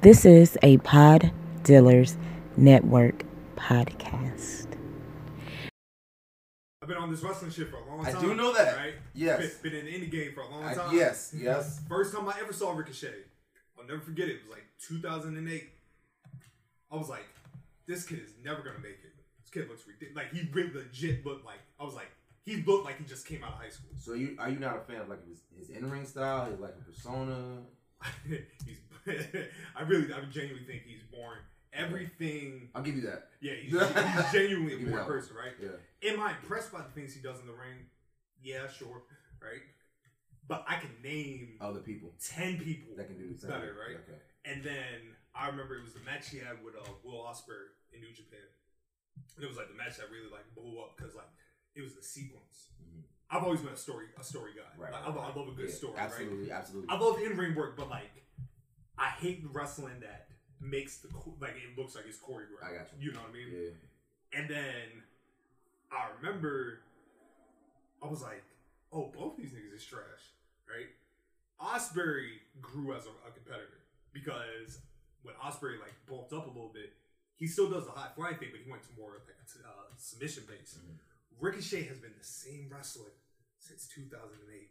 This is a Pod Dealers Network podcast. I've been on this wrestling shit for a long time. I time. do know that. Right? Yes. Been, been in the indie game for a long I- time. yes, yes. First time I ever saw Ricochet, I'll never forget it. It was like 2008. I was like, this kid is never gonna make it. This kid looks ridiculous. Like he really legit looked like I was like he looked like he just came out of high school. So you are you not a fan of like his, his in ring style, his like persona? he's I really I genuinely think he's born everything. I'll give you that. Yeah, he's, he's genuinely a born person, right? Yeah. Am I impressed by the things he does in the ring? Yeah, sure, right? But I can name Other people ten people that can do the same. better, right? Okay. And then I remember it was the match he had with uh, Will Ospreay in New Japan. And it was like the match that really like blew up because like it was the sequence. Mhm. I've always been a story a story guy. Right. Like, right, I, love, right. I love a good Yeah, story. Right? Absolutely, absolutely. I love in ring work, but like I hate the wrestling that makes the like it looks like it's choreographed. I got you. You know what I mean? Yeah. And then I remember I was like, oh, both these niggas is trash, right? Ospreay grew as a, a competitor because when Ospreay like bulked up a little bit, he still does the high flying thing, but he went to more like uh, submission base. Mhm. Ricochet has been the same wrestler since 2008.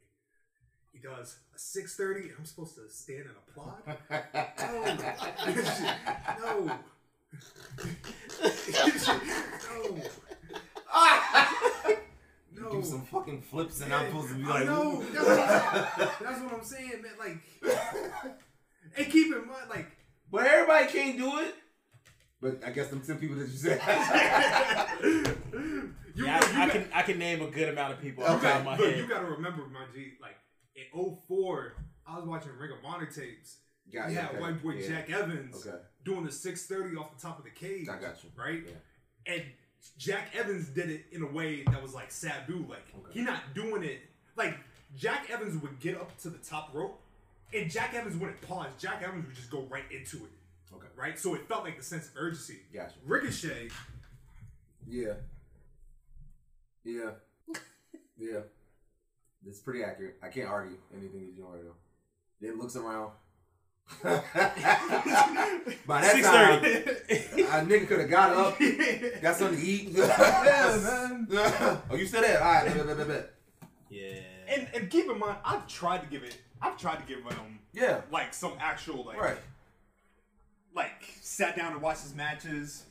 He does a 630, and I'm supposed to stand and applaud? No. no. no. No. do some fucking flips and Yeah, I'm supposed to be like. "Ooh." That's that's what I'm saying, man. Like, and keep in mind, like, but everybody can't do it. But I guess them ten people that you said. you, Yeah, you I, I got- can I can name a good amount of people you off top got, of my look, head. you got to remember, my G. Like in 04, I was watching Ring of Honor tapes. Got we you, had okay. white boy Yeah. Jack Evans Okay. doing the 630 off the top of the cage. I got you. Right? Yeah. And Jack Evans did it in a way that was like Sabu. Like Okay. he not doing it like Jack Evans would get up to the top rope, and Jack Evans wouldn't pause. Jack Evans would just go right into it. Okay. Right? So it felt like the sense of urgency. Gotcha. Ricochet, Yeah. Yeah. yeah. That's pretty accurate. I can't argue anything he's doing right now. Then looks around. By that time, a nigga could have got up, got something to eat. yeah, man. oh, you said there? All right, bet, bet, bet, bet. yeah. And and keep in mind, I've tried to give it. I've tried to give him Yeah. like some actual like Right. Like sat down and watched his matches.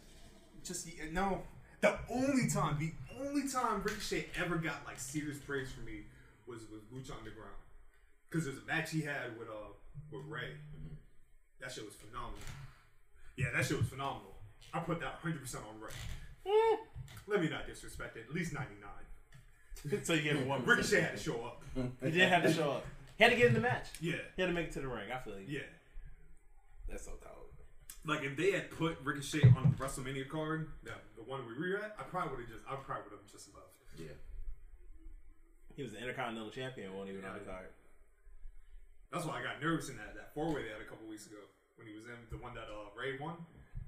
Just no. The only time, the only time Ricochet ever got like serious praise from me was with Lucha Underground, because there's a match he had with uh with Rey. That shit was phenomenal. Yeah, that shit was phenomenal. I put that 100 percent on Rey. Let me not disrespect it. At least 99. so you gave him one. Ricochet had to show up. He did have to show up. He had to get in the match. Yeah, He had to make it to the ring. I feel like yeah. that's so cold. Like if they had put Ricochet on the WrestleMania card, that the one we were at, I probably would have just, I probably would have just left. Yeah. He was the Intercontinental Champion. wasn't even on the card. That's why I got nervous in that that four way they had a couple weeks ago when he was in the one that uh, Rey won.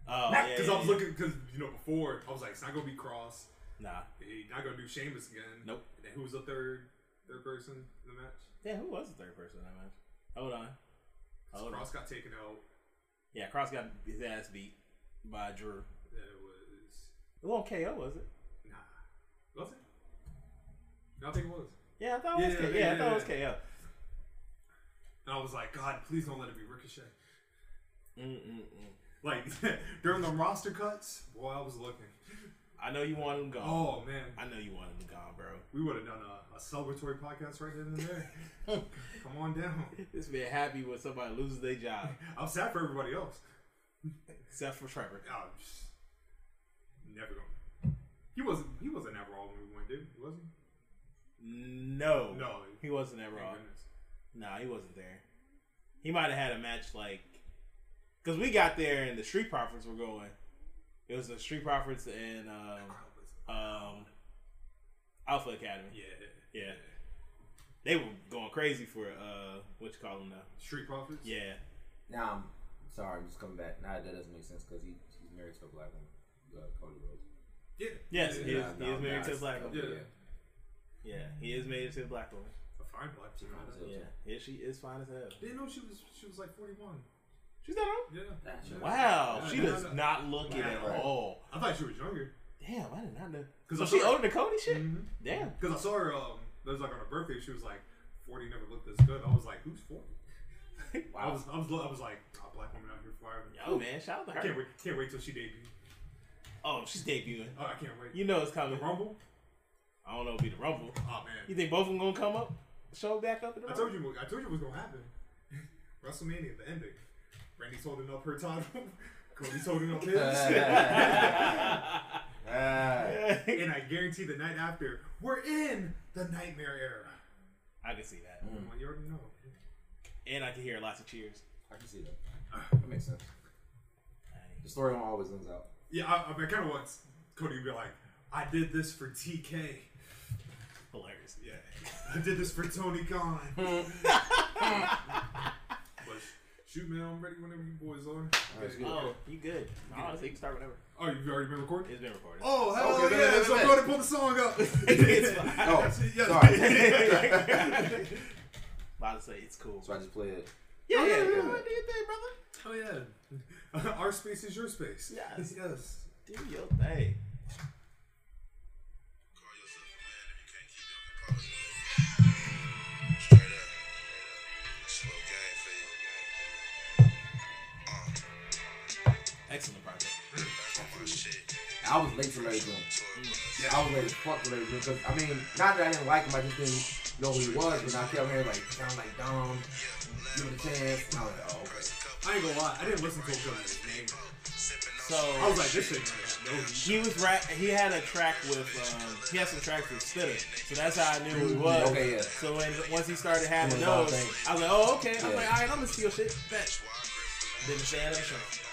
Oh Because yeah. I was yeah, looking because you know before I was like, it's not gonna be Kross. Nah. he's not gonna do Sheamus again. Nope. And then who was the third third person in the match? Yeah. Who was the third person in that match? Hold on. Hold on. Kross got taken out. Yeah, Kross got his ass beat by Drew. Then it was It wasn't KO, was it? nah, was it? No, I think it was. Yeah, I thought it was Yeah, KO. yeah, Yeah, I yeah, thought it was yeah. KO. And I was like, God, please don't let it be Ricochet. Mm-mm-mm. Like during the roster cuts, boy, I was looking. I know you want him gone. Oh man, I know you want him gone, bro. we would have done a, a celebratory podcast right then and there. Come on down. This man happy when somebody loses their job, I'm sad for everybody else. except for Trevor. Oh, psh, never going. He wasn't. He wasn't ever all when we went, dude. Was he? No, No. he wasn't ever all. goodness. Nah, he wasn't there. He might have had a match like, cause we got there and the Street Profits were going. It was the Street Profits and um, um, Alpha Academy. Yeah. Yeah, they were going crazy for uh, what you call them now? Street Profits. Yeah, Now, I'm sorry, I'm just coming back. Now that doesn't make sense because he, he's married to a black woman, uh, Cody Rhodes. Yeah. Yes, Yeah, he is. Nah, he nah, is married nah, to a black woman. Yeah. Yeah, he is married to a black woman. A fine black chick. Fine as hell. Yeah, yeah, she is fine as hell. Didn't know she was. She was like 41. She's not old. Yeah. That's Yeah. Wow, Yeah, she yeah, does yeah. not look it at Right. all. I thought she was younger. Damn, I did not know. 'Cause So I she saw her- older than Cody? Shit. Mhm. Damn. Because I saw her, um, that was like on her birthday. She was like, 40 never looked this good. I was like, who's 40? I was, I was, I was like, oh, black woman out here firing. Yo, man, shout out to I can't her. wait, can't wait till she debuts. Oh, she's debuting. Oh, I can't wait. You know it's the coming. Rumble? I don't know if it'll be the Rumble. Oh man. You think both of them gonna come up? Show back up in the I Rumble? told you, I told you what was gonna happen. WrestleMania, the ending. Randy's holding up her title. Cody's holding up his. Ah, and I guarantee the night after, we're in the nightmare era. I can see that. Mm. Well, you already know. And I can hear lots of cheers. I can see that. That makes sense. The story always ends out. Yeah, I, I kind of want Cody to be like, I did this for TK. Hilarious. Yeah, I did this for Tony Khan. but shoot, man, I'm ready whenever you boys are. Alright, let's. Oh, you good. Honestly, you can start whenever. Oh, you've already been recording? It's been recorded. Oh, hell Okay, yeah! bet, bet, so bet. go ahead and pull the song up. It's fine. Oh, Yeah. sorry. About to say it's cool. so I just play it. Yeah, yeah, yeah, yeah. yeah. Do your thing, brother. Oh yeah. Our space is your space. Yes. Yes. Do your thing. Excellent project. back on my shit. I was late for Larry June. Yeah, I was late as fuck to Larry June because I mean, not that I didn't like him, I just didn't know who he was. But I kept hearing like sound like Dom, give it a chance. And I was like, oh, okay. I ain't gonna lie. I didn't listen to him because of his name. So I was like, this shit gonna no he was rap. He had a track with. Um, he had some tracks with Spitter, so that's how I knew who he was. Okay, yeah. So when once he started having Doing his own those. I was like, oh okay. I'm like, all right, I'm gonna steal your shit. Bet. Didn't say it.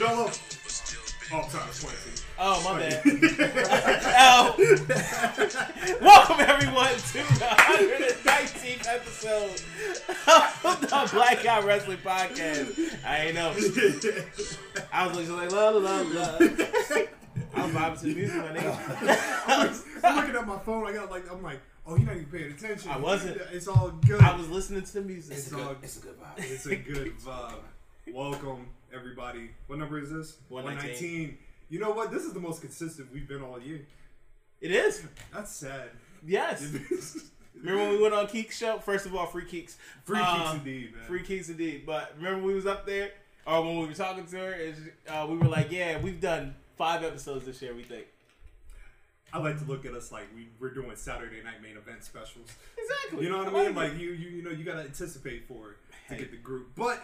No, no. than you, but still big. Oh, sorry, it's 22. Oh my bad. oh. Welcome everyone to the 119th episode of the Black Guy Wrestling Podcast. I ain't know. I was looking like la la la la. I was vibing to the music, my nigga. I'm looking at my phone. I got like, I'm like, oh, you're not even paying attention. I wasn't. It's all good. I was listening to the music. It's a all- good, it's a good vibe. It's a good vibe. Welcome, everybody. What number is this? 119. You know what? This is the most consistent we've been all year. It is. That's sad. Yes. Remember when we went on Keeks show? First of all, free Keeks. Free Uh, kicks indeed, man. Free Keeks indeed. But remember we was up there, or when we were talking to her, and uh, we were like, "Yeah, we've done five episodes this year. We think I like to look at us like we, we're doing Saturday night main event specials. exactly. You know what I mean? Like you, you, you know, you gotta anticipate for it to Hey. get the group. But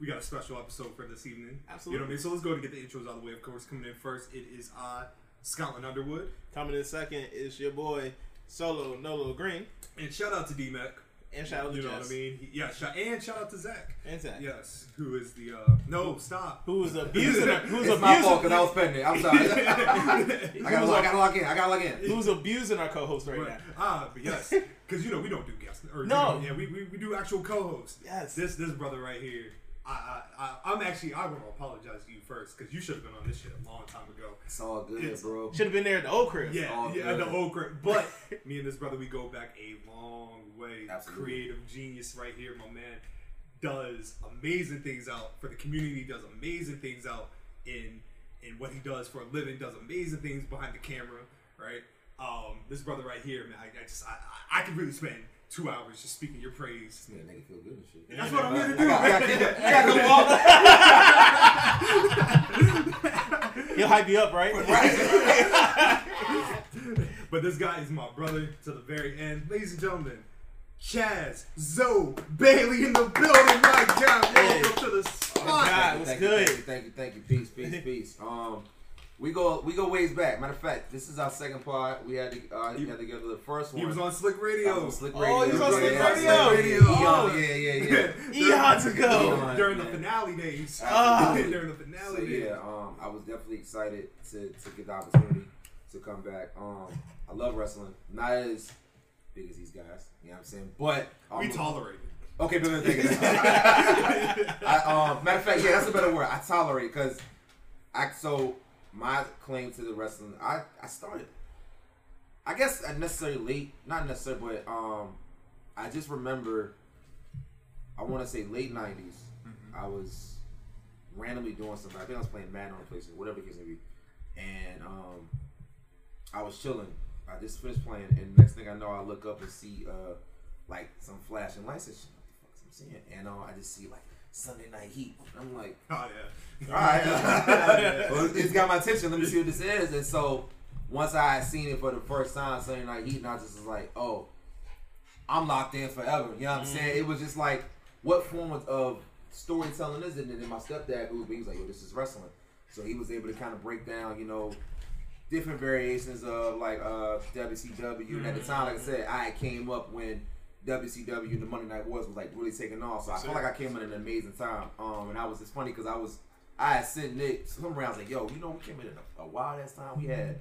we got a special episode for this evening. Absolutely. You know what I mean? So let's go and get the intros out of the way. Of course, coming in first, it is I, Scotland Underwood, coming in second is your boy Solo Nolo Green, and shout out to D Mac. and shout out to You know Jess. what I mean? He- yeah, shout, and shout out to Zach. And Zach. Yes, who is the uh no stop. Who was abusing? her- Who's It's my fault because I was spending it. I'm sorry. I gotta, I gotta lock in. I gotta lock in. Who's abusing our co-host right Right. now? Ah, but yes, because you know we don't do guests. Or, you No. know, yeah, we, we, we do actual co-hosts. Yes. This this brother right here. I, I, I I'm actually I want to apologize to you first because you should have been on this shit a long time ago. It's all good, It's- bro. Should have been there at the old crib. Yeah, all yeah, good. the old crib. But me and this brother, we go back a long way. Absolutely. Creative genius right here, my man. Does amazing things out for the community. Does amazing things out in in what he does for a living. Does amazing things behind the camera. Right. Um, this brother right here, man. I, I just I, I I could really spend two hours just speaking your praise. This nigga feel good and shit. That's what I'm here to I do. got, I got. I got to. He'll hype you up, right? But this guy is my brother to the very end. Ladies and gentlemen, Chaz Zo Bailey in the building. My God, welcome to the spot. God. what's thank good? You, thank you, thank you, thank you. Peace, peace, peace. Um, we go, we go ways back. Matter of fact, this is our second part. We had to, uh, we had together the first one. He was on Slick Radio. on Slick Oh, Radio. he was on Slick Yeah, Radio. Slick Radio. Oh. Yeah, yeah, yeah. Eons ago. Eons. during the finale days. Ah. during the finale So days. yeah, um, I was definitely excited to, to get the opportunity to come back. Um, I love wrestling, not as big as these guys. You know what I'm saying? But we um, tolerate it. Okay, but take it. I, um, matter of fact, yeah, that's a better word. I tolerate because I so my claim to the wrestling. I I started. I guess not necessarily late, not necessarily, but um, I just remember. I want to say late 90s I was randomly doing something. I think I was playing Madden on PlayStation, whatever the case may be, and um, I was chilling. I just finished playing, and next thing I know, I look up and see uh, like some flashing lights and shit. What the fuck am I seeing? And uh, I just see like Sunday Night Heat. I'm like, Oh yeah. all right, well, it's got my attention. Let me see what this is. And so once I had seen it for the first time, Sunday Night Heat, and I just was like, oh, I'm locked in forever. You know what I'm saying? It was just like, what form of, of storytelling is it? And then my stepdad, who he was like, yo, this is wrestling. So he was able to kind of break down, you know, different variations of like uh, WCW. And at the time, like I said, I came up when WCW and the Monday Night Wars was like really taking off. So I feel like I came in an amazing time. Um, and I was it's funny because I was I had sent Nick some rounds like, yo, you know, we came in a, a wild ass time. We had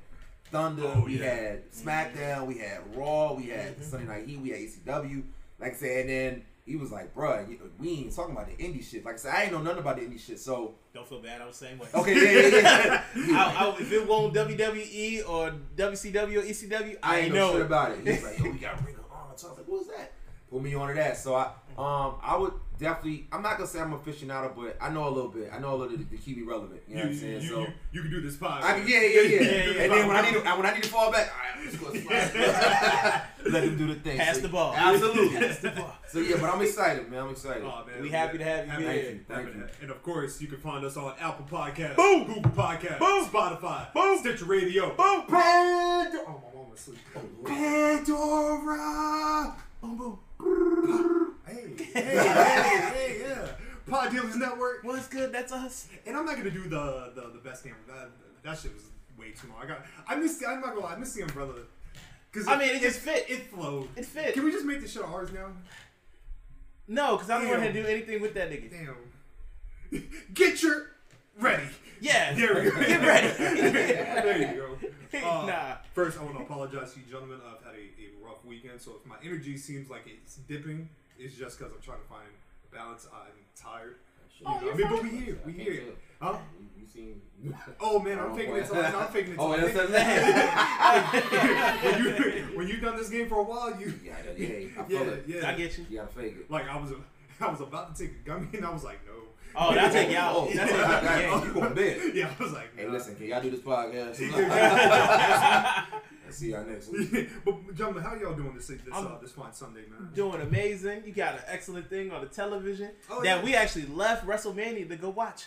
Thunder, Oh, we yeah. had SmackDown, we had Raw, we had Sunday Night Heat, we had ECW. Like I said, and then he was like, bruh, you- we ain't talking about the indie shit. Like I said, I ain't know nothing about the indie shit. So Don't feel bad. I was the same way. okay, yeah, yeah, yeah. I, I, if it won't WWE or WCW or ECW, I, I ain't know shit about it. He's like, yo, we got Ring of So I was like, what was that? Put me onto that. So I, um, I would definitely. I'm not gonna say I'm a aficionado, but I know a little bit. I know a little to, to keep me relevant. You know what I'm saying? you, so. you, you can do this podcast. I can, yeah, yeah, yeah. Yeah, yeah, and then when I need to, when I need to fall back, all right, let's go slide. Let them do the thing. Pass So- the ball. Absolutely. Pass the ball. So yeah, but I'm excited, man. I'm excited. Oh, man. We happy to have you Happy- here. Thank you. Thank you. And of course, you can find us on Apple Podcasts, Boom. Google Podcasts, Boom. Spotify, Boom. Stitcher Radio. Boom. Pando- Oh, my mom was asleep. Pandora. Boom, boom. Hey, hey, hey, hey, yeah. Pod Dealers Network. What's good? That's us. And I'm not gonna do the the, the best damn that, that shit was way too long. I got I missed I'm not gonna lie, I missed the umbrella. Cause I mean, it just fit. It flowed. It fit. Can we just make this shit ours now? No, because I don't want to do anything with that nigga. Damn. Get your ready. Yeah. There we go. Get ready. there you go. Uh, Nah. First, I want to apologize to you, gentlemen. I've had a, a rough weekend, so if my energy seems like it's dipping, it's just because I'm trying to find balance. I'm tired. Oh, You know, you're I mean, but we here. We I here. Huh? You, you seen? Oh man, I'm faking boy. it. Till, I'm faking it. Till Oh, I that's think- that. when you when you've done this game for a while, you Yeah, yeah, I feel yeah it. yeah. I get you. You gotta fake it. Like I was I was about to take a gummy and I was like no. Oh, that's take you out. Oh, That's take you out the God, you going to bed? Yeah, I was like. Hey, nah. listen, can y'all do this podcast? Let's see y'all next week. but gentlemen, how y'all doing this this uh, this fine Sunday, man? Doing amazing. You got an excellent thing on the television Oh, that yeah. we actually left WrestleMania to go watch.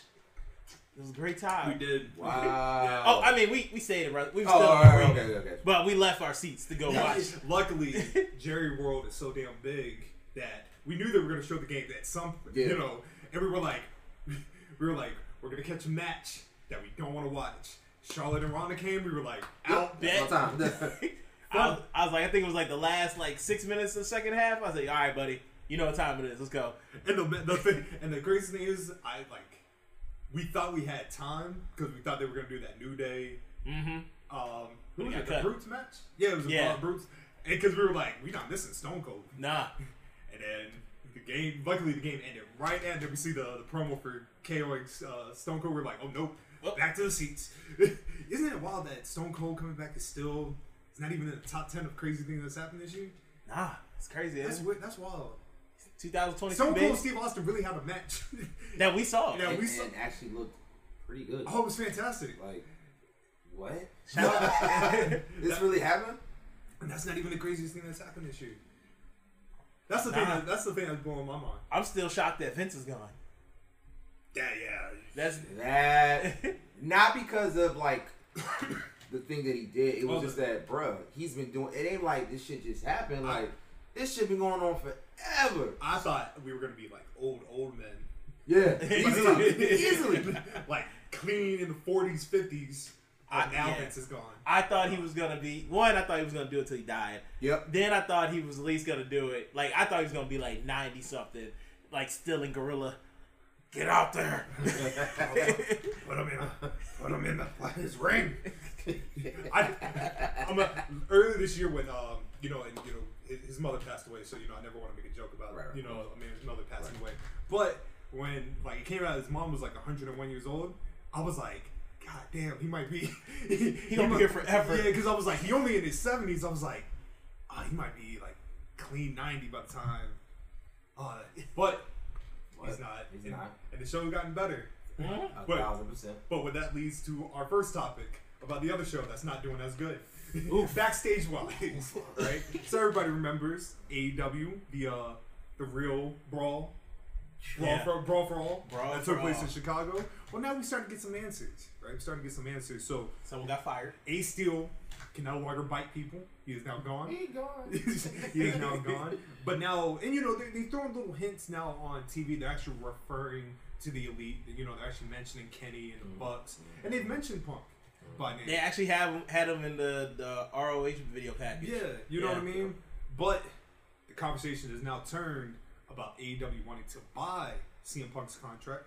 It was a great time. We did. Wow. Oh, I mean, we we stayed in. We were Oh, still all in the right, okay, okay. but we left our seats to go watch. Luckily, Jerry World is so damn big that we knew they were going to show the game at some, Yeah. you know, and we were like, we were like, we're going to catch a match that we don't want to watch. Charlotte and Ronda came. We were like, out. That's my time. I was, I was like, I think it was like the last like six minutes of the second half. I was like, all right, buddy, you know what time it is. Let's go. And the, the thing, and the crazy thing is, I like, we thought we had time because we thought they were going to do that New Day. Mm-hmm. Um, who They was got it? The cut. Brutes match? Yeah, it was a Yeah. uh, Brutes. And because we were like, we not missing Stone Cold. Nah. And then the game, luckily the game ended right after we see the, the promo for KOing uh, Stone Cold. We're like, oh nope, Oh. back to the seats. Isn't it wild that Stone Cold coming back is still, it's not even in the top 10 of crazy things that's happened this year? Nah. It's crazy. That's Isn't weird, that's wild. 2020. Stone Cold and Steve Austin really had a match. that we saw. Yeah. we saw- and actually looked pretty good. oh, it was fantastic. Like, what? Shout out- This really happened? And that's not even the craziest thing that's happened this year. That's the thing. That, that's the thing that's blowing my mind. I'm still shocked that Vince is gone. Yeah, yeah. That's That not because of like the thing that he did. It was Well, just that, bruh, he's been doing. It ain't like this shit just happened. Like this shit been going on forever. I thought we were gonna be like old, old men. Yeah, easily, easily. like clean in the forties, fifties. I- now yeah. Vince is gone. I thought he was gonna be one. I thought he was gonna do it till he died. Yep. Then I thought he was at least gonna do it. Like I thought he was gonna be like ninety something, like still in gorilla. Get out there. Put him in. Put him in the, his ring. I, I'm a, earlier this year when um you know and you know his, his mother passed away so you know I never want to make a joke about Right, you know. I mean another passing Right. away. But when like it came out, his mom was like 101 years old. I was like, God damn, he might be he, gonna be here forever. Yeah, because I was like, he only in his 70s. I was like, oh, he might be like clean 90 by the time. Uh, but he's not. He's not. And the show's gotten better. A But- thousand percent. But what that leads to our first topic about the other show that's not doing as good. Backstage wise, right? So everybody remembers AEW, the uh, the real brawl, brawl Yeah. for brawl for all Brawl that for took place all. in Chicago. Well, now we starting to get some answers, right? We're starting to get some answers. So Someone got fired. A Steel can no longer bite people. He is now gone. He gone. he is now gone. But now, and you know, they they throwing little hints now on TV. They're actually referring to the elite. You know, they're actually mentioning Kenny and the mm-hmm. Bucks, mm-hmm. and they've mentioned Punk mm-hmm. by name. They actually have had him in the, the ROH video package. Yeah, you know what I mean. But the conversation is now turned about AEW wanting to buy CM Punk's contract.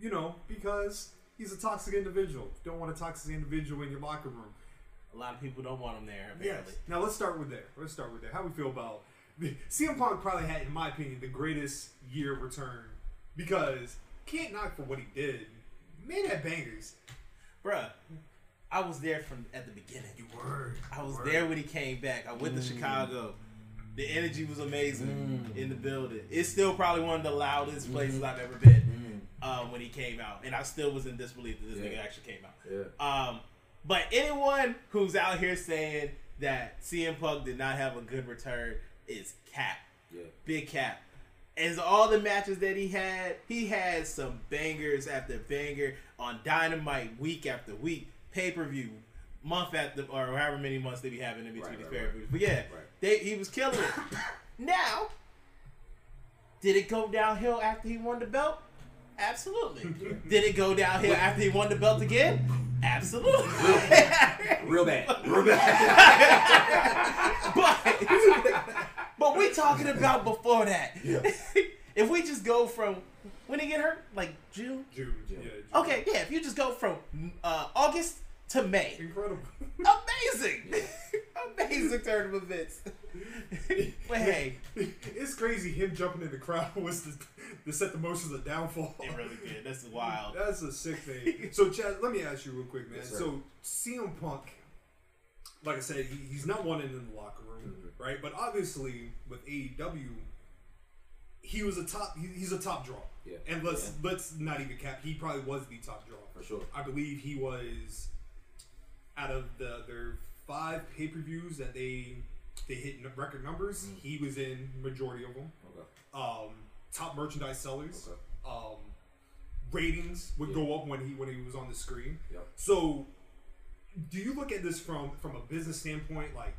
You know, because he's a toxic individual. You don't want a toxic individual in your locker room. A lot of people don't want him there, Yes. Now let's start with there. Let's start with there. How we feel about CM Punk? Probably had, in my opinion, the greatest year return because can't knock for what he did. Man had bangers. Bruh, I was there from at the beginning. You were. I was Word. there when he came back. I went to Chicago. The energy was amazing in the building. It's still probably one of the loudest places I've ever been um, when he came out, and I still was in disbelief that this Yeah. nigga actually came out. Yeah. Um, but anyone who's out here saying that CM Punk did not have a good return is cap, Yeah. big cap. As all the matches that he had, he had some bangers after banger on Dynamite week after week, pay per view, month after or however many months they be having in between Right, these right, pay per views. But yeah, Right. they, he was killing it. now, did it go downhill after he won the belt? Absolutely. Did it go downhill after he won the belt again? Absolutely. Real bad. Real bad. but but we talking about before that. if we just go from when he get hurt, like June. June. June. Yeah. June. Okay, yeah. If you just go from uh, August to May, Incredible. amazing, amazing turn of events. but hey, it's crazy. Him jumping in the crowd was the, to set the motions of downfall. it really did. This is wild. That's a sick thing. So, Chaz, let me ask you real quick, man. Yes, sir. so, CM Punk, like I said, he, he's not wanted in the locker room, Mm-hmm. right? But obviously, with AEW, he was a top. He, he's a top draw. Yeah. And let's Yeah. let's not even cap. He probably was the top draw For sure. I believe he was out of the their five pay per views that they they hit n- record numbers. Mm. He was in majority of them. Okay. Um, top merchandise sellers. Okay. Um, ratings would Yeah. go up when he when he was on the screen. Yep. So, do you look at this from from a business standpoint? Like,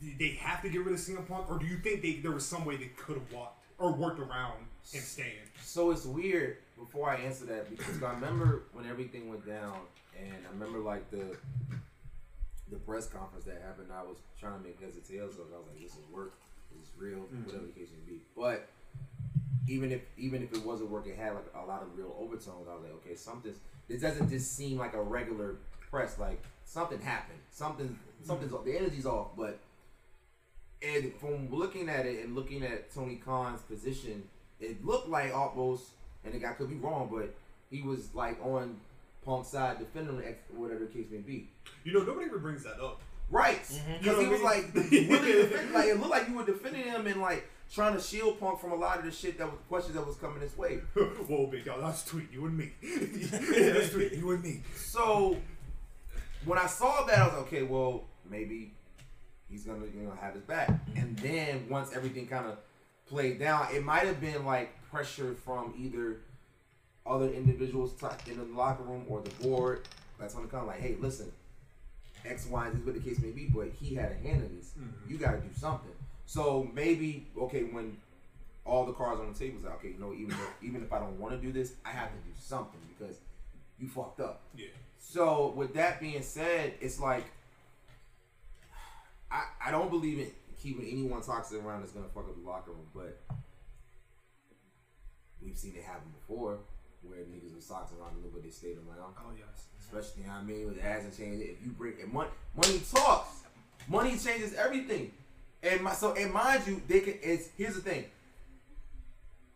did they have to get rid of CM Punk, or do you think they there was some way they could have walked or worked around him staying? So it's weird. Before I answer that, because I remember when everything went down, and I remember like the the press conference that happened. I was trying to make heads or tails of. it. I was like, "This is work. This is real. Mm-hmm. Whatever the case may be." But even if even if it wasn't work, it had like a lot of real overtones. I was like, "Okay, something's. This doesn't just seem like a regular press. Like something happened. Something something's mm-hmm. off. The energy's off." But and from looking at it and looking at Tony Khan's position, it looked like almost, and the guy could be wrong, but he was like on Punk's side defending him, ex- whatever the case may be. You know, nobody ever brings that up. Right, mm-hmm. You because know he was like really defend, like it looked like you were defending him and like trying to shield Punk from a lot of the shit that was questions that was coming his way. Whoa, big dog, that's tweet you and me. that's between you and me. So when I saw that, I was like, okay, well, maybe he's gonna you know have his back. Mm-hmm. And then once everything kind of played down, it might have been like pressure from either other individuals in the locker room or the board. That's on the kind of like, hey, listen, X, Y, and Z, what the case may be, but he had a hand in this. Mm-hmm. You got to do something. So maybe okay when all the cards on the table is like, okay, you know, even if, even if I don't want to do this, I have to do something because you fucked up. Yeah. So with that being said, it's like I I don't believe in keeping anyone toxic around that's gonna fuck up the locker room, but we've seen it happen before where niggas was toxic around a little bit, they stayed around. Oh yes. Especially, you know what I mean, it hasn't changed. If you bring if money, money talks, money changes everything. And my, so and mind you, they can. It's here's the thing.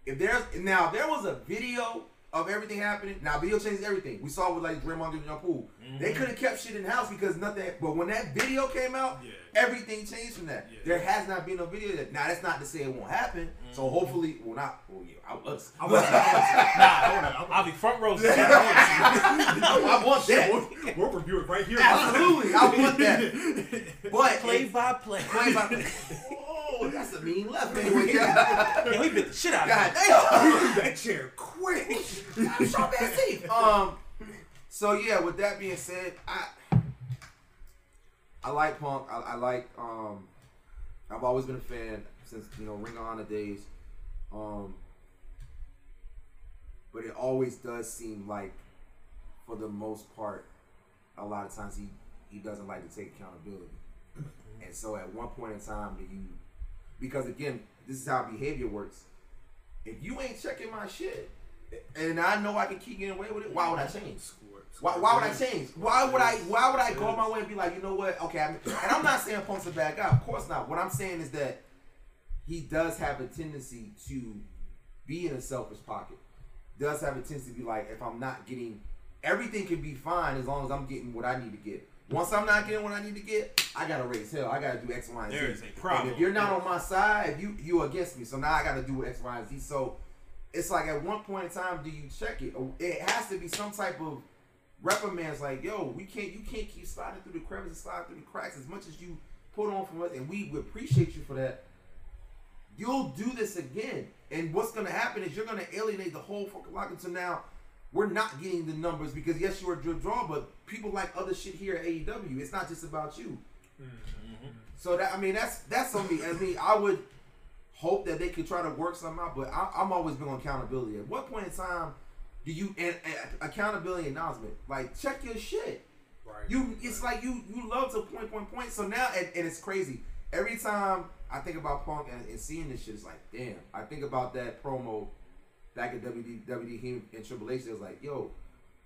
If there's now there was a video of everything happening. Now video changed everything. We saw with like Draymond getting your pool. They mm-hmm. could have kept shit in the house because nothing. But when that video came out, Yeah. everything changed from that. Yeah. There has not been no video. That, now that's not to say it won't happen. So mm-hmm. hopefully, well not. Well yeah, I, was, I was, I I'll be front row. seat. I want that. we'll, we'll review it right here. Absolutely, I want that. But play if- by play. play by play. Oh, that's a mean left. Anyway, God Yeah, we bit the shit out of him. damn. that chair quick. I'm sharp ass teeth. Um. So yeah, with that being said, I I like Punk. I, I like. Um. I've always been a fan since you know Ring of Honor days. Um. But it always does seem like, for the most part, a lot of times he he doesn't like to take accountability. And so at one point in time, do you? Because again, this is how behavior works. If you ain't checking my shit, and I know I can keep getting away with it, why would I change? Why, why would I change? Why would I? Why would I go my way and be like, you know what? Okay, I'm, and I'm not saying Punk's a bad guy. Of course not. What I'm saying is that he does have a tendency to be in a selfish pocket. Does have a tendency to be like, if I'm not getting, everything can be fine as long as I'm getting what I need to get. Once I'm not getting what I need to get, I gotta raise hell. I gotta do X, Y, and Z. There is a problem. And if you're not on my side, you you against me. So now I gotta do X, Y, and Z. So it's like at one point in time, do you check it? Oh, it has to be some type of reprimands. Like, yo, we can't. You can't keep sliding through the crevices, sliding through the cracks as much as you put on from us, and we appreciate you for that. You'll do this again, and what's gonna happen is you're gonna alienate the whole fucking locker. So now we're not getting the numbers because yes, you're a drip draw, but people like other shit here at AEW. It's not just about you. Mm-hmm. So that I mean, that's that's on me. I mean, I would hope that they could try to work something out, but I, I'm always been on accountability. At what point in time do you and, and accountability announcement like check your shit? Right. You, it's like you you love to point point point. So now and, and it's crazy. Every time I think about Punk and, and seeing this shit, it's like damn. I think about that promo back at WD WD him and Triple H. It was like, yo,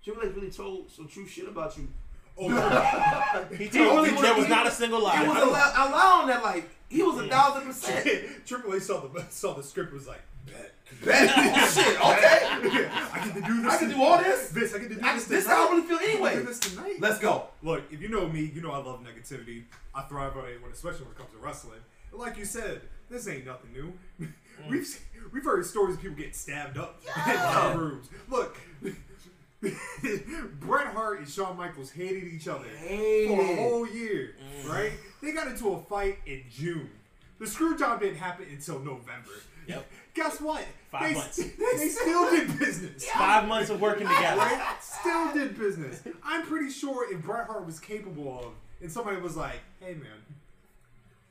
Triple H really told some true shit about you. Oh, He told really me there was- was not a single lie. He was lie. allow- allowing that like he was a thousand percent. Triple H saw the saw the script was like, bet. Bad oh, shit. Okay. I get to do this. I can do all this? This I get to do I, this. this is how I really feel anyway. do this tonight. Let's go. Look, if you know me, you know I love negativity. I thrive on it, when, especially when it comes to wrestling. And like you said, this ain't nothing new. Mm. we've se- we've heard stories of people getting stabbed up in locker rooms. Look, Bret Hart and Shawn Michaels hated each other for a whole year, mm. right? They got into a fight in June. The screw job didn't happen until November. Yep. Guess what? Five they, months. they still did business. Five months of working together. Right? Still did business. I'm pretty sure if Bret Hart was capable of, and somebody was like, "Hey man,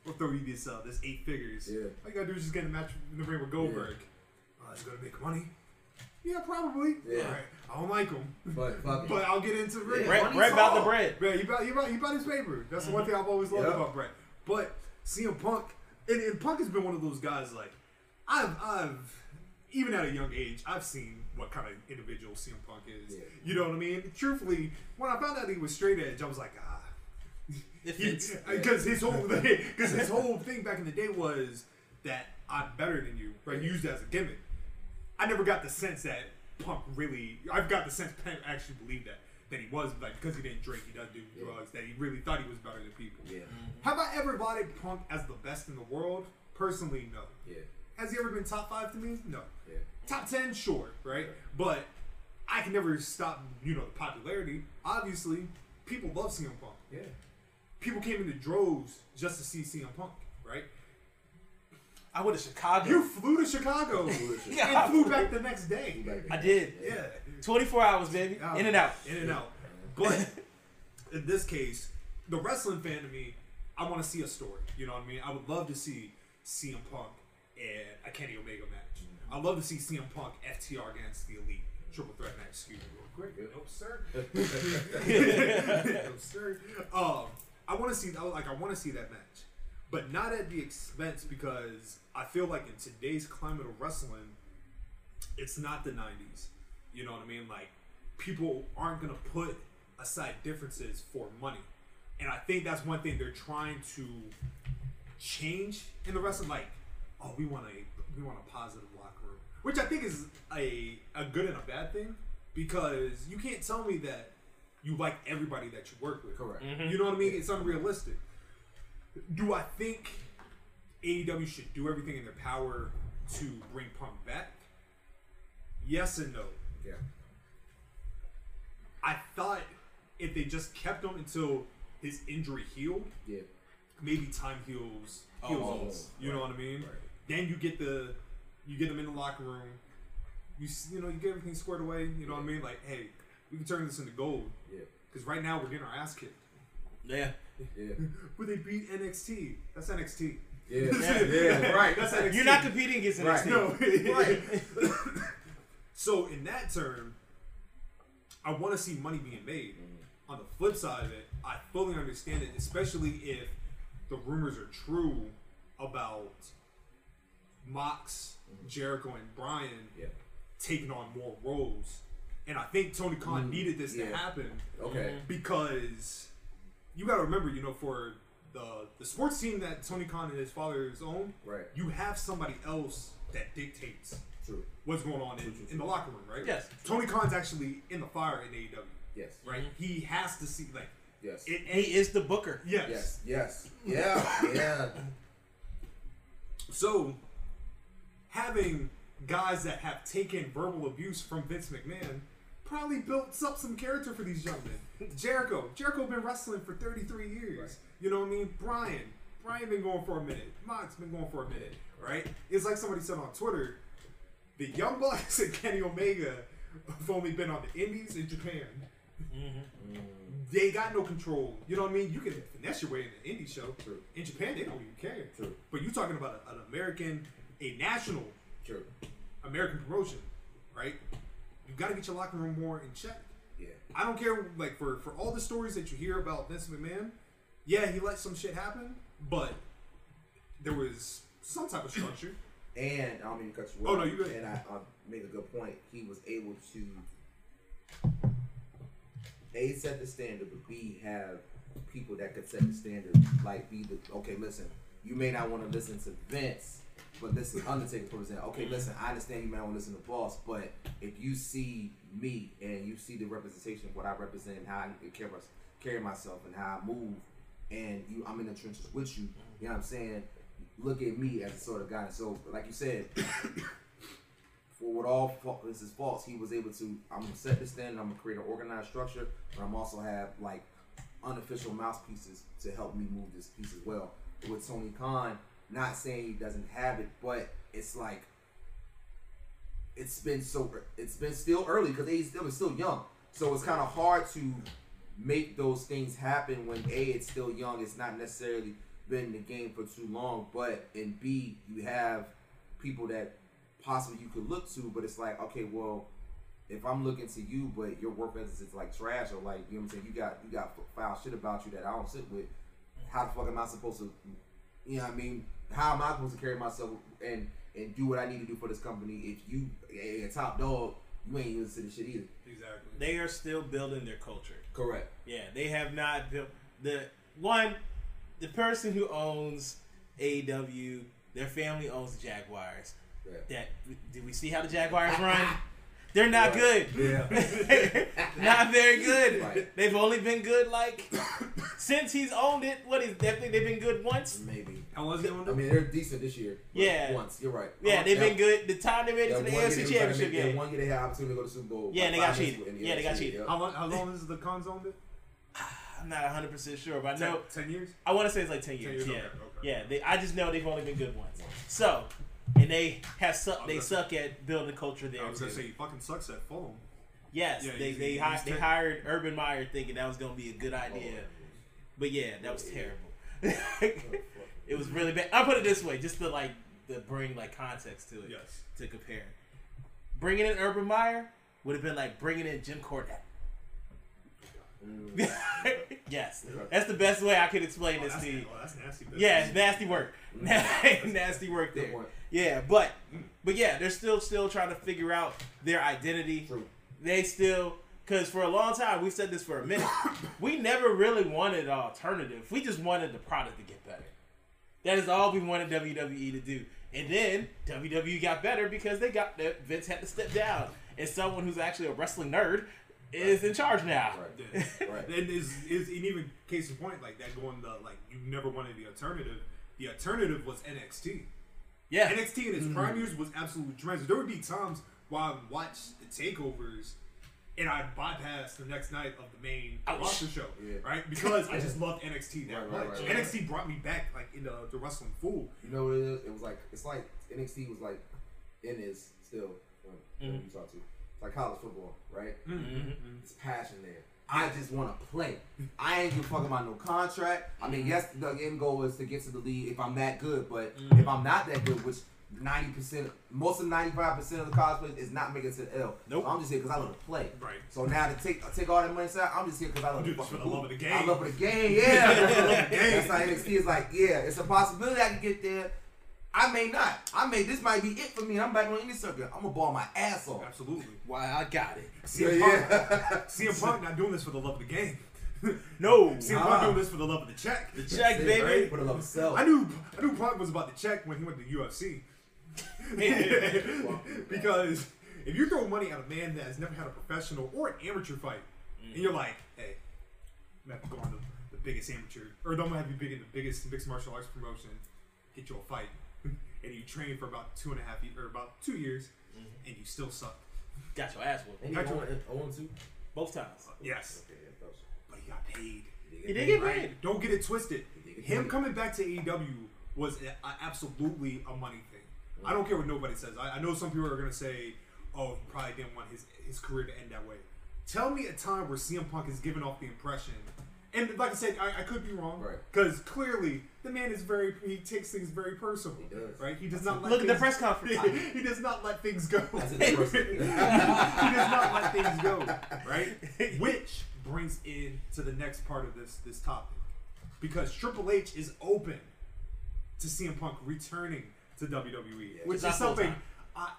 we'll throw you this uh, this eight figures. Yeah. All you gotta do is just get a match in the ring with Goldberg. Oh, it's gonna make money. Yeah, probably. Yeah. All right. I don't like him, But fuck it. but I'll get into the ring. Yeah. Bret, Money's Bret about the all. bread. Bro, you bought, you bought, you bought his paper. That's the one thing I've always loved Yep. about Bret. But CM Punk, and, and Punk has been one of those guys. Like I've, I've, even at a young age, I've seen what kind of individual CM Punk is. Yeah. You know what I mean? Truthfully, when I found out he was straight edge, I was like, ah, It fits. because uh, his whole, because his whole thing back in the day was that I'm better than you, right? Used as a gimmick. I never got the sense that Punk really. I've got the sense Punk actually believed that that he was like because he didn't drink, he doesn't do drugs, that he really thought he was better than people. Yeah. Mm-hmm. Have I ever lauded Punk as the best in the world? Personally, no. Yeah. Has he ever been top five to me? No. Yeah. Top ten, sure, right? But I can never stop, you know, the popularity. Obviously, people love CM Punk. Yeah. People came into droves just to see CM Punk, right? I went to Chicago. You flew to Chicago Yeah. and flew back the next day. I did. Yeah. 24 hours, baby. Out. In and out. In and out. But in this case, the wrestling fan to me, I want to see a story. You know what I mean? I would love to see CM Punk and a Kenny Omega match. I'd love to see CM Punk FTR against the Elite triple threat match. Excuse me, real quick. No sir. no sir. Um, I want to see like I want to see that match, but not at the expense because I feel like in today's climate of wrestling, it's not the 90s. You know what I mean? Like, people aren't to put aside differences for money. And I think that's one thing they're trying to change in the wrestling. Like, oh, we want a we want a positive locker room, which I think is a a good and a bad thing because you can't tell me that you like everybody that you work with. Correct. Mm-hmm. You know what I mean? It's unrealistic. Do I think AEW should do everything in their power to bring Punk back? Yes and no. Yeah. I thought if they just kept him until his injury healed, Yeah. maybe time heals oh, heals Oh, all. You know what I mean? right. Then you get the you get them in the locker room. You s- you know you get everything squared away. You know what I mean? Like hey, we can turn this into gold. Yeah. Because right now we're getting our ass kicked. Yeah. Yeah. But they beat NXT. That's NXT. Yeah. yeah. Right. That's NXT. You're not competing against Right. NXT. No. Right. so in that term, I want to see money being made. Mm-hmm. On the flip side of it, I fully understand it, especially if the rumors are true about Mox, mm-hmm. Jericho, and Brian Yeah. taking on more roles. And I think Tony Khan Mm, needed this to happen Okay. because you got to remember, you know, for the the sports team that Tony Khan and his fathers own, Right. you have somebody else that dictates True. what's going on in, in the locker room, right? Yes. Tony Khan's actually in the fire in AEW, Yes. right? He has to see like Yes. it. He is the booker. yes. Yes. Yes. Yeah. Yeah. So having guys that have taken verbal abuse from Vince McMahon probably built up some character for these young men. Jericho, Jericho been wrestling for 33 years. Right. You know what I mean? Brian, Brian been going for a minute. Mox been going for a minute, right? It's like somebody said on Twitter, the Young Bucks and Kenny Omega have only been on the Indies in Japan. Mm-hmm. Mm. They got no control. You know what I mean? You can finesse your way in the indie show. True. In Japan, they don't even care. True. But you're talking about a, an American, a national True. American promotion, right? You got to get your locker room more in check. Yeah. I don't care, like for for all the stories that you hear about Vince McMahon. Yeah, he let some shit happen, but there was some type of structure. And I don't mean to cut you off. Oh, no, you good. And I, I made a good point. He was able to a set the standard, but b have people that could set the standard. Like be the okay. Listen, you may not want to listen to Vince, but listen, Undertaker for example. Okay, listen, I understand you not want to listen to Boss, but if you see me and you see the representation of what I represent and how I carry, carry myself and how I move, and you, I'm in the trenches with you. You know what I'm saying? Look at me as a sort of guy. So, like you said, for what all this is false, he was able to. I'm gonna set this standard. I'm gonna create an organized structure, but I'm also have like unofficial mouthpieces to help me move this piece as well. With Tony Khan, not saying he doesn't have it, but it's like it's been so it's been still early because he's still it's still young, so it's kind of hard to make those things happen when a it's still young. It's not necessarily been in the game for too long, but and b you have people that possibly you could look to, but it's like okay, well, if I'm looking to you, but your work ethic is like trash or like you know what I'm saying, you got you got foul shit about you that I don't sit with. How the fuck am I supposed to, you know what I mean? How am I supposed to carry myself and and do what I need to do for this company if you a, a top dog, you ain't even to this shit either. Exactly. They are still building their culture. Correct. Yeah, they have not built the one. The person who owns AEW, their family owns the Jaguars. Yeah. That did we see how the Jaguars run? They're not Right. good. Yeah. not very good. Right. They've only been good like since he's owned it. What is that? Thing they've been good once. Maybe. How long is it going I mean, they're decent this year. Yeah. Once. You're right. Yeah, they've been good. The time they made it to the one AFC Championship trying to make- game. that One year they had opportunity to go to the Super Bowl. Yeah, and they got five cheated. the Yeah, they got cheated. How long? How long is the Khans owned it? I'm not 100 percent sure, but I Ten, know ten years. I want to say it's like 10 years. years, yeah, okay, okay. yeah. They, I just know they've only been good once. So, and they have suck. They Okay. suck at building a culture there. I was gonna say he fucking sucks at Fulham. Yes, Yeah, they he's- they, he's hi- they hired Urban Meyer thinking that was gonna be a good idea, oh, but yeah, that was oh, terrible. it was really bad. I'll put it this way, just to like to bring like context to it, Yes. to compare. Bringing in Urban Meyer would have been like bringing in Jim Cornette. Mm. yes, that's the best way I could explain Oh, this to you. oh, that's nasty. business. Yeah, it's nasty work. nasty work there. Yeah, but but yeah, they're still still trying to figure out their identity. True. They still because for a long time we've said this for a minute. we never really wanted an alternative. We just wanted the product to get better. That is all we wanted WWE to do. And then WWE got better because they got that Vince had to step down, and someone who's actually a wrestling nerd is in charge now. Right. Right. And is is and even case in point like that going the like you never wanted the alternative. The alternative was NXT. Yeah, NXT in its mm-hmm. prime years was absolutely tremendous. There would be times where I would watch the takeovers and I bypassed the next night of the main Ouch. roster show, Yeah. right? Because I just loved NXT that Right, right, much. right, right. NXT brought me back like into the wrestling fool. You know what it is? It was like it's like NXT was like in is still um, Mhm. you talk to. It's like college football, right? Mm-hmm. It's passion there. I just want to play. I ain't give a fuck about no contract. I mean, yes, the end goal is to get to the league if I'm that good, but if I'm not that good, which ninety percent, most of ninety five percent of the college players is not making it to the L. Nope. So I'm just here because I love to play. Right. So now to take take all that money aside, I'm just here because I love You to do this for fucking the love hoop. of the I game. love the game. Yeah. game. That's how NXT is like. Yeah, it's a possibility I can get there. I may not. I may. This might be it for me. I'm back on any circuit. I'm gonna ball my ass off. Absolutely. Why I got it. CM Yeah, Punk, CM Punk not doing this for the love of the game. No, CM. Punk doing this for the love of the check. the check, baby. right? For the love of self. I knew I knew Punk was about to check when he went to UFC. because if you throw money at a man that has never had a professional or an amateur fight, and you're like, hey, I'm gonna have to go on the, the biggest amateur, or I'm gonna have you big in the biggest mixed martial arts promotion, get you a fight, and you train for about two and a half years, or about two years, mm-hmm. and you still suck. Got your ass whooped And Got own, your- own two. both times. Uh, yes, Okay, yeah, but he got paid. He did get Right? paid. Don't get it twisted. Him coming back to AEW was a, a- absolutely a money thing. I don't care what nobody says. I, I know some people are gonna say, "Oh, he probably didn't want his his career to end that way." Tell me a time where CM Punk is giving off the impression, and like I said, I, I could be wrong, Right. Because clearly the man is very he takes things very personal, He does. right? He does not let Look at the things- press conference. he does not let things go. That's a good person. he does not let things go, right? Which brings in to the next part of this this topic, because Triple H is open to CM Punk returning to WWE, which is something. I,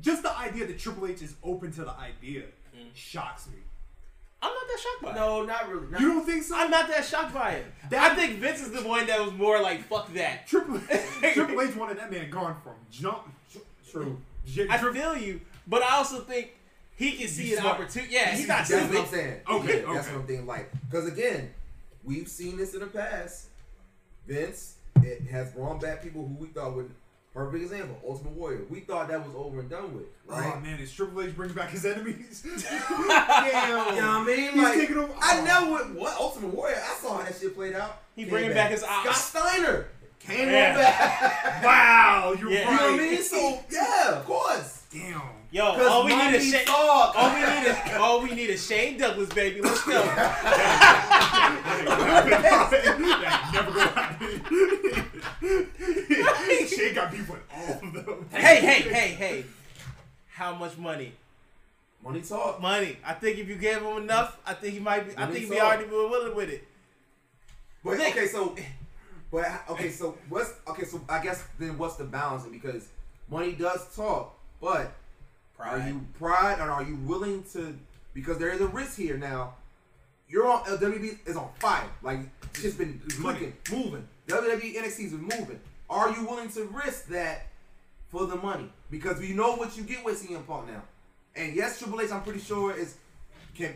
just the idea that Triple H is open to the idea Mm. shocks me. I'm not that shocked by it. No, not really. Not, You don't think so? I'm not that shocked by it. That- I think Vince is the one that was more like, fuck that. Triple Triple H wanted that man gone from jump. True. J- I Tri- feel you, but I also think he can see an opportunity. Yeah, he's not That's what I'm saying. Okay, Yeah, That's what I'm thinking. Like, because again, we've seen this in the past. Vince it has brought back people who we thought would. Perfect example, Ultimate Warrior. We thought that was over and done with, oh, right? Oh man, is Triple H bringing back his enemies? Damn. You know what I mean? He's like, taking over- I oh. never would. What Ultimate Warrior? I saw how that shit played out. He Came bringing back his Scott ops. Steiner came Yeah. back. Wow, you're Yeah. you know right. what I mean? So yeah, of course. Damn. Yo, all we need is Shane. All we need is all we need is Shane Douglas, baby. Let's go. Yeah, never gonna happen. Shane got beef with all of them. hey, hey, hey, hey. How much money? money talk. Money. I think if you gave him enough, I think he might be. I think he'd be talk. already willing with it. But Nick. okay, so, but okay, so what's okay? So I guess then what's the balance? Because money does talk, but pride. are you pride and are you willing to? Because there is a risk here now. You're on WWE is on fire. Like it's just been clicking, moving. WWE NXT is moving. Are you willing to risk that for the money? Because we know what you get with CM Punk now. And yes, Triple H, I'm pretty sure is can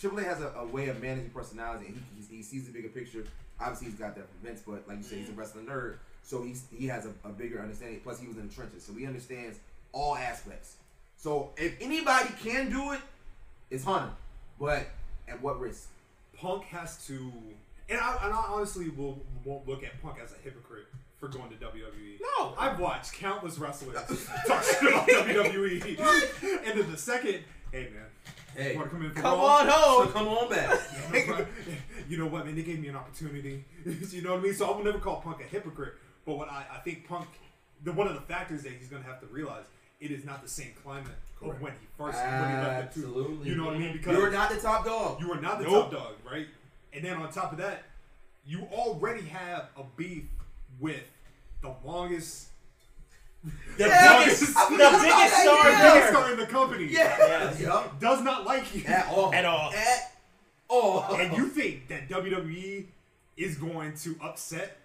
Triple H has a, a way of managing personality, and he, he, he sees the bigger picture. Obviously, he's got that from Vince, but like you said, he's a wrestling nerd, so he's he has a, a bigger understanding. Plus, he was in the trenches, so he understands all aspects. So if anybody can do it, it's Hunter. But at what risk? Punk has to, and I, and I honestly will won't look at Punk as a hypocrite for going to WWE. No. I've watched countless wrestlers talk shit about WWE, and then the second, hey man, Hey, you want to come in for Come Raw? on so home. come on back. you know what, man? They gave me an opportunity. you know what I mean? So I will never call Punk a hypocrite. But what I, I think Punk, the one of the factors that he's going to have to realize, it is not the same climate Correct. of when he first when he left the two. Absolutely. You know what I mean? Because You're not the top dog. you are not the Nope. top dog, right? And then on top of that, you already have a beef with the longest, The Yeah, biggest, I the forgot about biggest that, star yeah. biggest star in the company. yeah. Yes. Yup. Does not like you. At all. At all. At all. And you think that WWE is going to upset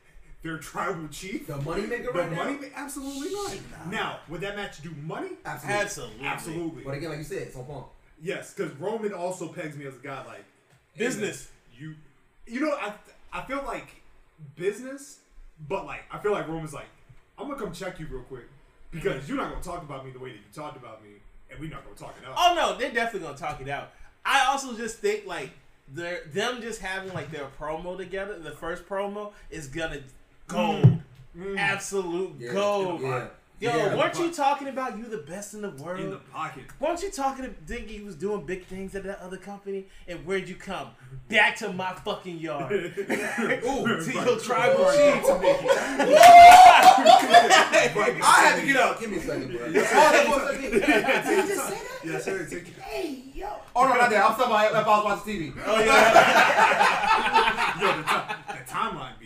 their tribal chief. The moneymaker The right now? money, absolutely not. Now, would that match do money? Absolutely. Absolutely. Absolutely. But again, like you said, it's on Punk. Yes, because Roman also pegs me as a guy like Business. You, you know, I I feel like business, but like I feel like Roman's like, I'm gonna come check you real quick because you're not gonna talk about me the way that you talked about me, and we're not gonna talk it out. Oh no, they're definitely gonna talk it out. I also just think like their them just having like their promo together, the first promo is gonna gold, mm. Mm. absolute Yeah. gold. Yeah. Yo, Yeah. weren't you talking about you the best in the world? In the pocket. weren't you talking to think he was doing big things at that other company? And where'd you come? Back to my fucking yard. Ooh, to your tribal chief. I had to get out. Give me a second, bro. Oh, Did you just say that? Yes, sir. Take it. Hey, yo. Oh no, not that. I'm talking about if I was watching TV. Oh yeah, Yo, the, ti- the timeline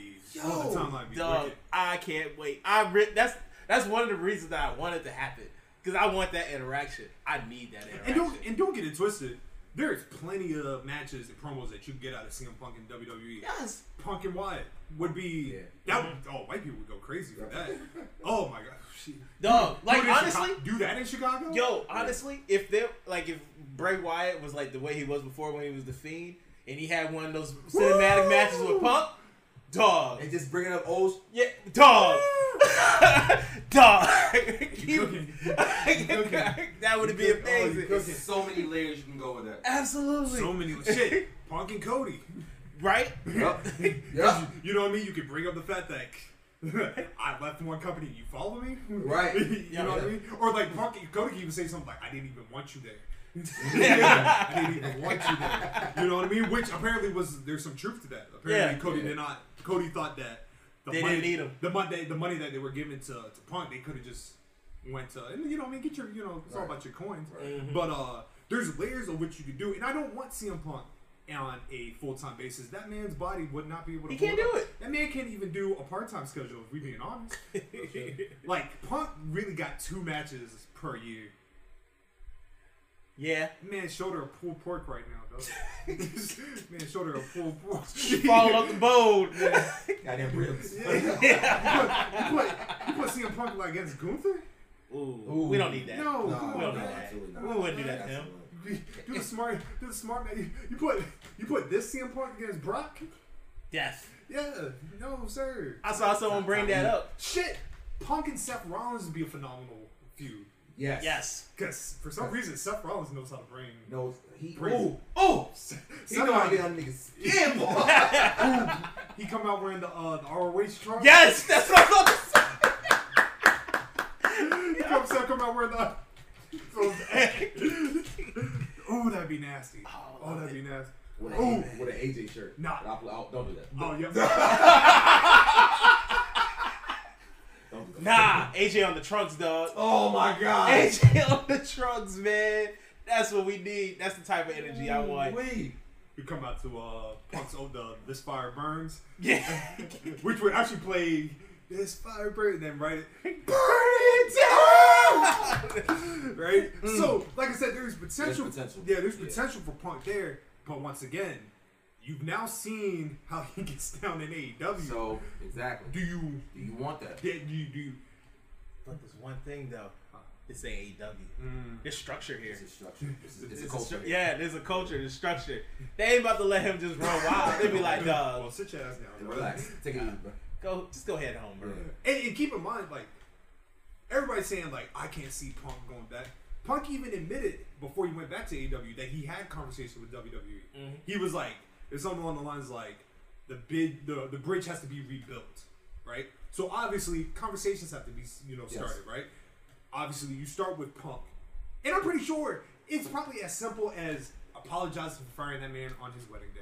oh, the timeline be. dog. wicked. I can't wait. I re- that's that's one of the reasons that I want it to happen because I want that interaction. I need that interaction. And don't and don't get it twisted. There's plenty of matches and promos that you can get out of CM Punk in WWE. yes. Punk and Wyatt would be Yeah. that. Would, oh, white people would go crazy for that. Oh my god. Oh, shit. Dog, Do like honestly, Chicago- do that in Chicago. Yo, honestly, if they like if Bray Wyatt was like the way he was before when he was the Fiend, and he had one of those cinematic Woo! matches with Punk, dog, And just bringing up old. yeah, dog, dog, He- cooking. that would be Oh, amazing. cooking. There's so many layers you can go with that. Absolutely, so many shit. Punk and Cody. right? Yup. Yup. You know what I mean? You could bring up the fact that I left one company. You follow me, Right. you Yeah. know what I mean? Or like Punk, and Cody can even say something like, "I didn't even want you there." yeah. I didn't even want you there. You know what I mean? Which apparently was there's some truth to that. Apparently, Yeah. Cody Yeah. did not. Cody thought that the They money, didn't need him. The money, the money that they were giving to, to Punk, they could have just went to. And you know, I mean, get your, you know, it's all about your coins. Mhm. But uh, there's layers of what you can do, and I don't want CM Punk on a full time basis. That man's body would not be able to. He can't do up. it. That man can't even do a part time schedule. If we being honest, like Punk really got two matches per year. Yeah, Man, shoulder a pulled pork right now, though. man, shoulder a pulled pork. fall off the boat. Goddamn ribs. you, put, you, put, you put CM Punk like against Gunther? Ooh, Ooh. we don't need that. No, No, we don't on, need that. not. We wouldn't do that to him. Do the smart, do the smart man. You, you put, you put this CM Punk against Brock? Death. Yeah, no, sir. I saw someone bring that up. Shit, Punk and Seth Rollins would be a phenomenal feud. Yes. Yes. Because for some reason, Seth Rollins knows how to bring. No, he. Ooh. Oh. Seth He know how to get on niggas skin. He come out wearing the uh, the ROH trunk. Yes, that's what I'm about to say. He comes out come out wearing the. Ooh, that'd be nasty. Oh, that'd be nasty. With Ooh. an, with an AJ shirt. Nah. I'll, I'll, don't do that. Oh yeah. Don't do. Nah, AJ on the trunks, dog. Oh my god. AJ on the trunks, man. That's what we need. That's the type of energy I want. Wait. We come out to uh, Punk's old the This Fire Burns, Yeah. which would actually play This Fire Burns, and then write it Burn It down! right? So, like I said, there's potential. There's potential. Yeah, there's Yeah. potential for Punk there. But once again, you've now seen how he gets down in AEW. So exactly. do you? Do you want that? Yeah, do you? Do you But there's one thing though. It's AEW. mm, There's structure here. It's a structure. It's, a- it's a It's a culture. stru- yeah, there's a culture, there's structure. They ain't about to let him just run wild. They be like, well, dog, sit your ass down. And bro. Relax. Take it easy, bro. go, just go head home, bro. Yeah. And, and keep in mind, like everybody's saying, like I can't see Punk going back. Punk even admitted before he went back to AEW that he had conversation with WWE. Mhm. He was like, "There's something along the lines like the bid, the the bridge has to be rebuilt, right? So obviously, conversations have to be you know Yes. started, right? Obviously, you start with Punk, and I'm pretty sure it's probably as simple as apologizing for firing that man on his wedding day.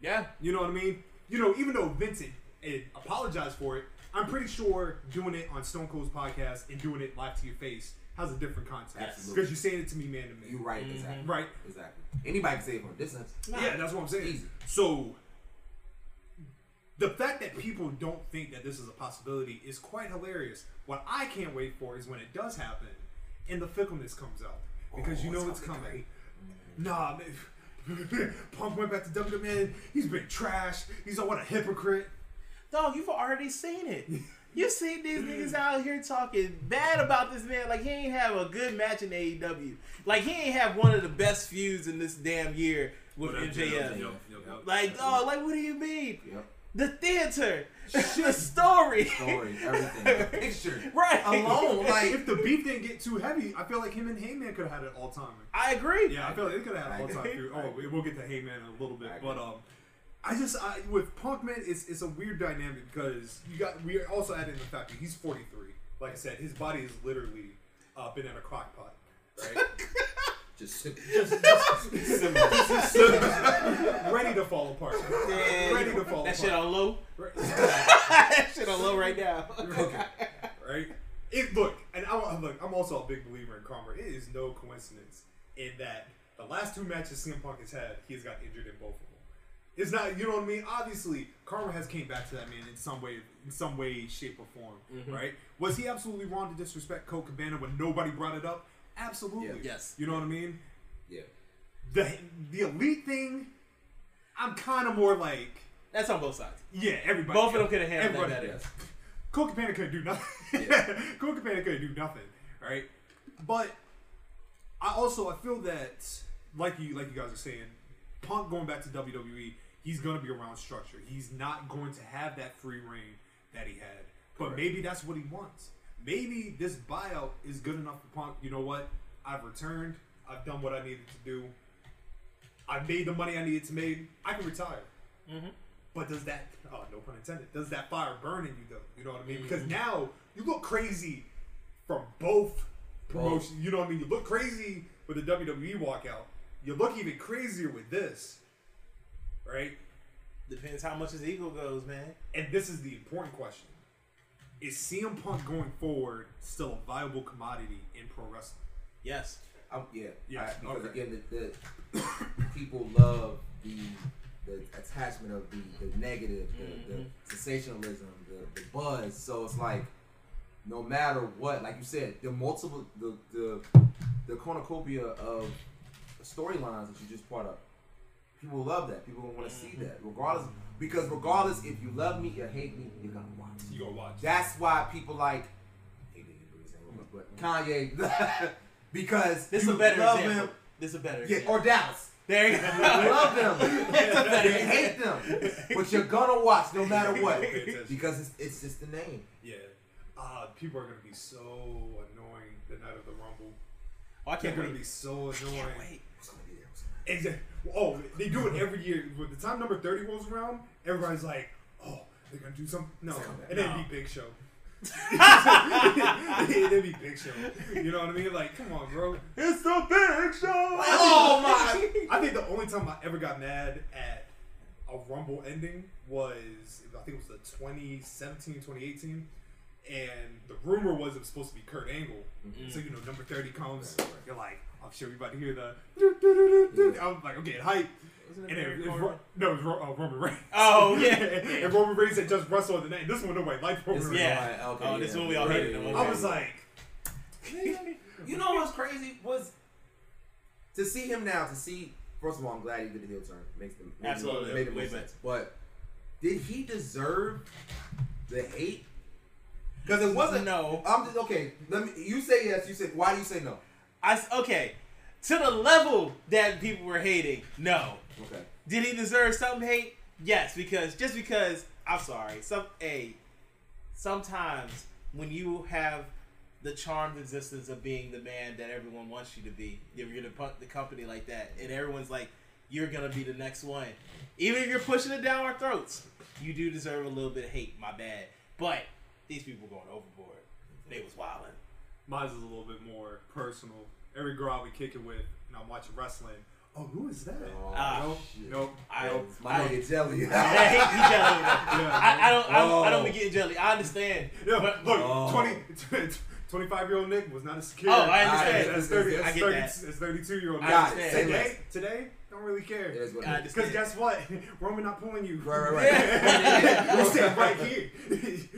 Yeah. You know what I mean? You know, even though Vincent had, had apologized for it, I'm pretty sure doing it on Stone Cold's podcast and doing it live to your face has a different context. Absolutely. Because you're saying it to me man to man. You right. Exactly. Right. Exactly. Anybody can say it from a distance. Yeah, that's what I'm saying. Easy. So the fact that people don't think that this is a possibility is quite hilarious. What I can't wait for is when it does happen and the fickleness comes out. Because Oh, you know it's it's gonna be coming. Nah, man. Punk went back to WWE. Man, he's been trashed. He's a what a hypocrite. Dog, you've already seen it. You seen these niggas out here talking bad about this man like he ain't have a good match in AEW. Like he ain't have one of the best feuds in this damn year with But, MJF. Like, dog, like what do you mean? Yep. The theater, the story, Story, everything, the picture, right? alone, like if the beef didn't get too heavy, I feel like him and Hangman could have had an all time. I agree. Yeah, I feel like they could have had an all time agree. feud. Oh, we- we'll get to Hangman in a little bit, but um, I just I, with Punk man, it's it's a weird dynamic because you got we are also adding the fact that he's 43. Like I said, his body is literally uh, been in a crock pot, right? just, simple. just, simple. ready to fall apart. Yeah, ready to fall apart. that shit apart. on low. Right? that shit on low right now. right? It look, and I'm look. I'm also a big believer in karma. It is no coincidence in that the last two matches CM Punk has had, he has got injured in both of them. It's not, you know what I mean. Obviously, karma has came back to that man in some way, in some way, shape, or form, Mm-hmm. right? Was he absolutely wrong to disrespect Colt Cabana when nobody brought it up? Absolutely. Yeah. Yes. You know what I mean? yeah. The the elite thing, I'm kind of more like, That's on both sides. yeah, everybody. Both of them could have handled that everybody- better. Yes. Colt Cabana couldn't do nothing. Colt Cabana couldn't do nothing, right? But I also I feel that like you like you guys are saying, Punk going back to WWE, he's gonna be around structure. He's not going to have that free reign that he had. But Correct. maybe that's what he wants. Maybe this buyout is good enough for Punk. You know what? I've returned. I've done what I needed to do. I've made the money I needed to make. I can retire. Mm-hmm. But does that, oh, no pun intended, does that fire burn in you though? You know what I mean? Because mm-hmm. now you look crazy from both promotions. You know what I mean? You look crazy with the WWE walkout. You look even crazier with this, right? Depends how much his ego goes, man. And this is the important question: Is CM Punk going forward still a viable commodity in pro wrestling? Yes. Um, yeah, Yeah, I- because okay. again, the, the people love the the attachment of the, the negative, the, the sensationalism, the, the buzz. So it's like, no matter what, like you said, the multiple, the the the cornucopia of storylines that you just brought up. People love that. People want to see that, regardless. Because regardless, if you love me or hate me, you're gonna watch. You're gonna watch? That's why people like but Kanye because This is you a better love example. him. This is a better Yeah, example. or Dallas. there you You go. love them. you hate them. But you're gonna watch no matter what. Because it's, it's just the name. Yeah. Uh, people are gonna be so annoying the night of the Rumble. Oh, I They're can't gonna wait. be so annoying. Can't wait. What's gonna be there? What's gonna Exactly. Oh, they do it every year. When the time number thirty rolls around, everybody's like, "Oh, they're gonna do something." No, and then No. it'd be Big Show. it'd be Big Show. You know what I mean? Like, come on, bro. It's the Big Show. Oh my! I think the only time I ever got mad at a Rumble ending was I think it was the 2017, 2018. And the rumor was it was supposed to be Kurt Angle. Mm-hmm. So, you know, number 30 comes. Right, right. You're like, I'm sure we about to hear the. I'm like, I'm getting hype. Wasn't And it then Barry it's Corbin? Ro- no, it was Ro- uh, Roman Reigns. Oh, yeah. and Roman Reigns had just wrestled the night. This one nobody liked Roman This Reigns. Yeah. Oh, okay, oh, this yeah. one we all hated him. Right. I Okay. was like, You know what's crazy was to see him now. To see first of all, I'm glad he did the heel turn. Makes them made Absolutely. it, made it Way make better. sense. But did he deserve the hate? Because it wasn't. No. I'm just okay. Let me. You say yes. You say why do you say no? I okay. To the level that people were hating, no. Okay. Did he deserve some hate? Yes, because just because I'm sorry, some a sometimes when you have the charmed existence of being the man that everyone wants you to be, if you're the, pu- the company like that, and everyone's like, you're gonna be the next one, even if you're pushing it down our throats, you do deserve a little bit of hate. My bad, but these people going overboard. They was wilding. Mine's is a little bit more personal. Every girl I be kicking with, and I'm watching wrestling. Oh, who is that? Oh, Ah, nope, shit. nope, I- nope. My I- nigga Jelly. Yeah, he, he jelly. Yeah. I, I don't. I, don't- I don't Oh. be getting jelly. I understand. Yeah, but look, Oh. 20, 25 year old Nick was not as secure. Oh, I understand. As, as 30, I as get 30, that. as 32 year old I Nick. understand. Today, today, don't really care. It is what I it is. Because guess what? Roman not pulling you. Right, right, right. We're sitting right here.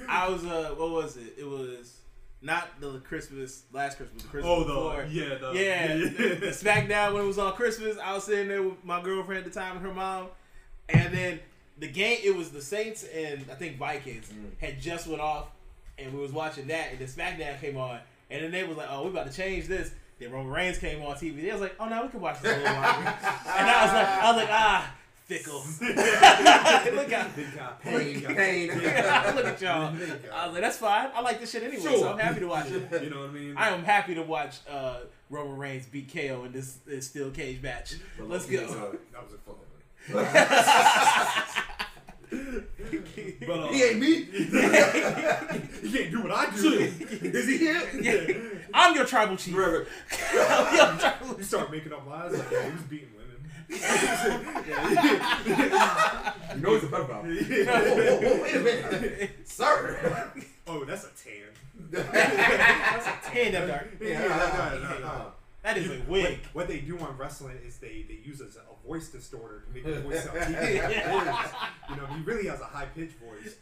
I was uh, what was it? It was not the Christmas last Christmas. The Christmas oh, before. the yeah, the yeah, the, the SmackDown when it was on Christmas. I was sitting there with my girlfriend at the time and her mom, and then the game. It was the Saints and I think Vikings Mm. had just went off, and we was watching that, and then SmackDown came on, and then they was like, "Oh, we about to change this." Then Roman Reigns came on TV. They was like, "Oh no, we can watch this a little longer." and I was like, "I was like, ah, fickle." Look out. Big guy. Pain, Big pain. Look at y'all. I was like, that's fine. I like this shit anyway, so I'm happy to watch it. You know what I mean? I am happy to watch uh, Roman Reigns beat KO in this, this steel cage match. But Let's go. That was a fuck. But uh, He ain't me. he can't do what I do. Is he here? I'm your tribal chief. Forever. I'm your tribal You start making up lies like, yeah, he was beating women. You know he's a pedophile. Whoa, whoa, whoa, wait a minute, sir. Oh, that's a tan. That's a 10 up there. Yeah, no, no, no, no. That is a What, wig. what they do on wrestling is they, they use a, a voice distorter to make the voice sound deep. You know, he really has a high pitched voice.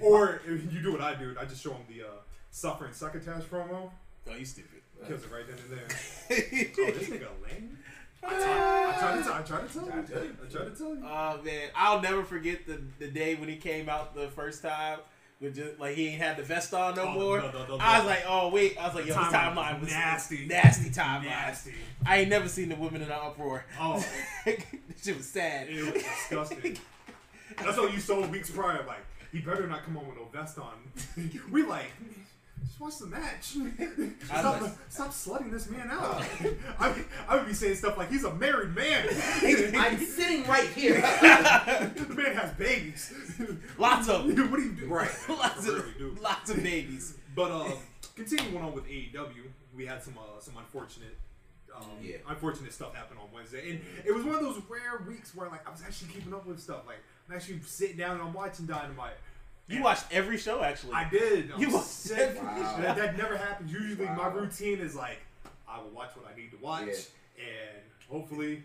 Or if you do what I do, I just show him the uh, suffering succotash promo. Oh, you stupid. Kills it right then and there. oh, this nigga lame. I try to tell, I try to tell you. I try to tell you. Oh man, I'll never forget the the day when he came out the first time. With just like he ain't had the vest on no Oh, more. no, no, no, I was no. like, oh wait, I was like, yo, his Timeline timeline was nasty. nasty timeline. Nasty. I ain't never seen the women in an uproar. Oh, this shit was sad. it was disgusting. That's what you saw weeks prior. Like, he better not come on with no vest on. we like, just watch the match. Stop, like- stop slutting this man out. I, would- I would be saying stuff like, he's a married man. I'm sitting right here. the man has babies. Lots of what do you do? Right. lots of do. lots of babies. But um, continuing on with AEW, we had some uh, some unfortunate. Um, Yeah. Unfortunate stuff happened on Wednesday, and it was one of those rare weeks where like I was actually keeping up with stuff. Like I'm actually sitting down and I'm watching Dynamite. You watched every show actually. I did. I'm You watched sick. every Wow. That, that never happens. Usually, my routine is like I will watch what I need to watch, and hopefully,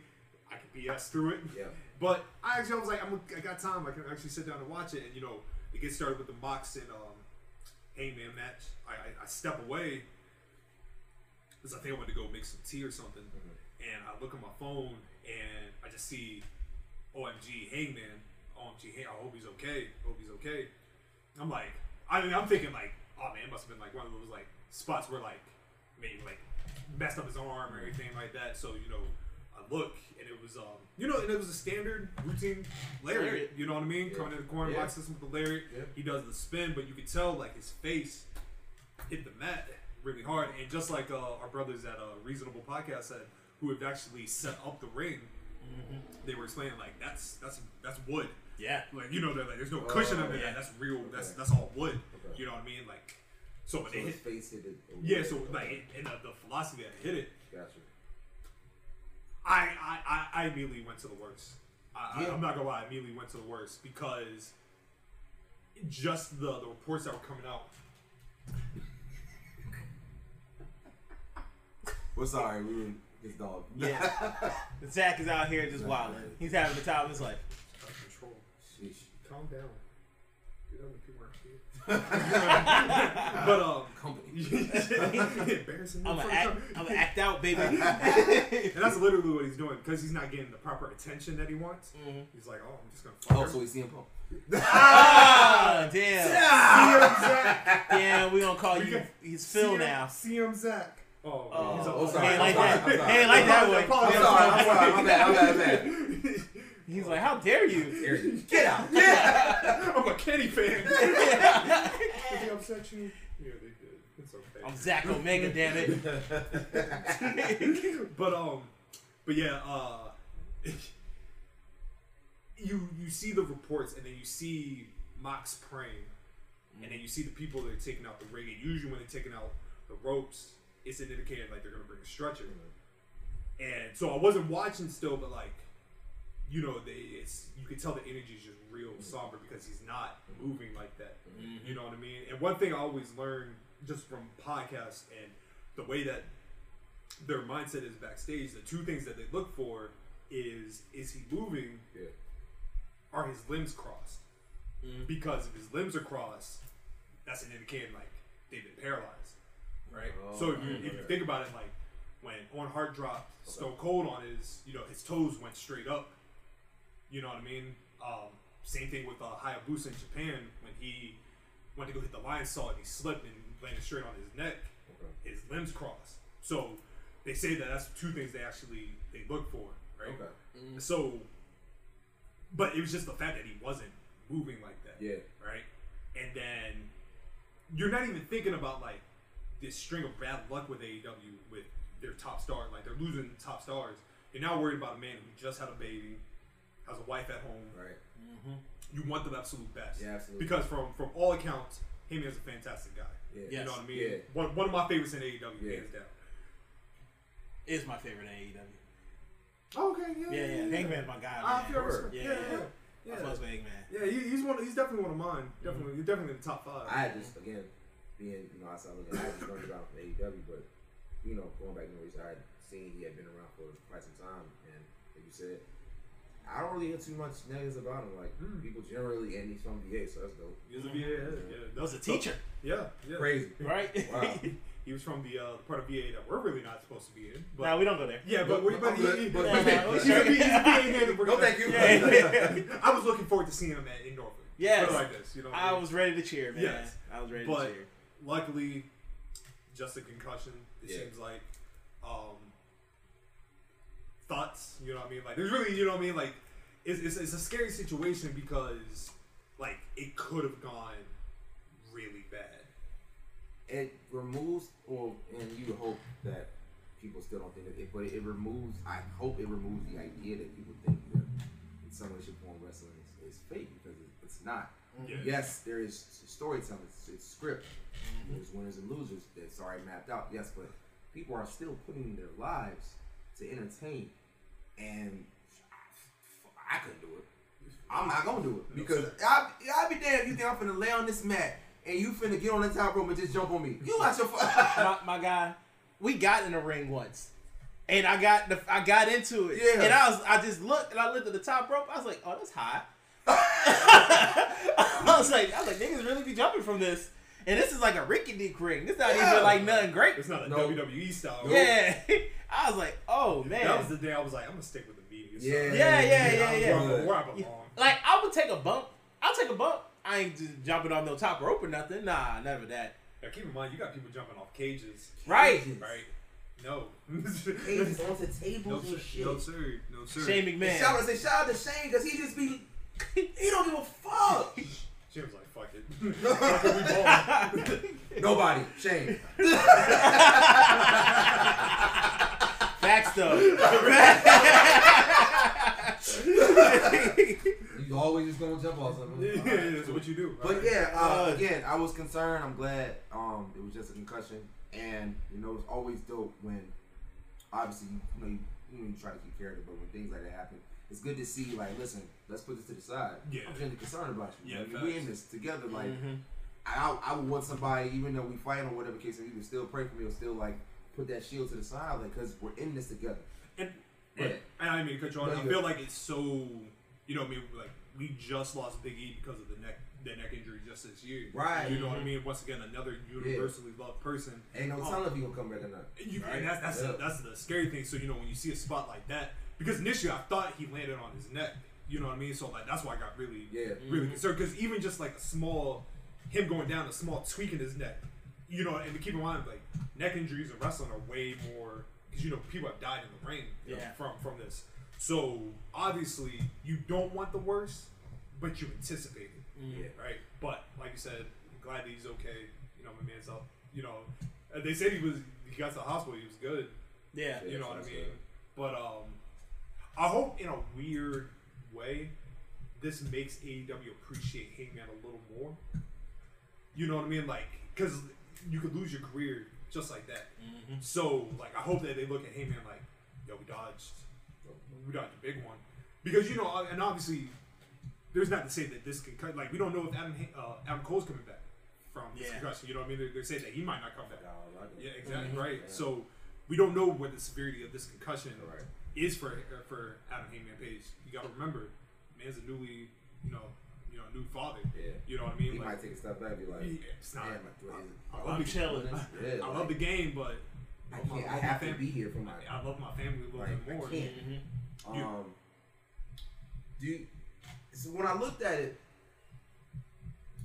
I can BS through it. Yeah. But I actually I was like, I'm, I got time. I can actually sit down and watch it, and you know, it gets started with the Mox and um, Hangman match. I, I, I step away because I think I went to go make some tea or something, and I look at my phone and I just see OMG Hangman. OMG, Hang- I hope he's okay. I Hope he's okay. I'm like, I mean, I'm thinking like, oh man, it must have been like one of those like spots where like maybe like messed up his arm or anything like that. So you know, I look and it was um, you know, and it was a standard routine lariat. You know what I mean? Yeah. Coming in the corner, Yeah. box system with the lariat. Yeah. He does the spin, but you could tell like his face hit the mat really hard. And just like uh, our brothers at a reasonable podcast said, who have actually set up the ring, they were explaining like that's that's that's wood. Yeah. Like you know, they're like there's no oh, cushion under yeah. that. That's real. That's Okay. that's all wood. Okay. You know what I mean? Like so when So they his hit. face hit it. Yeah, so like in the, the philosophy that hit it, Gotcha. I I, I, I immediately went to the worst. I, Yeah. I, I'm not gonna lie, I immediately went to the worst because just the the reports that were coming out. Well, sorry, we were his dog. Yeah. Zach is out here just wilding. He's having the time of his life. Out of control. Sheesh. Calm down. Get on the people aren't but um, Company. embarrassing. I'm gonna act. I'm gonna act out, baby. And that's literally what he's doing because he's not getting the proper attention that he wants. Mhm. He's like, oh, I'm just gonna fuck Oh, her. so he's CM Punk. Ah, damn. CM Zach. Yeah, we gonna call We you. He's Phil CM now. CM Zach. Oh, Oh, he's a- oh, sorry, ain't like I'm that. sorry, I'm sorry. He ain't like that I way. apologize. I'm sorry, I'm sorry, my bad, my bad, my bad. He's like, how dare you? Get out. I'm a Kenny fan. Did they upset you? Yeah, they did. It's okay. I'm Zach Omega, damn it. but um, but yeah, uh, you you see the reports and then you see Mox praying, and then you see the people that are taking out the ring. And usually when they're taking out the ropes, it's an indicator like they're gonna bring a stretcher. And so I wasn't watching still, but like, you know, they it's you can tell the energy is just real somber because he's not moving like that. Mm-hmm. You know what I mean? And one thing I always learn just from podcasts and the way that their mindset is backstage, the two things that they look for is is he moving? Yeah. Are his limbs crossed? Mm-hmm. Because if his limbs are crossed, that's an indicator like they've been paralyzed, right? Oh, so if you, if you think about it, like when Owen Hart dropped Stone Cold on his, you know, his toes went straight up. You know what I mean? Um, same thing with uh, Hayabusa in Japan when he went to go hit the Lionsault and he slipped and landed straight on his neck. Okay. His limbs crossed. So they say that that's two things they actually they look for, right? Okay. So, but it was just the fact that he wasn't moving like that, Yeah. right? And then you're not even thinking about like this string of bad luck with AEW with their top star, like they're losing top stars. You're now worried about a man who just had a baby, has a wife at home. Right. Mm-hmm. You want the absolute best, Yeah, absolutely. Because from from all accounts, Hangman's a fantastic guy. Yeah. Yes. You know what I mean? Yeah. One, one of my favorites in AEW, Yeah. hands down. Is my favorite in AEW. Oh, okay, yeah, Yeah, yeah. Hangman's my guy. I man. feel respect. Yeah, Yeah, yeah. yeah. I yeah. fucks with Hangman. Yeah, he, he's one. He's definitely one of mine. Mm-hmm. Definitely, he's definitely in the top five. I had just again being you know outside looking, I had just learned about from AEW, but you know going back to the reason I had seen he had been around for quite some time, and like you said, I don't really hear too much negatives about him. Like Mm. people generally, and he's from VA, so that's dope. He was a VA head. Yeah, That was a teacher, Yeah, yeah. Crazy. right? Wow. He was from the uh, part of VA that we're really not supposed to be in. But nah, we don't go there. yeah, but, we, but, I'm he, good. he, But- he's, Yeah, a- no, he's, a, he's a VA head. No, thank you. Yeah. I was looking forward to seeing him at in Norfolk. Yes. Like this. You know, I mean? was ready to cheer, man. Yes. I was ready But to cheer. luckily, just a concussion. It Yeah. seems like um, thoughts. You know what I mean? Like there's really, you know what I mean? Like it's, it's, it's a scary situation because like it could have gone really bad. it removes, or and you hope that people still don't think of it, but it removes. I hope it removes the idea that people think that in some way, shape, or form, wrestling is, is fake because it, it's not. Mm-hmm. Yeah. Yes, there is storytelling, it's, it's script. Mm-hmm. There's winners and losers that's already mapped out. Yes, but people are still putting their lives to entertain, and I couldn't do it. I'm not gonna do it because I I be damned if you think I'm finna lay on this mat and you finna get on the top rope and just jump on me. You out your fu- my, my guy, we got in the ring once. And I got the I got into it. Yeah. And I was I just looked and I looked at the top rope. I was like, oh, that's high. I was like, I was like, niggas really be jumping from this. And this is like a Ricky Dick ring. This not Yeah. even like nothing great. It's not a No. WWE style. Yeah. I was like, oh man. That was the day I was like, I'm gonna stick with the media. Yeah. Yeah, yeah, yeah, I'm yeah. where, where I belong. like I would take a bump. I'll take a bump. I ain't just jumping off no top rope or nothing. Nah, never that. Now keep in mind, you got people jumping off cages, Right. right? No. Cages onto tables sir. and shit. no sir, no sir. Shane McMahon. shout out say shout out to Shane because he just be he don't give a fuck. She was like, "Fuck it." Fuck it, we ball. Nobody. Shane. Facts though. You always just gonna jump off something. yeah, that's what you do. But right? yeah, uh, Uh, again, I was concerned. I'm glad um, it was just a concussion, and you know it's always dope when, obviously, you, you know you, you, know, you try to keep care of it, but when things like that happen, it's good to see. Like, listen, let's put this to the side. Yeah. I'm genuinely concerned about you. Yeah, Like, we in this together. Like, Mhm. I, I would want somebody, even though we fight or whatever case, you can still pray for me or still like put that shield to the side, like, because we're in this together. And, Yeah. and, and I mean cut you off. No, I feel like it's so, you know, what I mean, like we just lost Big E because of the neck, the neck injury just this year. Right. You know what I mean? Once again, another universally loved person. Ain't no Oh. telling if he gonna come back or not. You, Right. And that's that's, Yeah. the, that's the scary thing. So you know when you see a spot like that, because initially I thought he landed on his neck. You know what I mean? So like that's why I got really Yeah. really concerned. Because even just like a small him going down, a small tweak in his neck. You know, and to keep in mind like neck injuries in wrestling are way more because you know people have died in the ring you know, from from this. So obviously you don't want the worst, but you anticipate it. Yeah. Right. But like you said, I'm glad that he's okay. You know, my man's up. You know, they said he was. He got to the hospital. He was good. Yeah. You Yeah, know what I mean? good. But um, I hope in a weird way, this makes AEW appreciate Hangman a little more. You know what I mean? Like, because you could lose your career just like that. So, like, I hope that they look at Hangman like, yo, we dodged, we dodged a big one, because you know, uh, and obviously, there's not to say that this can cut. Like, we don't know if Adam uh, Adam Cole's coming back from this Yeah. concussion. You know what I mean? They're, they're saying that he might not come back. Yeah, exactly. Mhm. Right. Yeah. So we don't know what the severity of this concussion Right. Is for uh, for Adam Hangman Page. You got to remember, man's a newly, you know, you know, new father. Yeah. You know what I mean? He Like, might take a step back and be like, he- it's not. damn, I- do I- I, I I'm love the, chilling. yeah, I like, love the game, but I can't. I love my have to be here for my. I, I love my family a little Like, bit I more. can't. Mhm. Um, do you, so when I looked at it,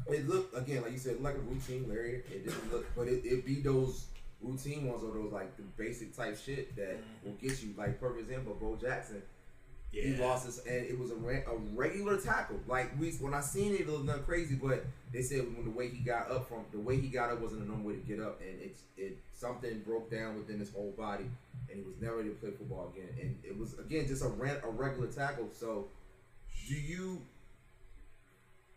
it looked again like you said like a routine Larry. It didn't look, but it, it be those routine ones or those like the basic type shit that mm-hmm. will get you. Like for example, Bo Jackson. He Yeah. lost his, and it was a, re- a regular tackle. Like we, when I seen it, it was nothing crazy. But they said when the way he got up from the way he got up wasn't a normal way to get up, and it's it something broke down within his whole body, and he was never able to play football again. And it was again just a ran, a regular tackle. So, do you?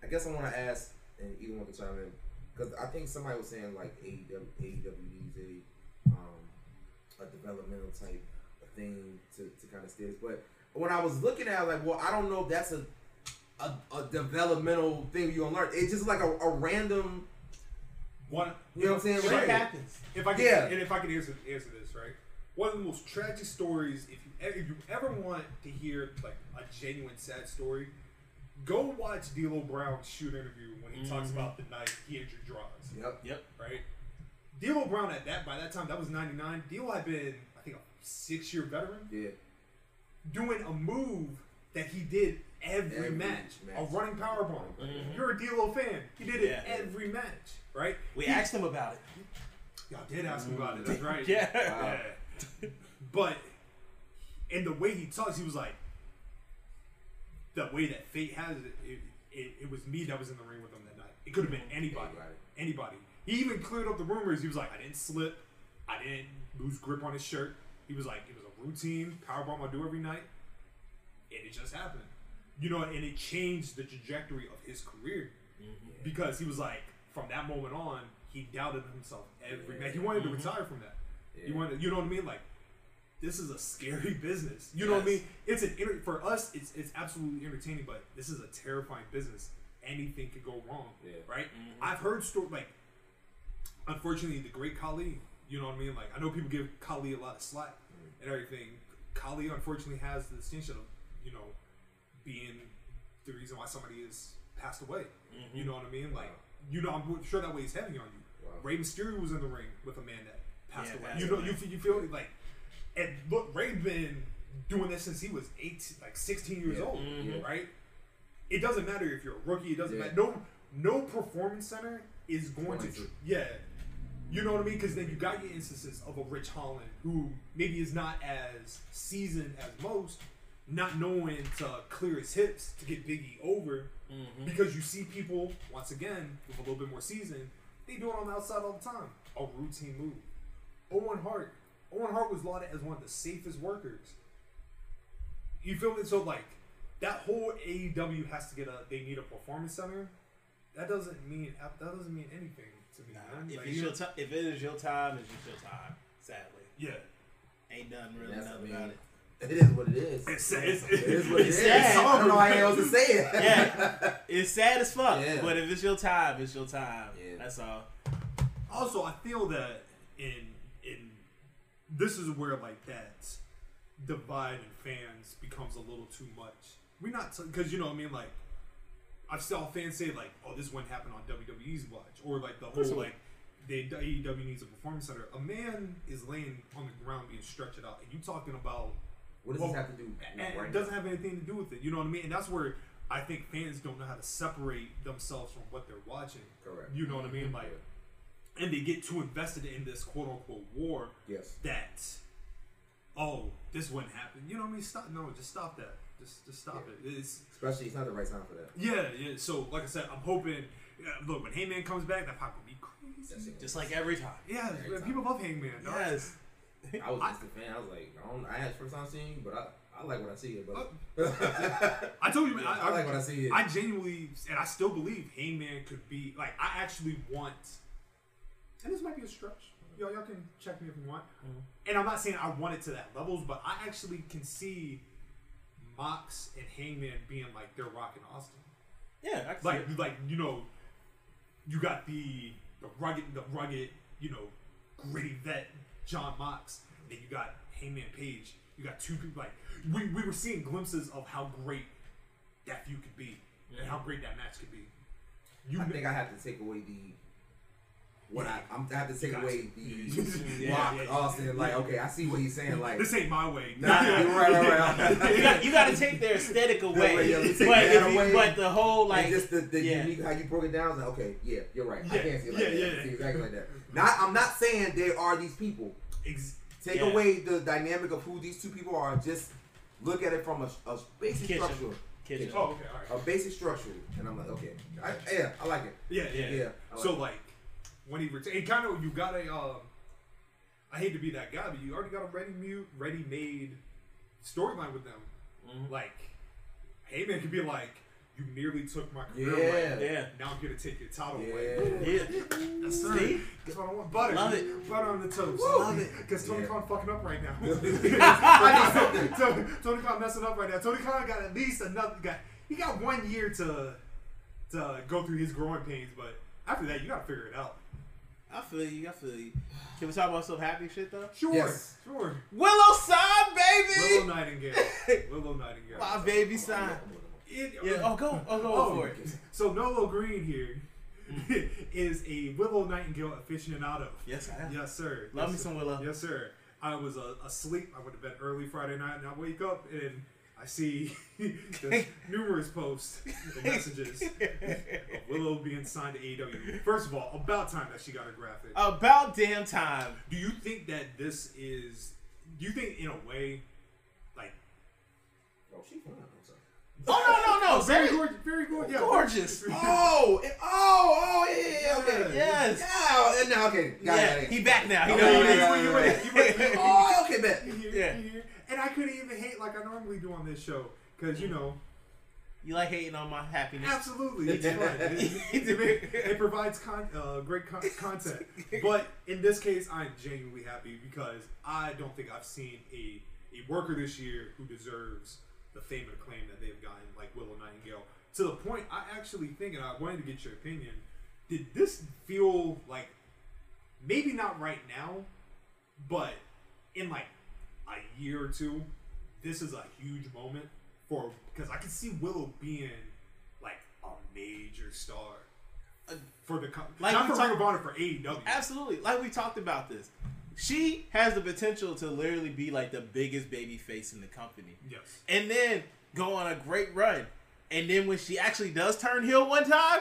I guess I want to ask, and either one can chime in, because I think somebody was saying like AEW, AEW needs a um, a developmental type thing to, to kind of steer this. But when I was looking at it, like, well, I don't know if that's a a, a developmental thing you're gonna learn. It's just like a, a random, One, you know what I'm saying? Shit Right. happens. If I can, Yeah. and if I can answer answer this right, one of the most tragic stories. If you if you ever want to hear like a genuine sad story, go watch D'Lo Brown's shoot interview when he talks Mhm. about the night he injured Droz. Yep. Yep. Right. D'Lo Brown at that by that time that was '99. D'Lo had been I think a six year veteran Yeah. doing a move that he did every, Every match, a running power bomb. Mhm. You're a D'Lo fan. He did it Yeah. every match, right? We He- asked him about it. Y'all did ask me about it. That's right. Yeah. Wow. Yeah. But in the way he talks, he was like, the way that fate has it, it, it, it was me that was in the ring with him that night. It could have been anybody. Anybody. Anybody. He even cleared up the rumors. He was like, I didn't slip. I didn't lose grip on his shirt. He was like, it was a routine powerbomb I do every night. And it just happened. You know, and it changed the trajectory of his career. Mm-hmm. Because he was like, from that moment on, he doubted himself every Yeah. night. He wanted to mm-hmm. retire from that. He Yeah. wanted, you know what I mean? Like, this is a scary business. You know what I mean? It's an for us. It's it's absolutely entertaining, but this is a terrifying business. Anything could go wrong, Yeah. right? I've heard stories like, unfortunately, the great Khali. You know what I mean? Like, I know people give Khali a lot of slack and everything. Khali unfortunately has the distinction of, you know, being the reason why somebody is passed away. You know what I mean? Like, you know, I'm sure that weighs heavy on you. Wow. Rey Mysterio was in the ring with a man that passed Yeah, away. passed You know, away. you you feel like, and look, Rey's been doing this since he was eight, like 16 years Yeah. old, Mhm. right? It doesn't matter if you're a rookie. It doesn't Yeah. matter. No, no performance center is going, to, to. yeah. You know what I mean? Because then you got your instances of a Ridge Holland who maybe is not as seasoned as most, not knowing to clear his hips to get Biggie over. Because you see people once again with a little bit more season, they do it on the outside all the time. A routine move. Owen Hart. Owen Hart was lauded as one of the safest workers. You feel me? So like that whole AEW has to get a. They need a performance center. That doesn't mean that doesn't mean anything to me. man. If Like, it's your ti if it is your time, it's just your time. Sadly, yeah. ain't nothing really That's, I nothing mean, about it. It is what it is. It's, it's, It is what it It's is. sad. I don't know how else to say it. Yeah, it's sad as fuck. Yeah. But if it's your time, it's your time. Yeah. That's all. also I feel that in in this is where like that divide in fans becomes a little too much. We're not because you know what I mean like I've saw fans say like oh this wouldn't happen on WWE's watch or like the whole like the AEW needs a performance center. A man is laying on the ground being stretched out, and you talking about What does Well, this have to do? it doesn't have anything to do with it. You know what I mean? And that's where I think fans don't know how to separate themselves from what they're watching. Correct. You know what I mean? Like, and they get too invested in this quote unquote war Yes. that, oh, this wouldn't happen. You know what I mean? Stop. No, just stop that. Just, just stop Yeah. it. It's Especially, it's not the right time for that. yeah, yeah. So, like I said, I'm hoping. Yeah, look, when Hangman comes back, that pop will be crazy. That's. Just like every time. Yeah, Every man, time. people love Hangman. dog. Yes. I was just a fan. I was like, I don't. I had first time seeing you, but I, I like when I see it. But I told you, man. I, I, like when I see it. I genuinely, and I still believe Hangman could be like. I actually want, and this might be a stretch. Y'all, y'all can check me if you want. Mm-hmm. And I'm not saying I want it to that levels, but I actually can see Mox and Hangman being like they're Rock and Austin. Yeah. I can see Like, it. like you know, you got the the rugged, the rugged, you know, gritty vet Jon Mox. Then you got Hangman Page. You got two people like we, we were seeing glimpses of how great that feud could be and how great that match could be. You I think I have to take away the when I I'm, I have to take Gotcha. away the Yeah, Rock yeah, yeah. Austin. Like, okay, I see what he's saying. Like, This ain't my way. nah, right, right, right. You got, you got to take their aesthetic away, but, that if you- away. but the whole like and just the, the yeah. unique how you broke it down. Like, okay, yeah, you're right. I can't see it like yeah, that. yeah. See exactly like that. Not, I'm not saying there are these people. Ex- Take away the dynamic of who these two people are. Just look at it from a, a basic Kitchen. structure. kitchen. oh, okay, all right. A basic structure. And I'm like, okay, I, yeah, I like it. Yeah, yeah, Yeah. Like So it. like when he retained, kind of you got a. Um, I hate to be that guy, but you already got a ready mute, ready made storyline with them. Mm-hmm. Like, Heyman could be like, "You nearly took my career Yeah. away. Yeah. Now I'm here to take your title Yeah. away." Yeah. Yes, sir. See? That's what I want. Butter. Love it. Butter on the toast. Love it. Because Tony Yeah. Khan fucking up right now. I need something. Tony, Tony Khan messing up right now. Tony Khan got at least another. Got he got one year to to go through his growing pains, but after that, you gotta figure it out. I feel you. I feel you. Can we talk about some happy shit though? Sure, Yes. sure. Willow sign, baby. Willow Nightingale. Willow Nightingale. My baby sign. It- Yeah. Oh, go. Oh, go Oh, for it. So Nolo Green here is a Willow Nightingale aficionado. Yes, I am. Yes, sir. Love yes, me sir. some Willow. Yes, sir. I was uh, asleep. I went to bed early Friday night, and I wake up and I see there's numerous posts and messages of Willow being signed to AEW. First of all, about time that she got a graphic. About damn time. Do you think that this is? Do you think, in a way, like Oh, she fine. Oh no no no! Oh, very Very gorgeous, very gorgeous, yeah. gorgeous. Oh, oh, oh, yeah, yeah, yeah, okay. Yes. Yeah, and now, okay. Got Yeah, it. he back now. He Okay, know yeah, what it is. yeah, You yeah, yeah. You ready? You ready? Oh, okay, bet. Hear- Yeah. And I couldn't even hate like I normally do on this show because you know, You like hating on my happiness? absolutely, it's fun. It, it- it provides con- uh, great con- content. But in this case, I'm genuinely happy because I don't think I've seen a a worker this year who deserves the fame and acclaim that they've gotten, like Willow Nightingale. To the point, I actually think, and I wanted to get your opinion. Did this feel like maybe not right now, but in like a year or two, this is a huge moment for because I can see Willow being like a major star uh, for the Like not for talk- Ring of Honor for AEW. Absolutely. Like we talked about this. She has the potential to literally be like the biggest baby face in the company. Yes. And then go on a great run. And then when she actually does turn heel one time,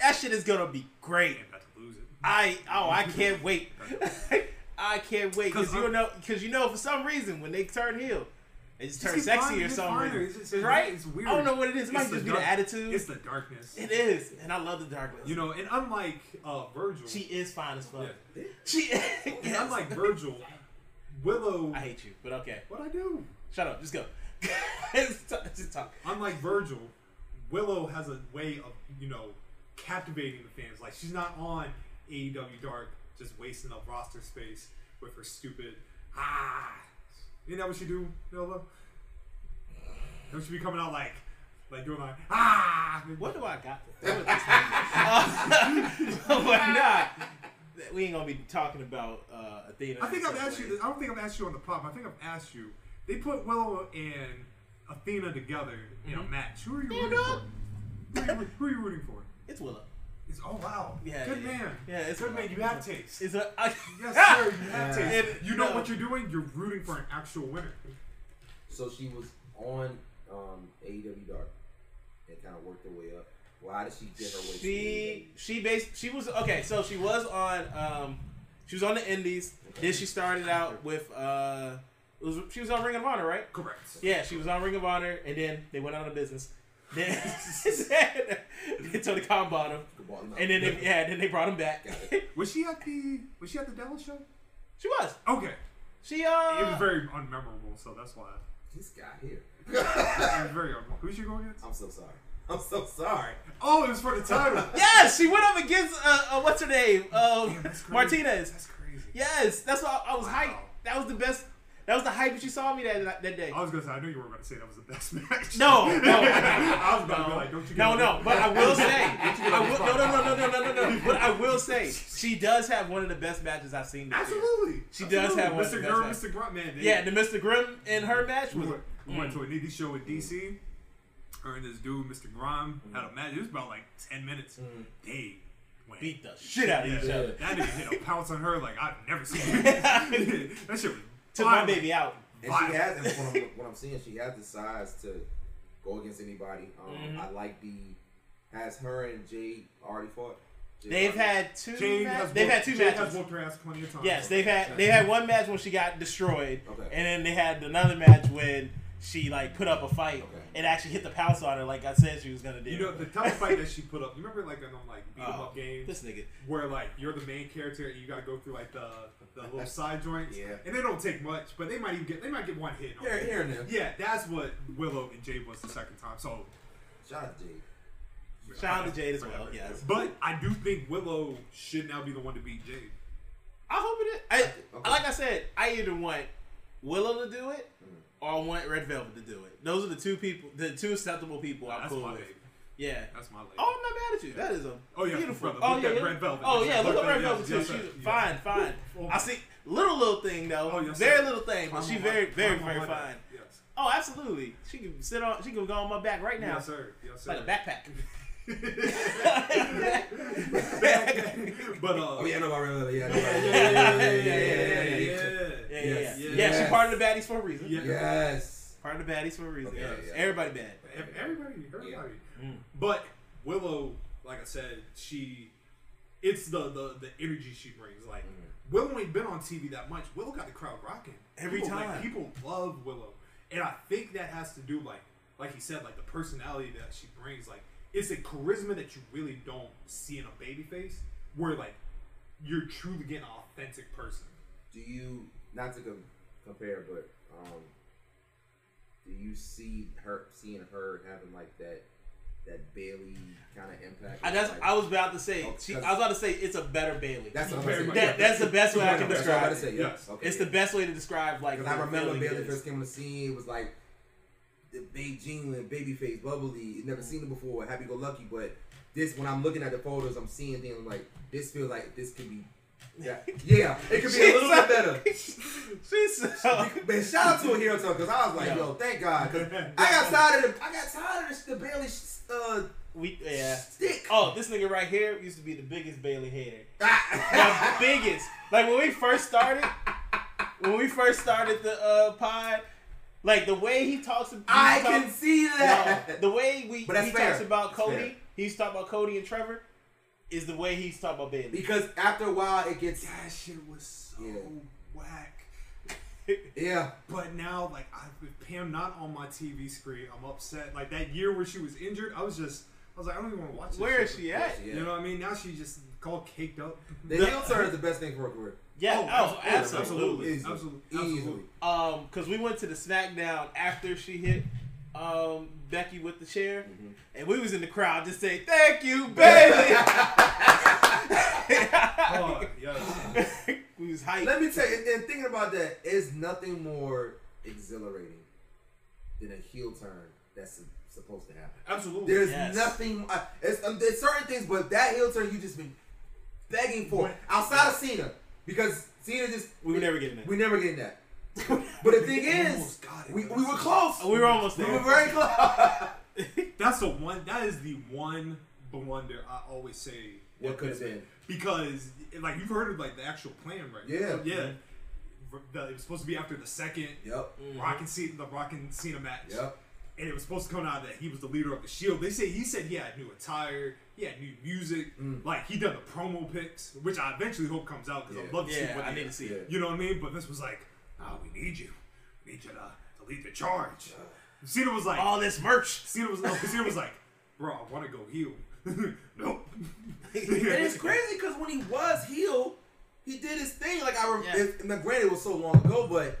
that shit is gonna be great. And about to lose it. I oh I can't wait. I can't wait because 'Cause you know because you know for some reason when they turn heel, they just turn sexy finer, or it's some finer. reason. It's just- it's- right? it's weird. I don't know what it is. It might just the be the attitude. It's the darkness. it is, and I love the darkness. You know, and unlike uh, Virgil, she is fine as fuck. Yeah. She. and yes. unlike Virgil, Willow. I hate you, but okay. what I do? Shut up. Just go. just, talk, just talk. Unlike Virgil, Willow has a way of you know captivating the fans. Like she's not on AEW Dark just wasting up roster space with her stupid ah. Isn't that what she do, Nova? Don't she be coming out like like doing like ah? What do I got? What is this? Uh, but nah, we ain't gonna be talking about uh, Athena. I think I've asked you. I don't think I've asked you on the pop. I think I've asked you. They put Willow and Athena together in a match. Who are you Stand rooting up. for? Who are, you, who are you rooting for? It's Willow. It's, oh wow, Yeah, good yeah. man. Yeah, it's good man. You have taste. It's a. I, Yes, sir. You have Yeah. taste. And, you know no. what you're doing. You're rooting for an actual winner. So she was on um, AEW Dark and kind of worked her way up. Why did she get her way? She she based she was okay. So she was on um she was on the Indies. Then she started out with uh it was she was on Ring of Honor, right? Correct. Yeah, she was on Ring of Honor, and then they went out of business. Then then Tony Khan bought him, and then they, yeah, then they brought him back. Was she at the Was she at the Dallas show? she was Okay. she uh. It was very unmemorable, so that's why. this guy here. It was very unmemorable. Who's she going against? I'm so sorry. I'm so sorry. Oh, it was for the title. yes she went up against uh, uh what's her name uh Damn, that's crazy. Martinez. That's crazy. Yes, that's why I was Wow. hyped. That was the best. That was the hype that you saw me that that day. I was gonna say I knew you were gonna say that was the best match. No, no, I was about to be no, like, don't you? no, no. But I will say, I will, no, no, no, no, no, no, no, no. But I will say, she does have one of the best matches I've seen. Absolutely. She does have one of Mr. best Mr. Grunt, man. They, Yeah, the Mr. Grimm in her match we was. went, we went to a indie show in DC. Her and this dude, Mr. Grime, mm-hmm. had a match. It was about like ten minutes. Mm-hmm. They went. beat the shit out of each other. That nigga hit a pounce on her like I've never seen. that shit was Took my baby out. And Violent. she has, and what I'm, what I'm seeing, she has the size to go against anybody. Um, Mhm. I like the has her and Jade already fought. Jade They've already- had two. Jade ma- has they've whooped- had two Jade matches. has whooped her ass plenty of times. Yes, they've had they had one match when she got destroyed, Okay. and then they had another match when she like put up a fight Okay. and actually hit the pounce on her like I said she was gonna do. You know the tough fight that she put up. You remember like in them like beat 'em Oh, up games this nigga. where like you're the main character and you got to go through like the the little side joints. Yeah. And they don't take much, but they might even get they might get one hit. on Here, it. here and there. Yeah, that's what Willow and Jade was the second time. So Shout out to Jade. Shout out to Jade as well. Yes, But I do think Willow should now be the one to beat Jade. I hope it is. I, Okay. Like I said, I either want Willow to do it Mm. Or I want Red Velvet to do it. Those are the two people, the two acceptable people I'm That's cool my with. baby. Yeah. That's my lady. Oh, I'm not mad at you. That is a Oh, yeah, beautiful. brother, oh look yeah, at. Red Velvet. Oh Yes, yeah, look look at Red Velvet too. yes, She's. Yes. fine, fine. Oh, I see little little thing though. Oh, yes, very sir. little thing, but Climb she on very my- very climb on very my fine. Yes. Oh, absolutely. She can sit on. She can go on my back right now, Yes, sir. Yes, sir. like a backpack. But uh, Oh yeah, I know about Yeah, I know yeah, yeah, yeah, yeah, Yeah, yeah, yeah, yeah, yeah, yeah, Yeah, yeah, Yes. yeah. Yeah, Yes. part of the baddies for a reason. Yeah. Yes. Part of the baddies for a reason. Okay, Yes. yeah. Everybody bad. Ev- Everybody, everybody. Mm. But Willow, like I said, she, it's the the the energy she brings. Like Mm. Willow ain't been on TV that much. Willow got the crowd rocking Every People, like, time. people love Willow, and I think that has to do like like he said, like the personality that she brings. Like it's a charisma that you really don't see in a baby face, where like you're truly getting an authentic person. Do you not to com- compare, but um, do you see her seeing her having like that that Bayley kind of impact? I, that's, Like, I was about to say. Oh, She, I was about to say it's a better Bayley. that's what I'm Very saying. much. That- that's the best way I can That's what I'm about to describe say. it. Yes. Okay, it's yeah. the best way to describe like. Because I remember Bayley Bayley first came on the scene. It was like the Beijing and babyface, bubbly. Never seen it before. Happy go lucky. But this, when I'm looking at the photos, I'm seeing things like this. Feels like this could be. Yeah, yeah, it could be a little bit better. She's. Man, shout out to a hero talk because I was like, Yeah. yo, thank God. I got tired of the, I got tired of the, the Bayley uh, We yeah. stick. Oh, this nigga right here used to be the biggest Bayley hater. The Ah. biggest. Like when we first started, when we first started the uh, pod, like the way he talks. He I can see that. the way we But he fair. talks about Cody, fair. he's talking about Cody and Trevor, is the way he's talking about Bayley. because after a while, it gets That shit was so Yeah. whack. yeah. But now, like, I, with Pam not on my TV screen, I'm upset. Like that year where she was injured, I was just, was like, I don't even want to watch. This Where shit. is she at? Yeah. You know what I mean? Now she's just all caked up. The heel turn is the best thing for her career. Yeah, oh, absolutely. absolutely, Easily. absolutely, Easily. Um, because we went to the SmackDown after she hit um Becky with the chair, Mm-hmm. and we was in the crowd just saying, "Thank you, Bayley." Oh, yes. we was hyped. Let me tell you, and, and thinking about that, is nothing more exhilarating than a heel turn that's supposed to happen. Absolutely. There's Yes. nothing. Uh, it's, um, there's certain things, but that heel turn you just been begging for outside of Cena because Cena just We were never getting that. we never getting that. but the thing is, got it, we, we were just- close. we were almost there. We were very close. That's the one. That is the one blunder I always say. What with could have been? Because, like, you've heard of like the actual plan, right? Yeah. yeah. The- it was supposed to be after the second yep. Rock and Cena, the Rock and Cena match. Yep. And it was supposed to come out that he was the leader of the Shield. They say he said he had new attire, he had new music, Mm. like he done the promo pics, which I eventually hope comes out because Yeah. I'd love to see what I they- need to see it. You know what I mean? But this was like, oh, we need you, we need you to, to lead the charge. Cena was like, All this merch. Cena was, no, Cena was like, bro, I want to go heel. nope. And it's crazy because when he was heel, he did his thing. Like I, rem- Yeah. it, now, granted, it was so long ago, but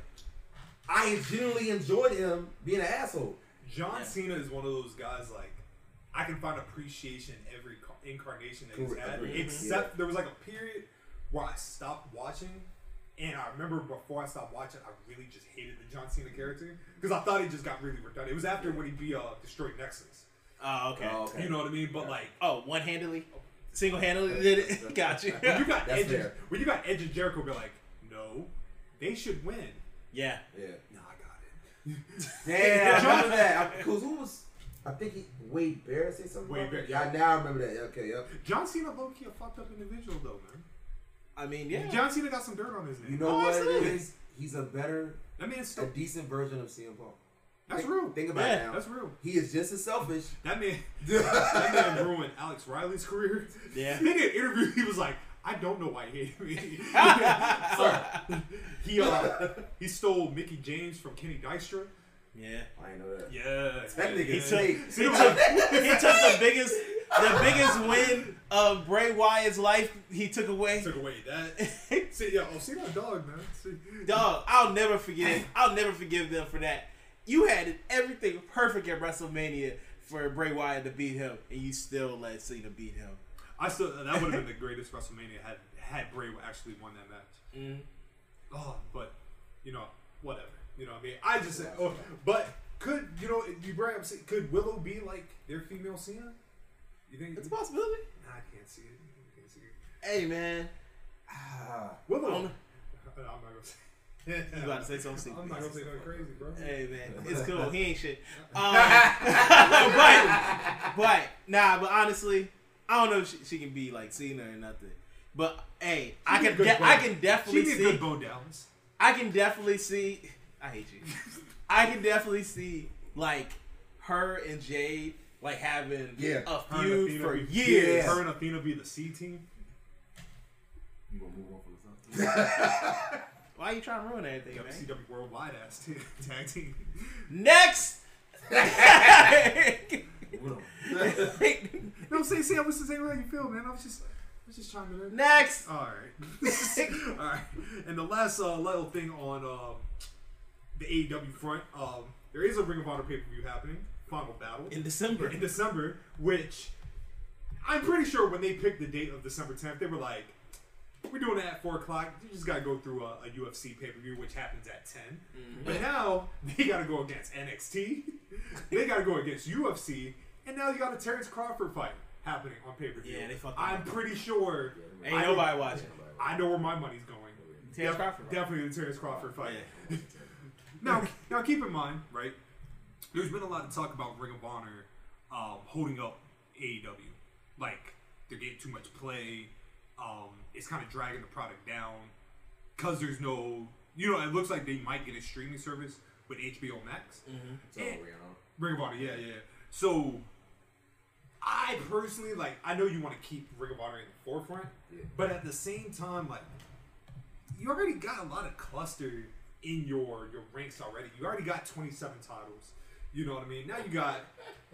I genuinely enjoyed him being an asshole. John Yeah. Cena is one of those guys like I can find appreciation in every incarnation that he's Correct. had. Agreed. Except there was like a period where I stopped watching, and I remember before I stopped watching, I really just hated the John Cena character because I thought he just got really redundant. It was after when he be uh, destroyed Nexus. Oh, okay. Oh, okay. You know what I mean? But like Oh, one handedly, single handedly did it. Got you. when you got That's Edge, fair. when you got Edge and Jericho, be like, no, they should win. yeah. Yeah. I. Damn, I remember that. Because who was? I think he Wade Barrett said something. Wade Barrett, yeah. Now I remember that. Okay, yep. John Cena low key a fucked up individual though, man. I mean, yeah. John Cena got some dirt on his name. You know Oh, what it is? He's a better, that man's a still, decent version of CM Punk. that's think, real. Think about Yeah, it now. That's real. He is just as selfish. That man, that man ruined Alex Riley's career. Yeah. He did an interview. He was like, I don't know why he hated me. Uh, he uh, he stole Mickie James from Kenny Dykstra. yeah. I know that. Yeah, That nigga He is took, he, took, he took the biggest the biggest win of Bray Wyatt's life. He took away. took away that. See, yeah, oh, see that dog, man. See, Dog, I'll never forget. I'll never forgive them for that. You had everything perfect at WrestleMania for Bray Wyatt to beat him, and you still let Cena beat him. I still that would have been the greatest WrestleMania had had Bray actually won that match. Mm. Oh, but you know, whatever. You know, what I mean, I just said, oh, but could you know you bring up could Willow be like their female Cena? You think? It's a possibility. Nah, I can't see it. I can't see it. Hey man, Ah, Willow. I'm- I'm not gonna say. you about to say something? I'm not gonna say nothing crazy, bro. Hey man, it's cool. He ain't shit. Um, but but nah, but honestly, I don't know if she, she can be like Cena or nothing. But hey, I She'd be can de- I can definitely She'd be a see good Bo Dallas. I can definitely see. I hate you. I can definitely see like her and Jade like having Yeah. a feud Athena for be- years. Her and Athena be the C team. you gonna move on from the subject? Why are you trying to ruin everything, man? WCW Worldwide ass t- tag team. Next. No, say, say, I was just saying how you feel, man. I was just, I was just chiming in. Next. All right. All right. And the last uh, little thing on um, the AEW front, um, there is a Ring of Honor pay per view happening, Final Battle, In December. in December, which I'm pretty sure when they picked the date of December 10th, they were like, we're doing it at 4 o'clock. You just got to go through a, a UFC pay per view, which happens at 10. But now they got to go against NXT, they got to go against UFC, and now you got a Terrence Crawford fight happening on pay per view. Yeah, they fucked I'm pretty sure. Ain't I- nobody watching. I know where my money's going. Terrence Def- Crawford, right? Definitely the Terrence Crawford fight. Yeah. Now, now keep in mind, right? There's been a lot of talk about Ring of Honor um, holding up AEW, like they're getting too much play. Um, it's kind of dragging the product down because there's no, you know, it looks like they might get a streaming service with HBO Max. It's all. Ring of Honor. Ring of Honor, yeah, yeah. So, I personally like. I know you want to keep Ring of Honor in the forefront, Yeah. but at the same time, like, you already got a lot of cluster in your your ranks already. You already got twenty seven titles. You know what I mean? Now you got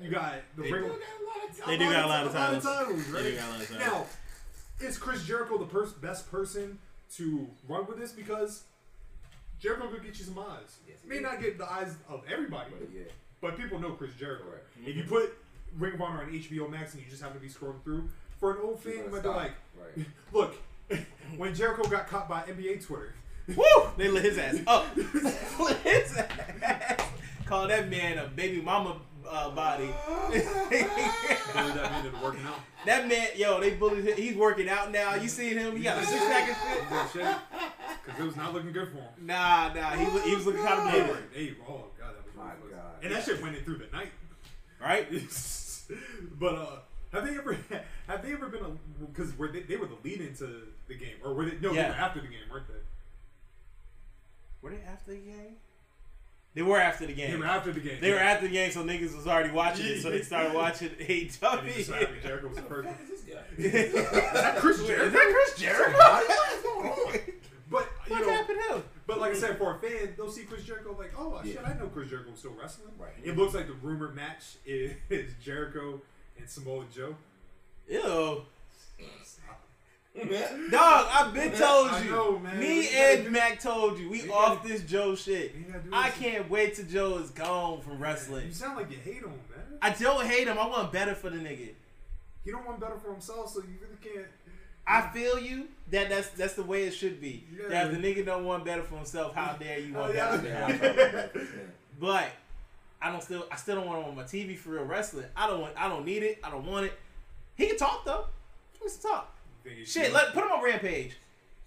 you got the Ring. of- They do got a lot of titles. titles, They right? do got a lot of titles. Now, is Chris Jericho the pers- best person to run with this? Because Jericho could get you some eyes. Yes, May is. not get the eyes of everybody, But yeah. but people know Chris Jericho. Right. If you mm-hmm. put Ring of Honor on HBO Max and you just happen to be scrolling through, for an old fan, gonna might like, Right. look, when Jericho got caught by NBA Twitter, Woo! They lit his ass up. lit his ass. Call that man a baby mama uh, body. that man into working out. that man, yo, they bullied him. He's working out now. You seen him? He got a six pack and shit. Because it was not looking good for him. Nah, nah. He, was- he was looking kind of They bloated. were, they, oh god, that was My ruthless. God. and that shit went in through the night. Right? but uh, have they ever have they ever been a because were they, they were the lead into the game or were they no Yeah. they were after the game weren't they? Were they after the game? They were after the game. They were after the game. They were after the game, so niggas was already watching it, so they started watching And they decided AEW. Jericho was the first. one. This guy. Is that Chris Is Jericho? that Chris Jericho? What's going on? But you What know, happened to him? but like I said, for a fan, they'll see Chris Jericho like, oh shit, I know Chris Jericho was still wrestling. Right. It looks like the rumored match is, is Jericho and Samoa Joe. Ew. Dog, I've been told you. know. Me and Mac told you. We off gotta- this Joe shit. I can't wait till Joe is gone from wrestling. You sound like you hate him, man. I don't hate him. I want better for the nigga. He don't want better for himself, so you really can't. I feel you. That that's that's the way it should be. Yeah. That if the nigga don't want better for himself, how dare you want Oh, yeah. better? Yeah, I'm talking about this, man. But I don't still I still don't want him on my TV for real wrestling. I don't want I don't need it. I don't want it. He can talk though. He wants to talk. Shit, let put him on Rampage.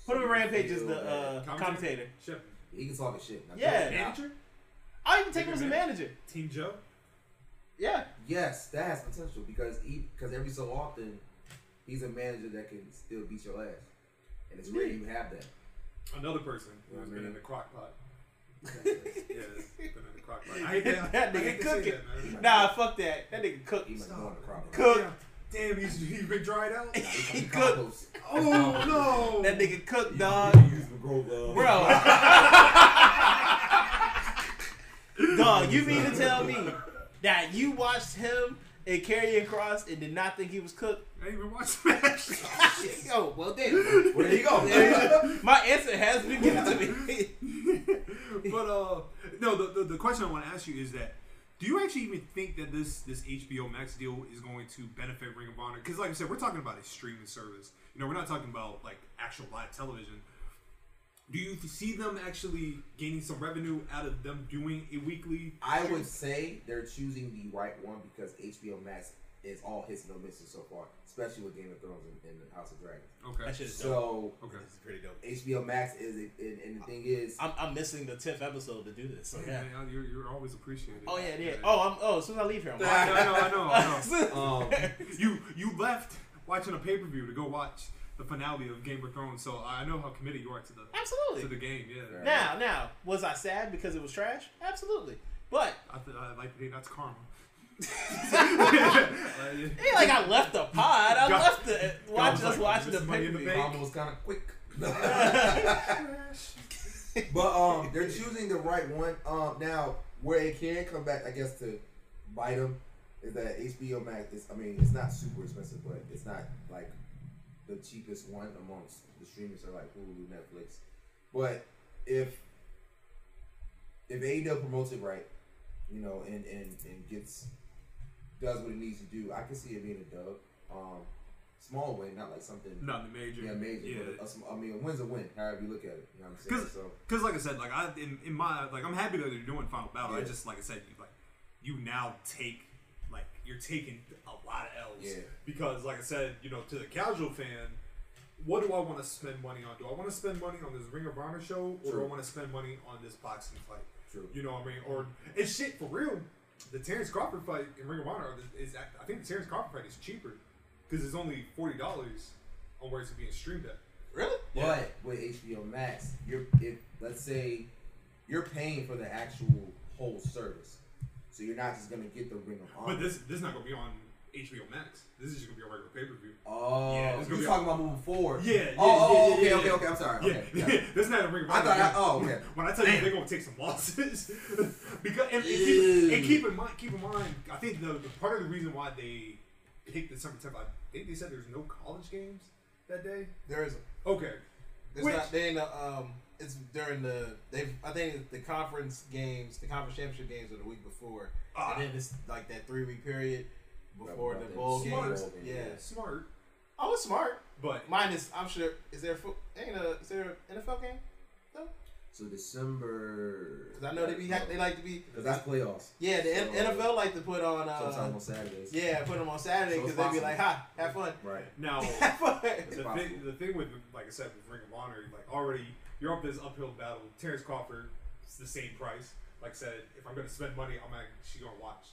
Put him on Rampage as the uh, Commentator? commentator. Shit. He can talk his shit. Now, Yeah. check it out. Manager? I even take him as a manager. Team Joe? Yeah. Yes, that has potential because he because every so often he's a manager that can still beat your ass, and it's rare you have that. Another person You know who's what I been in the crock pot. yeah, been in the crock pot. I hate that. that nigga hate cooking. that. Nah, fuck that. That nigga cook. He must go in the crop. Cook. Damn, he's, he's been dried out. He cook. Oh no! That nigga cook, dog. Uh, Bro, Bro. dog, you mean to tell me that you watched him and Karrion Kross and did not think he was cooked? I didn't even watch Smash. oh, well then. Where you go? My answer has been given to me. but uh, no, the, the the question I want to ask you is that. Do you actually even think that this this HBO Max deal is going to benefit Ring of Honor? Because, like I said, we're talking about a streaming service. You know, we're not talking about like actual live television. Do you see them actually gaining some revenue out of them doing a weekly? I stream? would say they're choosing the right one because HBO Max is all hits and no misses so far, especially with Game of Thrones and, and House of Dragons. Okay. That shit is dope. So Okay. This is pretty dope. HBO Max is, and, and the thing is, I'm, I'm missing the 10th episode to do this. So yeah. Man, you're, you're always appreciated. Oh, yeah, yeah. Oh, I'm, oh, as soon as I leave here, I'm I know, I know, I know. I know. um, you you left watching a pay per view to go watch the finale of Game of Thrones, so I know how committed you are to the absolutely to the game. Yeah. Now, now, was I sad because it was trash? Absolutely. But I, th- I like hey, that's karma. it ain't like I left the pod. I God- left the watch was us like, watching the money pay in the per bank. Karma was kind of quick. but um, they're choosing the right one. Um, now where it can come back, I guess to bite them is that HBO Max is. I mean, it's not super expensive, but it's not like the cheapest one amongst the streamers are like Hulu, Netflix. But if if AEW promotes it right, you know, and and and gets does what it needs to do, I can see it being a dub. Um, small win, not like something. Not the major. Yeah, major. Yeah. But a, I mean, a win's a win. However you look at it, you know what I'm saying. Because, So because, like I said, like I in, in my like I'm happy that they're doing Final Battle. I just like I said, you like you now take you're taking a lot of L's. Yeah. Because like I said, you know, to the casual fan, what do I want to spend money on? Do I want to spend money on this Ring of Honor show, or do I want to spend money on this boxing fight? True. You know what I mean? Or it's shit for real. The Terrence Crawford fight in Ring of Honor is I think the Terrence Crawford fight is cheaper because it's only forty dollars on where it's being streamed at. Really? But with HBO Max, you're if let's say you're paying for the actual whole service, so you're not just gonna get the Ring of Honor. But this this is not gonna be on HBO Max. This is just gonna be a regular pay per view. oh, Yeah, you're be- talking about moving forward. Yeah, yeah, Oh, oh, yeah, okay, yeah, okay, okay. I'm sorry. Yeah, Okay. yeah. this is not a ring of Honor. I thought. I, oh, okay. When I tell you they're gonna take some losses, because and, and, keep, and keep in mind, keep in mind, I think the, the part of the reason why they picked December 10th, I think they said there's no college games that day. There is. Okay, It's Which- not. They ain't. Um. It's during the. They. I think the conference games, the conference championship games, are the week before, Ah. and then it's like that three week period before the right, bowl smart. games. Bowl Yeah. yeah. smart, Oh, it's smart. but Mine is. I'm sure. Is there? a fo- Ain't a. Is there an NFL game? No. So December. Because I know they be. They like to be. Because that's playoffs. Yeah, the So, NFL like to put on. Sometime Uh, on Saturdays. yeah, put them on Saturday So it's because they be like, "Ha, have fun, Right. now have fun." the thing, the thing with like I said with Ring of Honor, like already you're up this uphill battle. Terrence Crawford, it's the same price. Like I said, if I'm gonna spend money, I'm actually gonna watch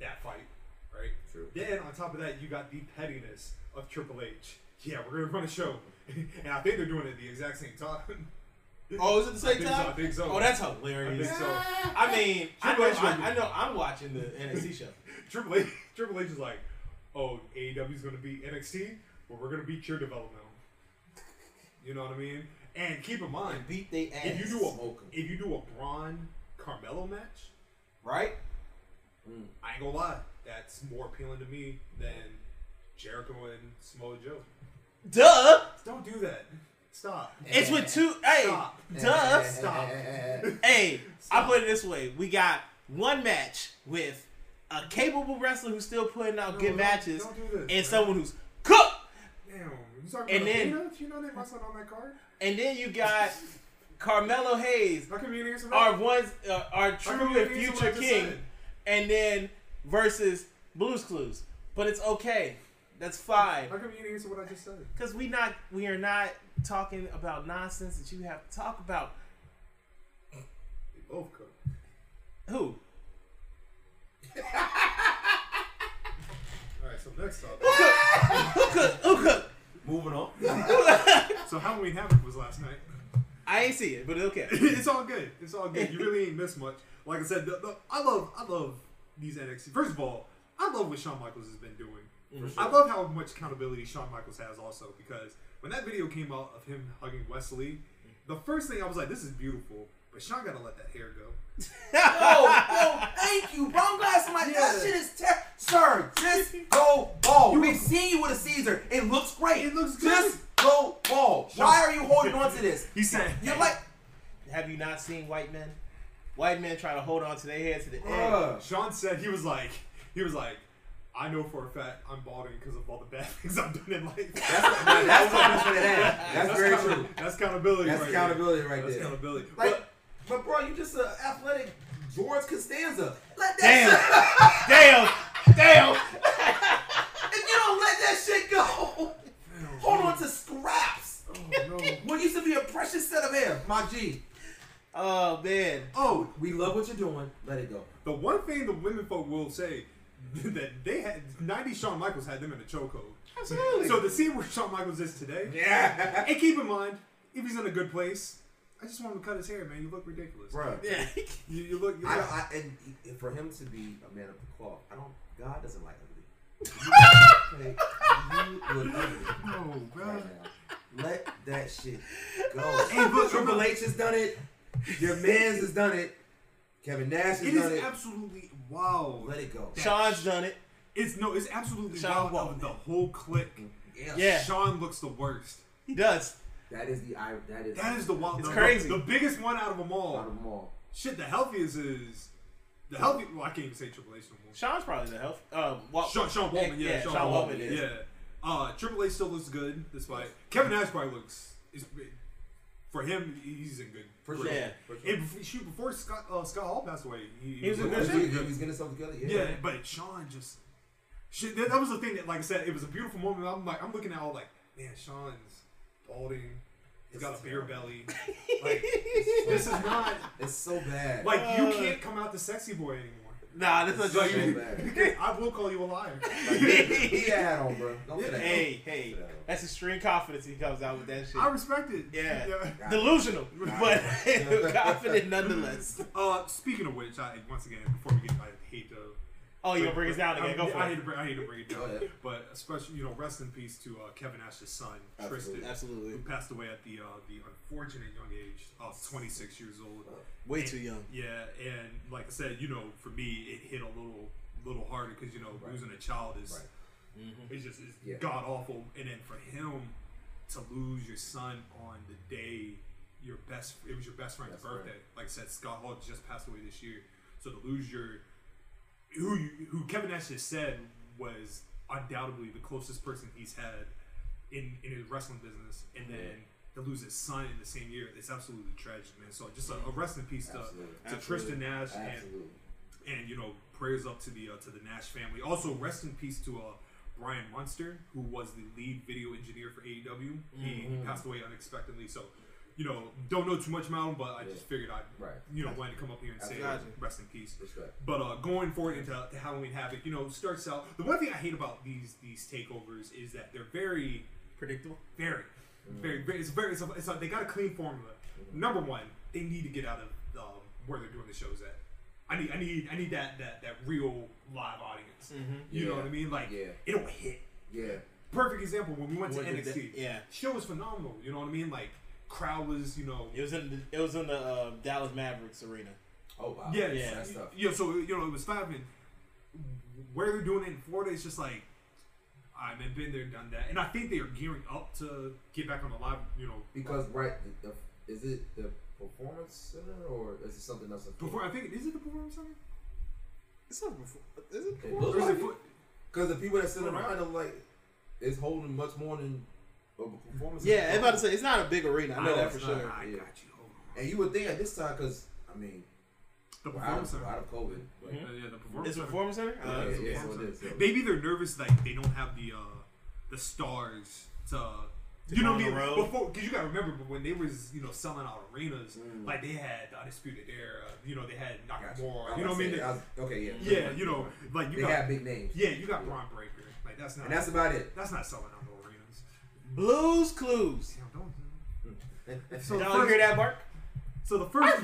that fight, right? True. Then on top of that, you got the pettiness of Triple H. Yeah, we're gonna run a show, and I think they're doing it at the exact same time. Oh, is it the I same so, time? I think so. Oh, that's I hilarious. think so. I mean, I know, H I, I know I'm watching the NXT show. Triple H, Triple H is like, oh, AEW is gonna be NXT, but we're gonna beat your developmental. You know what I mean? And keep in mind, Beat they ass. if you do Smoke 'em. a if you do a Bron Carmelo match, right? Mm. I ain't gonna lie, that's more appealing to me than Jericho and Samoa Joe. Duh. Don't do that. Stop. It's with two. Hey, Stop. duh. Stop. hey, I put it this way: we got one match with a capable wrestler who's still putting out No, good don't- matches, don't do this, and man. someone who's cooked. Damn, you talking And about then-? You know they wrestling on that card? And then you got Carmelo Hayes, How come you didn't answer that? our ones, uh, our true and didn't answer what future king, and then versus Blues Clues. But it's okay. That's fine. How come you didn't answer what I just said? Because we not we are not talking about nonsense that you have to talk about. They both cook. Who? All right. So next up, Who cooked? Who cooked? Moving on. so Halloween Havoc was last night. I ain't see it, but it's okay. it's all good. It's all good. You really ain't missed much. Like I said, the, the, I love I love these NXT. First of all, I love what Shawn Michaels has been doing. Mm-hmm. I love how much accountability Shawn Michaels has also because when that video came out of him hugging Wes Lee, the first thing I was like, "This is beautiful," but Shawn gotta let that hair go. Oh, oh, thank you, bro. I'm glad somebody. That shit is terrible. Sir, just go bald. You We've were- seen you with a Caesar. It looks great. It looks good. Just go bald. Why are you holding on to this? He said, You're like, Have you not seen white men? White men try to hold on to their head to the end. bruh. Sean said he was like, he was like, I know for a fact I'm balding because of all the bad things I've done in life. That's, now, that's punishment in that. That's, very true. That's accountability. That's right accountability there. right That's there. accountability. Like, but but bro, you just an athletic George Costanza. Let Damn. that Damn! Damn! shit. If you don't let that shit go, hold on to scraps. oh no. What used to be a precious set of hair, my G. Oh man. Oh, We love what you're doing. Let it go. the one thing the women folk will say that they had 90 Shawn Michaels had them in a chokehold. Absolutely. So to see where Shawn Michaels is today, Yeah. and keep in mind, if he's in a good place, I just want him to cut his hair, man. You look ridiculous. Bro. Yeah. You, you look. You I, look I, and and for him to be a man of the cloth, I don't. God doesn't like ugly. Okay, you look ugly oh, no, bro. right. Let that shit go. Hey, look, Triple look. H has done it. Your man's has done it. Kevin Nash has It done is it. absolutely wow. Let it go. Sean's done it. It's no, it's absolutely Shawn wow. Waltman. The whole clique, Yeah. Yeah. Sean looks the worst. He does. That is the I. That is. That is the wild. It's the, crazy. The, biggest one out of them all. out of them all. Shit, the healthiest is the healthy. Well, I can't even say Triple H no more. Sean's probably the health. Um, Wal- Sean, Sean Waltman, yeah, yeah, Sean, Sean Waltman, Waltman is. yeah. Uh, Triple H still looks good, despite Kevin Nash probably looks. Is, for him, he's in good. For sure. Yeah. For sure. And before, shoot, before Scott uh, Scott Hall passed away, he, He was in good He, really shape. he was getting himself together. Yeah. Yeah, but Sean just shit. That, that was the thing that, like I said, it was a beautiful moment. I'm like, I'm looking at all like, man, Sean's balding. He's got a beer belly. Like, this is not It's so bad. like you Uh. can't come out the sexy boy anymore. Nah, that's not It's so true. bad. I will call you a liar. He had hat on, bro. Don't say that. Hey, hey, that's extreme confidence he comes out with that shit. I respect it. Yeah. Yeah. Delusional, but confident nonetheless. Uh, speaking of which, I once again before we get, I hate to. Oh, you gonna bring us down again? Go I, for I hate it. to bring, I hate to bring it down, Go ahead. but especially you know, rest in peace to uh, Kevin Nash's son, Absolutely. Tristan, Absolutely. who passed away at the uh, the unfortunate young age of 26 years old. Way too young. Yeah, and like I said, you know, for me, it hit a little little harder because you know Right. losing a child is Right. it's just it's Yeah. god awful, and then for him to lose your son on the day your best it was your best friend's Best birthday. friend. Like I said, Scott Hall just passed away this year, so to lose your who who Kevin Nash has said was undoubtedly the closest person he's had in in his wrestling business, and then to lose his son in the same year, it's absolutely tragic, man. So just a, a rest in peace to, Absolutely. to Tristan Nash and Absolutely. and you know prayers up to the uh, to the Nash family. Also, rest in peace to uh, Brian Munster, who was the lead video engineer for AEW. He, he Mm-hmm. passed away unexpectedly, so you know don't know too much about him, but I just figured I'd Right. you know wanted to come up here and say rest in peace. Respect. But uh, going forward into to Halloween Havoc, you know, starts out. The one thing I hate about these these takeovers is that they're very Predictable. very, very, very. It's very. It's, a, it's a, they got a clean formula. Number one, they need to get out of um, where they're doing the shows at. I need, I need, I need that that that real live audience. You know what I mean? Like, Yeah. it don't hit. Yeah. Perfect example when we went to Went to NXT. the- yeah. show was phenomenal. You know what I mean? Like, crowd was, you know, It was in the, it was in the uh, Dallas Mavericks arena. Oh wow. yeah, Yeah. That stuff. yeah. So you know, it was five and where they're doing it in Florida, it's just like I've been, been there, done that, and I think they are gearing up to get back on the live. You know, Because right, the, the, is it the performance center or is it something else? before I think is it the performance center? It's not before. Is it? It Or looks is like it it. Because the people that sit around them like it's holding much more than a performance. Yeah, I'm about to say it's not a big arena. I know No, that for not. sure. I Yeah. got you. And you would think at this time, because I mean, The we're performance of, center. out of COVID. But, Uh, yeah, the performance It's a center. performance center. Yeah, Uh, yeah, it's yeah, performance so it is, center. so- Maybe they're nervous like they don't have the uh the stars to. To you know what I mean? Before, because you gotta remember, but when they was you know selling out arenas, Mm. like they had the Undisputed Era, you know they had Gotcha. Nakamura, I you know what I mean? saying, I was- okay, yeah. Yeah, you know, like you they got have big names. yeah, you got Yeah. Bron Breakker, like that's not. and that's about it. that's not selling out no arenas. Blues Clues. Damn, don't. So the Y'all hear that bark? so the first,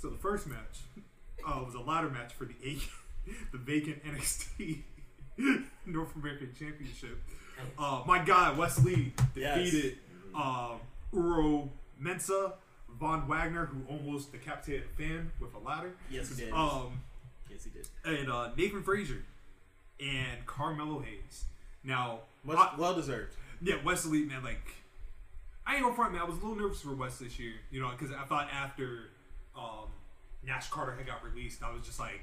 so the first match, uh, was a ladder match for the eight, the vacant NXT North American Championship. Uh, my guy Wes Lee Yes. defeated um, Oro Mensah, Von Wagner, who almost decapitated a fan with a ladder. Yes, he did. Um, yes, he did. and uh, Nathan Frazer and Carmelo Hayes. Now, Much, I- well deserved. yeah, Wes Lee, man, like, I ain't gonna front, man. I was a little nervous for West this year, you know, because I thought after um, Nash Carter had got released, I was just like,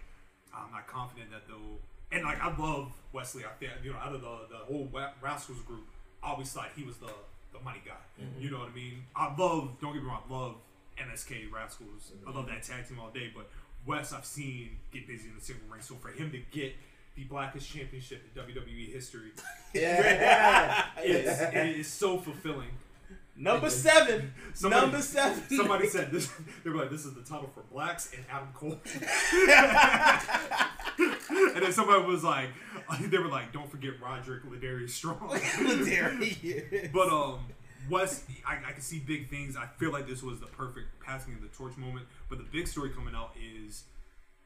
I'm not confident that they'll. And like, I love Wes Lee. I think, you know, out of the the whole Rascalz group, I always thought he was the the money guy. You know what I mean? I love. Don't get me wrong. I love MSK Rascalz. I love that tag team all day. But Wes, I've seen get busy in the single ring. So for him to get the Blackest Championship in WWE history, Yeah. it's, it is so fulfilling. Number seven. Somebody- Number seven. Somebody said this. They were like, "This is the title for blacks and Adam Cole." and then somebody was like, "They were like, don't forget Roderick Ladarius Strong." is. but um, West, I, I can see big things. I feel like this was the perfect passing of the torch moment. But the big story coming out is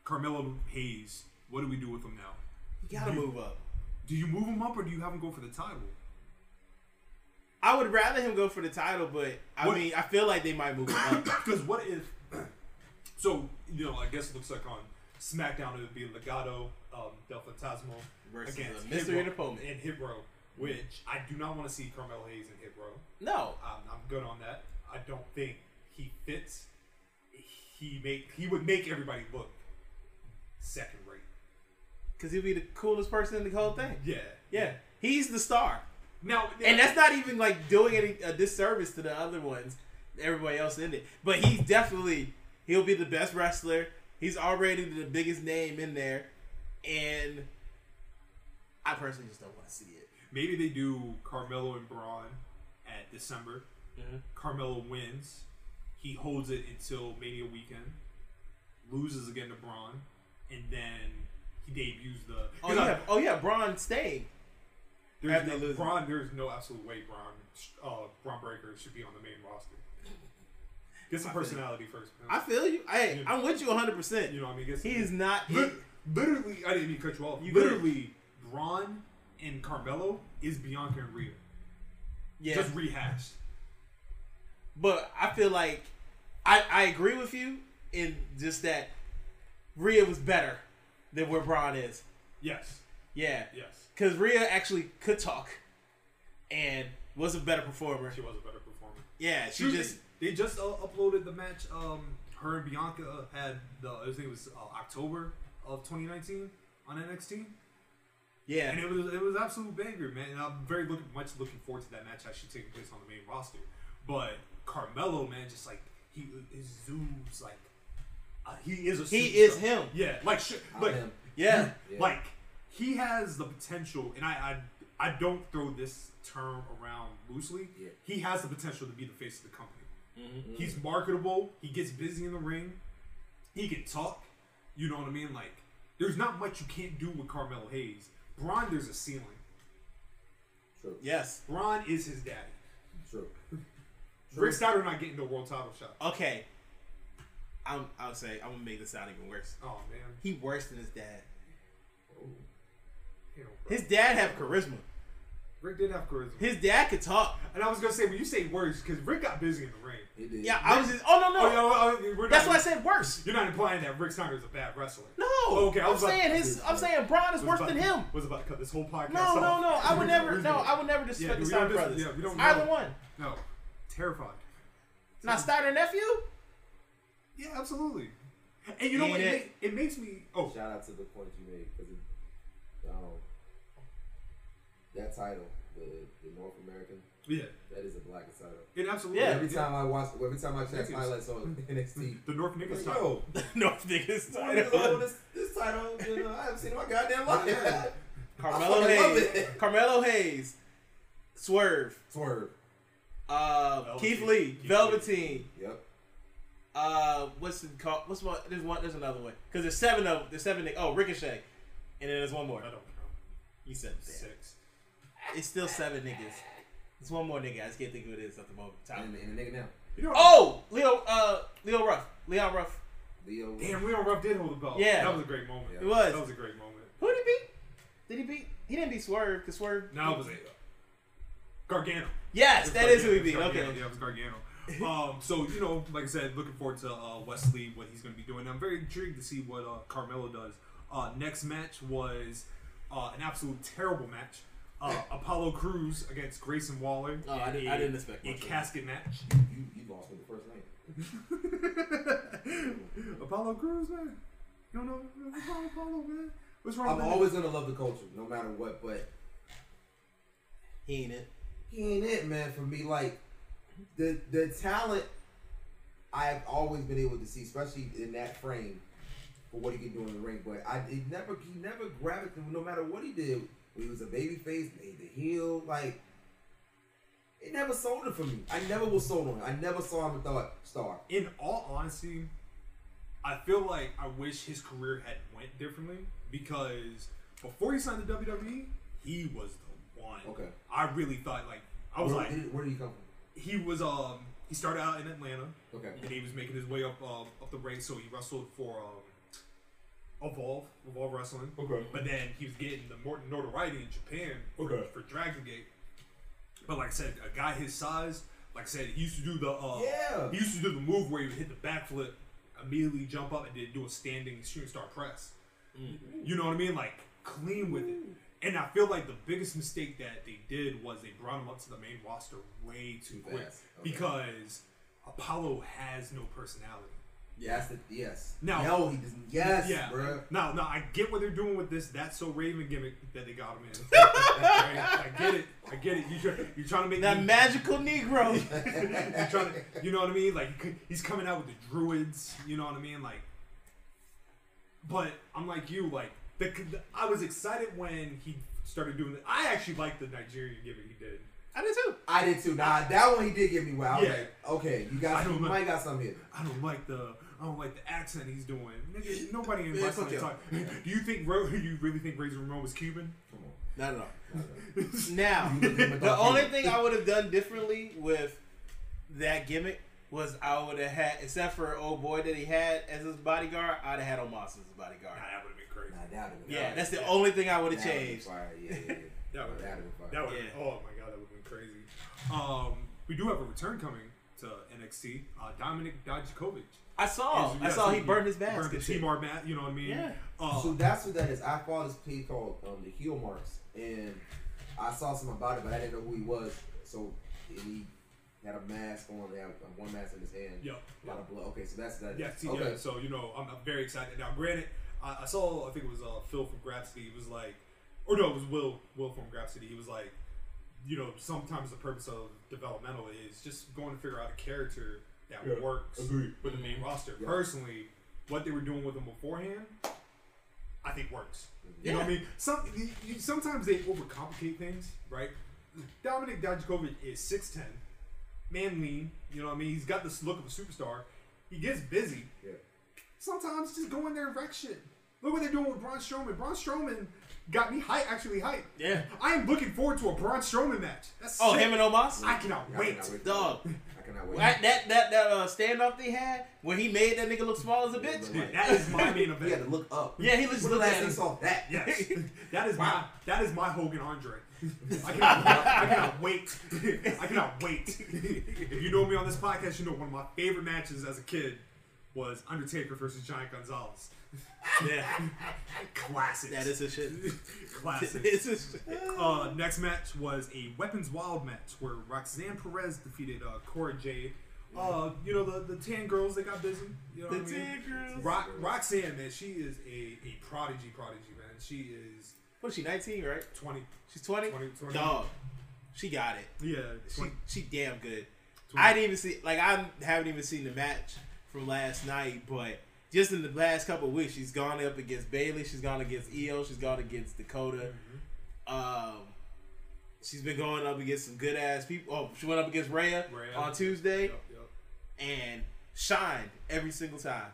Carmelo Hayes. What do we do with him now? You gotta move up. Do you move him up or do you have him go for the title? I would rather him go for the title, but I What- mean, I feel like they might move him up. Because what if? So you know, I guess it looks like on SmackDown it would be Legado um, Del Fantasma Versus against mystery and Row- opponent. in Hit Row, which I do not want to see Carmelo Hayes in Hit Row. No, Um, I'm good on that. I don't think he fits. He make he would make everybody look second rate. Because he'll be the coolest person in the whole thing. Yeah, Yeah, he's the star, Now, and that's not even like doing any a disservice to the other ones, everybody else in it. But he's definitely he'll be the best wrestler. He's already the biggest name in there, and I personally just don't want to see it. maybe they do Carmelo and Bron at December. Mhm. Carmelo wins. He holds it until Mania weekend. Loses again to Bron, and then he debuts the. Oh yeah, oh yeah, Bron stayed. There's no, losing. Bron, there's no absolute way Bron, uh, Bron Breakker should be on the main roster. Get some I personality first. Man. I feel you. Hey, I'm with you 100. percent you know what I mean? Get He is not. Lit- literally, I didn't mean to cut you off. You literally, Bron and Carmelo is Bianca and Rhea. yeah, Just rehashed. But I feel like I, I agree with you in just that Rhea was better than where Bron is. Yes. Yeah. Yes. Because Rhea actually could talk and was a better performer. She was a better performer. Yeah, she just. They just uh, uploaded the match. Um, her and Bianca had the I think it was uh, October of 2019 on NXT, Yeah. and it was it was absolute banger, man. And I'm very look, much looking forward to that match actually taking place on the main roster. But Carmelo, man, just like he exudes like uh, he is a He is him. Yeah, like shit, I'm like him. Yeah. Yeah. like he has the potential, and I, I I don't throw this term around loosely. Yeah. He has the potential to be the face of the company. He's marketable. He gets busy in the ring. He can talk. You know what I mean? Like, there's not much you can't do with Carmelo Hayes. Bron, there's a ceiling. True. Yes. Bron is his daddy. True. Rick Steiner not getting the world title shot. Okay. I'm, I'll say, I'm going to make this sound even worse. Oh man. He worse than his dad. Oh. Hell. His dad have charisma. Rick did have charisma. His dad could talk. and I was gonna say when you say worse, because Rick got busy in the ring. He did. Yeah, I was just. Oh, no, no. Oh, yeah, well, uh, That's not, why I said worse. You're not implying that Rick Steiner is a bad wrestler. No. Okay, I I'm about- saying his. I'm saying Bron is worse about- than him. Was about to cut this whole podcast No, off. no, no. I would never. No, I would never disrespect Yeah, the we Steiner brothers. yeah, we don't Either know. one. No, terrified. Not Steiner nephew. Yeah, absolutely. And you know what? Ain't It, ma- it makes me. Oh, Shout out to the point you made because um, that title, the the North American, yeah. that is a blackest title. It absolutely. Yeah. Every time I watch, every time I check highlights on NXT, The North Niggas like, title. yo, North niggas why is this this title? You know, I haven't seen in my goddamn life. Carmelo I fucking love Hayes. it. Carmelo Hayes. Swerve. Swerve. Uh, Velveteen. Keith Lee. Keith Lee. Velveteen. Yep. Uh, what's it called? What's one? There's one. There's another one. Because there's seven of. There's seven. ni- Oh, Ricochet, and then there's one more. I don't know. You said that. Six. It's still seven niggas. There's one more nigga. I just can't think who it is at the moment. Time. And, and the nigga now, You know? Oh, Leo. Uh, Leo Ruff. Leon Ruff. Leo. Damn, Leon Ruff did hold the belt. Yeah. That was a great moment. Yeah. It was. That was a great moment. Who did he beat? Did he beat? He didn't beat Swerve. Cause Swerve. Now it was a Gargano. Yes, that is who he beat. Gargano, Okay. Yeah, it was Gargano. Um, so you know, like I said, looking forward to uh, Wes Lee, what he's going to be doing. I'm very intrigued to see what uh, Carmelo does. Uh, next match was uh, an absolute terrible match. Uh, Apollo Crews against Grayson Waller. Oh, I didn't- a- I didn't expect a much of that. casket match. You, you lost me the first night. Apollo Crews, man. You don't know, you know Apollo, Apollo, man. What's wrong I'm with that? always gonna love the culture, no matter what. But He ain't it. he ain't it, man. For me, like the the talent, I've always been able to see, especially in that frame, for what he can do in the ring. But I he never he never grabbed gravitated, no matter what he did. When he was a baby face, made the heel, like it never sold it for me. I never was sold on him. I never saw him and thought star. in all honesty, I feel like I wish his career had went differently because before he signed to WWE, he was the one. Okay. I really thought like I was where, like did, where did he come from? He was um he started out in Atlanta Okay. and he was making his way up um, up the ranks. So he wrestled for um, Evolve, Evolve Wrestling. Okay. But then he was getting the more notoriety in Japan for, Okay. for Dragon Gate. But like I said, a guy his size, like I said, he used to do the uh, Yeah. he used to do the move where he would hit the backflip, immediately jump up and then do a standing shooting star press. You know what I mean? Like clean with it. And I feel like the biggest mistake that they did was they brought him up to the main roster way too Too quick fast. Okay. because Apollo has no personality. Yes, the, yes. Now- no, he doesn't. Yes, Yeah. bro. Now, now I get what they're doing with this. That's so Raven gimmick that they got him in. Right? I get it. I get it. You try, you're trying to make That me- magical Negro. you're trying to, you know what I mean? Like he's coming out with the druids. You know what I mean? Like, but I'm like you. Like the, the I was excited when he started doing it. I actually liked the Nigerian gimmick he did. I did too. I did too. Nah, that one he did get me wild. I was Yeah. like, okay, you I got don't you know. might got something here. I don't like the I don't like the accent he's doing. Nigga, nobody in Man, wrestling fuck you. talk. Do you think Ro- you really think Razor Ramon was Cuban? Come on. Not at all. Now, You look at my the only thing I would have done differently with that gimmick was I would have had, except for old boy that he had as his bodyguard, I'd have had Omos as his bodyguard. Nah, that would have been crazy. Nah, that would've been Yeah, fire. that's the only thing I would have That been changed. fire. Yeah, yeah, yeah. That would That'd been fire. That would. Yeah. Oh my god, that would have been crazy. Um, we do have a return coming to NXT. Uh, Dominik Dijakovic. I saw, Is- I yeah, saw so he burned his mask. Burned the. T-Bar mat. You know what I mean? Yeah. Uh, So that's what that is. I follow this page called um, the Heel Marks, and I saw something about it, but I didn't know who he was. So and he had a mask on. They had um, one mask in his hand. Yep. A lot of blood. Okay, so that's that. Yeah, okay. yeah. So you know, I'm, I'm very excited. Now, granted, I, I saw I think it was uh, Phil from Grab City. He was like, or no, it was Will Will from Grab City. He was like, you know, sometimes the purpose of developmental is just going to figure out a character that Yeah, works agreed. with the main roster. Yeah. Personally, what they were doing with him beforehand, I think works. You know what I mean? Some you, you, sometimes they overcomplicate things, right? Dominik Dijakovic is six ten, man lean. You know what I mean? He's got this look of a superstar. He gets busy. Yeah. Sometimes just go in there and wreck shit. Look what they're doing with Braun Strowman. Braun Strowman got me hype, actually hype. Yeah. I am looking forward to a Braun Strowman match. That's Oh, sick. him and Omos? I cannot I wait. cannot wait. Dog. I cannot wait. That that that, that uh, standoff they had when he made that nigga look small as a bitch. Yeah, That is my main event. He had to look up. Yeah, he just When the looked last at he saw that. Yes, that is my that is my Hogan Andre. I cannot, I cannot wait. I cannot wait. If you know me on this podcast, you know one of my favorite matches as a kid was Undertaker versus Giant Gonzalez. Yeah, Classic. that is a shit. classic. it's a shit. Uh, next match was a Weapons Wild match where Roxanne Perez defeated uh, Cora Jade. Uh, you know the the tan girls that got busy. You know The what I mean? tan girls. Ro- Roxanne, man, she is a, a prodigy, prodigy, man. She is What is she? Nineteen, right? twenty. She's 20? 20, 20. Dog, she got it. Yeah, She she damn good. 20. I didn't even see like I haven't even seen the match from last night, but just in the last couple of weeks, she's gone up against Bayley. She's gone against Io. She's gone against Dakota. Um, she's been going up against some good ass people. Oh, she went up against Rhea, Rhea. on Tuesday, Yup, yup. and shined every single time.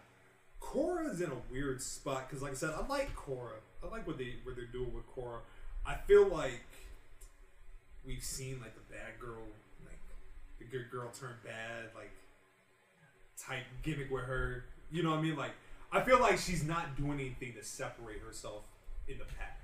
Cora's in a weird spot because, like I said, I like Cora. I like what they what they're doing with Cora. I feel like we've seen like the bad girl, like the good girl turn bad, like type gimmick with her. You know what I mean? Like I feel like she's not doing anything to separate herself in the pack.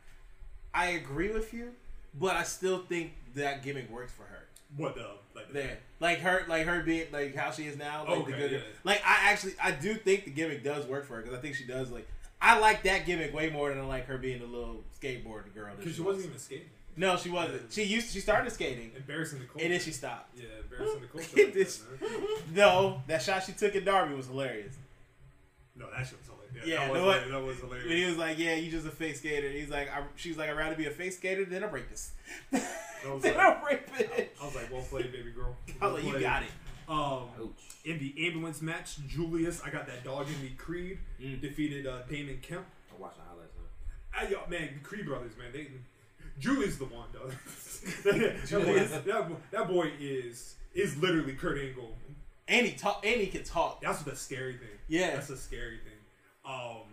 I agree with you, but I still think that gimmick works for her. What the like? There, like her, like her being like how she is now. Like the Okay, good, yeah. like I actually, I do think the gimmick does work for her because I think she does like. I like that gimmick way more than I like her being a little skateboarding girl. that Because she was. wasn't even skating. No, she wasn't. She used. She started skating, Embarrassing the culture. and then she stopped. Yeah, embarrassing the culture. This- that. No, that shot she took at Darby was hilarious. No, that shit was hilarious. Yeah, that was, no, what- that was hilarious. When he was like, "Yeah, you just a fake skater," he's like, I, "She's like, I'd rather be a fake skater than a rapist." was than like- a rapist. I was like, well played, baby girl. I was like, "You got it." Um, Ouch. In the ambulance match, Julius, I got that dog in me. Creed Mm. defeated uh, Damon Kemp. I'm the highlights now. I, yo, man, the Creed brothers, man, they Julius the one, though. that, boy, Julius. that, that boy is is literally Kurt Angle. And he talk. And he can talk. That's the scary thing. Yeah. that's the scary thing. Um,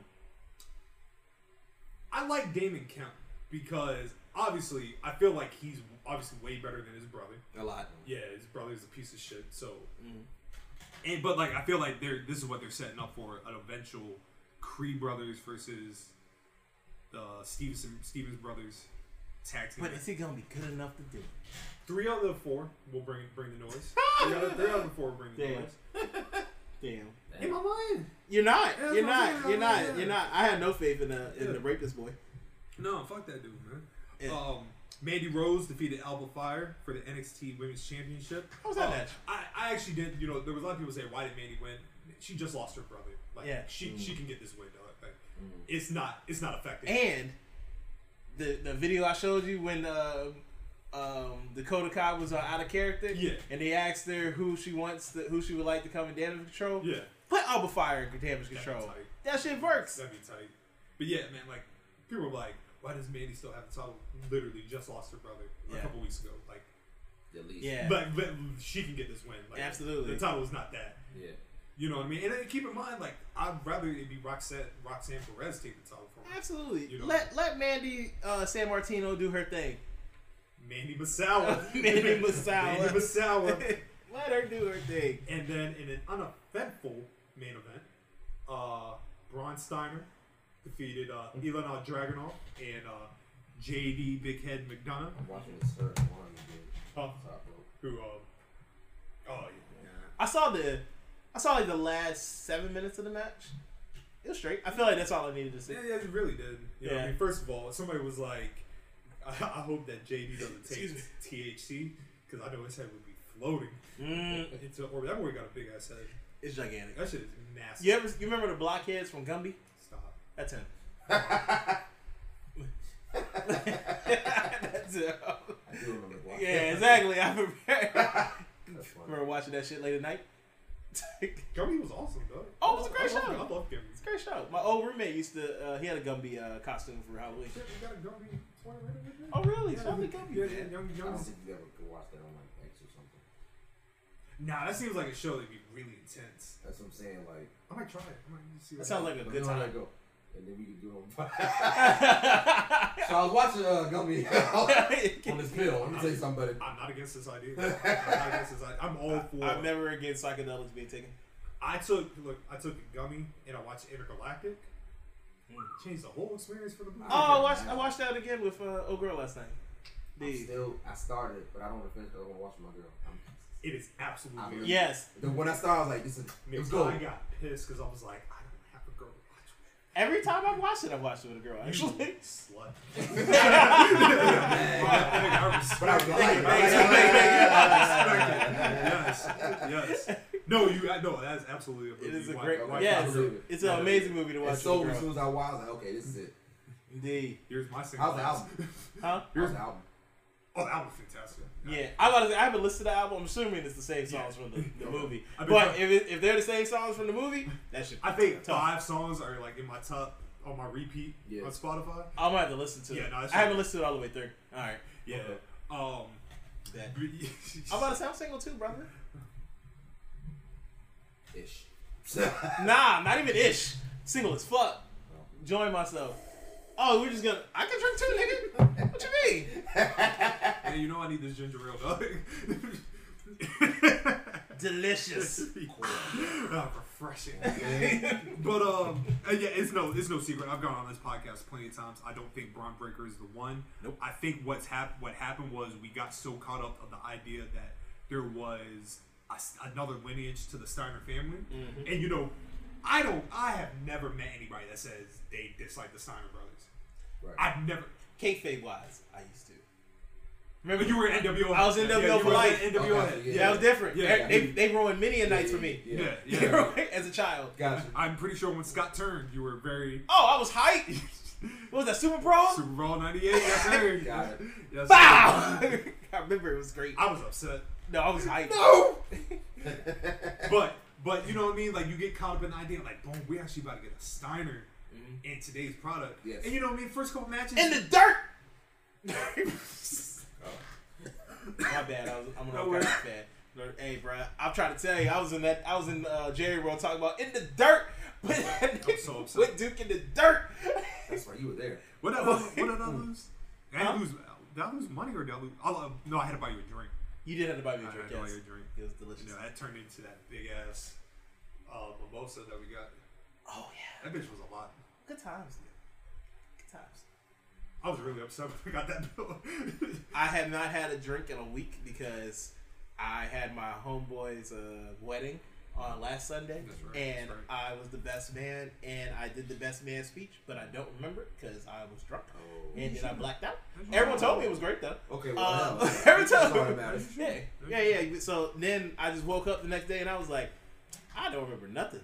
I like Damon Kemp because obviously I feel like he's obviously way better than his brother. A lot. Yeah, his brother is a piece of shit. So, Mm-hmm. And but like I feel like they're this is what they're setting up for an eventual Creed brothers versus the Steveson Stevens brothers tag team. But is he gonna be good enough to do? it? three out of the four will bring bring the noise. three, out of, three out of the four will bring the Damn. noise. Damn. In my mind, You're not. Yeah, you're that's what I'm not. saying. You're not. Yeah. You're not. I had no faith in the in Yeah. the rapist boy. no, fuck that dude, man. Yeah. Um, Mandy Rose defeated Alba Fyre for the NXT Women's Championship. How was that Uh, match? I, I actually did. You know, there was a lot of people say, "Why did Mandy win?" She just lost her brother. Like, Yeah. she she can get this win, though. Like, it's not it's not effective. And the the video I showed you when uh, um, Dakota Kai was uh, out of character. Yeah. And they asked her who she wants, to, who she would like to come in damage control. yeah, Put Alba Fyre in damage control. That shit works. that'd be tight. But yeah, man, like people were like, "Why does Mandy still have the title?" Literally just lost her brother a couple weeks ago. Like, At least. Yeah. but, but she can get this win. Like, Absolutely. the title is not that. Yeah. You know what I mean? And then keep in mind, like, I'd rather it be Roxanne Roxanne Perez take the title from her. Absolutely. You know. Let let Mandy uh, San Martino do her thing. Mandy Masawa. Mandy Masawa. Mandy Masawa. let her do her thing. And then in an uneventful main event, uh, Bron Steiner defeated uh, Ilja Dragunov and uh, JD Big Head McDonagh, I'm watching this third one, dude. huh, Top rope. who, uh, oh yeah, yeah. I saw the I saw like the last seven minutes of the match. It was straight. I feel like that's all I needed to see. yeah, yeah, it really did. You know, I Yeah. mean, first of all, somebody was like, I, I hope that JD doesn't take THC because I know his head would be floating Mm, into orbit. That boy got a big ass head. it's gigantic. That shit is nasty. You ever you remember the blockheads from Gumby? Stop. That's him. That's him. I do remember watching. Yeah, exactly. I remember, remember watching that shit late at night. it's Gumby was awesome, though. Oh, it was a great I love- show. I love Gumby. It's a great show. My old roommate used to. Uh, he had a Gumby uh, costume for Halloween. Shit, we got a Gumby toy right over there. Oh really? Yeah, Show me Gumby. yeah, man. young, I don't think you ever could watch that on like X or something. Nah, that seems like a show that'd be really intense. That's what I'm saying. Like, I might try it. I might just see That sounds like a good me know how time. that go. And then we can do it on. so I was watching uh, Gumby on this pill. Let me tell you something, buddy. I'm not against this idea. I'm not against this idea. I'm all for. I'm never against psychedelics being taken. I took look. I took a gummy and I watched Entergalactic. Changed the whole experience for the movie. Oh, I watched I watched that again with uh, old girl last night. I'm still, I started, but I don't want to finish because I want to watch my girl. I'm, It is absolutely. I'm- weird. yes, the, when I started, I was like, this is, it was I good. got pissed because I was like, I don't have a girl to watch with. Every time I've watched it, I've watched it with a girl. Actually, Slut. But I was like, yes, yes. No, you. No, that's absolutely. A movie it is a watch- great. watch Yes, with a it's an amazing movie to And watch so as soon as I watched, I was like, okay, this is it. Indeed. Here's my single. How's the album? Huh? How's the album? Oh, the album's fantastic. Yeah, I gotta say, I haven't listened to the album. I'm assuming it's the same Yeah. songs from the, the movie. I've been But trying- if, it, if they're the same songs from the movie, that should. I think tough. five songs are like in my top on my repeat Yeah. on Spotify. I'm gonna have to listen to Yeah, it. no, that I haven't listened to it all the way through. All right. Yeah. Okay. Um. Bet. but- I'm about to sound single too, brother. Ish. Nah, not even ish. Single as fuck. Join myself. Oh, we're just gonna. I can drink too, nigga. What you mean? Hey, you know I need this ginger ale, dog. Delicious. Ah, refreshing. but um, uh, yeah, it's no, it's no secret. I've gone on this podcast plenty of times. I don't think Bron Breakker is the one. Nope. I think what's hap- what happened was we got so caught up of the idea that there was a s another lineage to the Steiner family, Mm-hmm. and you know, I don't, I have never met anybody that says they dislike the Steiner brothers. Right. I've never. Kayfabe wise, I used to. Remember, you were in NWO. I was in Yeah, NWO for life. in NWO. Okay, Yeah, yeah. That was different. Yeah. They, they ruined many a nights for me. Yeah. yeah. Yeah. As a child. Gotcha. I'm pretty sure when Scott turned, you were very Oh, I was hyped. What was that, Super Pro? SuperBrawl '98. Yes, sir. Got it. Yes, sir. Bow! I remember it was great. I was upset. No, I was hyped. No. But but you know what I mean? Like you get caught up in the idea, like, boom, we actually about to get a Steiner in today's product. Yes. And you know what I mean? First couple matches. In the dirt! My bad. I was, I'm No gonna worries. cut bad. But, Hey, bro, I'm trying to tell you, I was in that. I was in uh, Jerry World talking about in the dirt. Put, so upset. put Duke in the dirt. That's right. You were there. what did I, what did I lose? Did I lose? Did I lose money or did I lose? Oh, uh, no, I had to buy you a drink. You did have to buy me a drink. had to buy Yes, you a drink. it was delicious. You know, that turned into that big ass uh, mimosa that we got. Oh yeah, That bitch was a lot. Good times. Good times. I was really upset when I got that bill. I had not had a drink in a week because I had my homeboy's uh, wedding on last Sunday, That's right, and that's I was the best man, and I did the best man speech, but I don't remember it because I was drunk, Oh. and then I blacked out. Everyone told me it was great though. Okay. Well, Um, hell, every that's all time, that matters. yeah, yeah, yeah. So then I just woke up the next day and I was like, I don't remember nothing.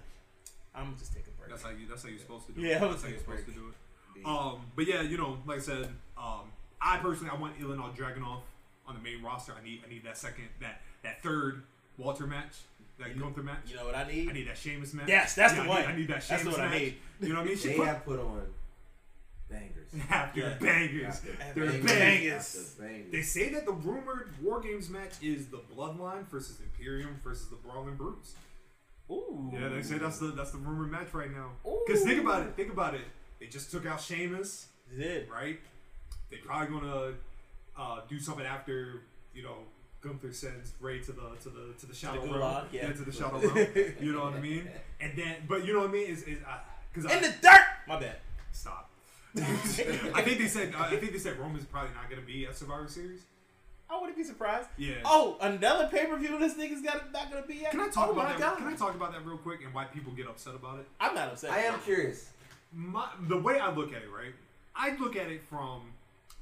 I'm just taking a break. That's how you. That's how you're supposed to do Yeah, it. I That's how you're taking a supposed to do it. Um, but yeah, you know, like I said, um, I personally I want Ilja Dragunov on the main roster. I need I need that second that that third Walter match, that Gunther match. You know what I need? I need that Sheamus match. Yes, that's Yeah, the I one. Need, I need that That's Sheamus the one I match. need. You know what I mean? She They put have put on bangers. after Yeah. bangers. After They're bangers. bangers. Bangers. They say that the rumored War Games match is the Bloodline versus Imperium versus the Brawling Brutes. Ooh. Yeah, they say that's the that's the rumored match right now. Because think about it, think about it. They just took out Sheamus, They did. right? They probably gonna uh, do something after you know Gunther sends Rey to the to the to the shadow realm, gulag, yeah. to the shadow realm. You know what I mean? And then, but you know what I mean is is because In the dirt. My bad. stop. I think they said I think they said Roman's probably not gonna be at Survivor Series. I wouldn't be surprised. Yeah. Oh, another pay per view. This nigga's got not gonna be at. Can I talk oh about that? God. Can I talk about that real quick and why people get upset about it? I'm not upset. I am curious. my the way I look at it, right? I look at it from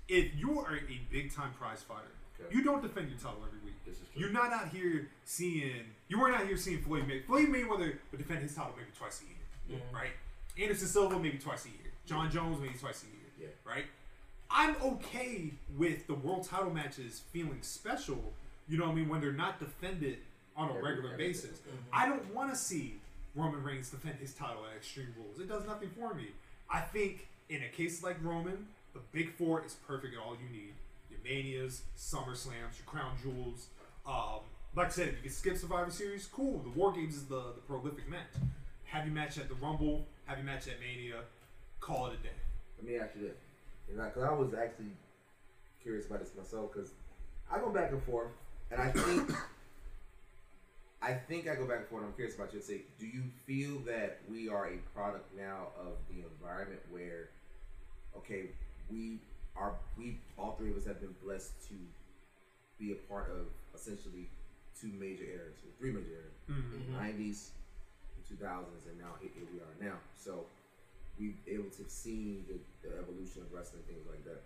if you are a big time prize fighter, Okay. you don't defend your title every week. This is true. You're not out here seeing. You weren't out here seeing Floyd May. Floyd Mayweather would defend his title maybe twice a year, Mm-hmm. right? Anderson Silva maybe twice a year. Jon Jones maybe twice a year, Yeah. right? I'm okay with the world title matches feeling special. You know what I mean when they're not defended on a Every- regular every- basis. I don't want to see Roman Reigns defend his title at Extreme Rules. It does nothing for me. I think in a case like Roman, the Big Four is perfect at all you need. Your Manias, SummerSlams, your Crown Jewels. Um, like I said, if you can skip Survivor Series, cool. The War Games is the, the prolific match. Have your match at the Rumble, have your match at Mania, call it a day. Let me ask you this. Because I was actually curious about this myself because I go back and forth, and I think I think I go back and forth. and I'm curious about you. Say, do you feel that we are a product now of the environment where, okay, we are we all three of us have been blessed to be a part of essentially two major eras, or three major eras, Mm-hmm. 90s, 2000s, and now here here we are now. So we've able to see the, the evolution of wrestling, things like that.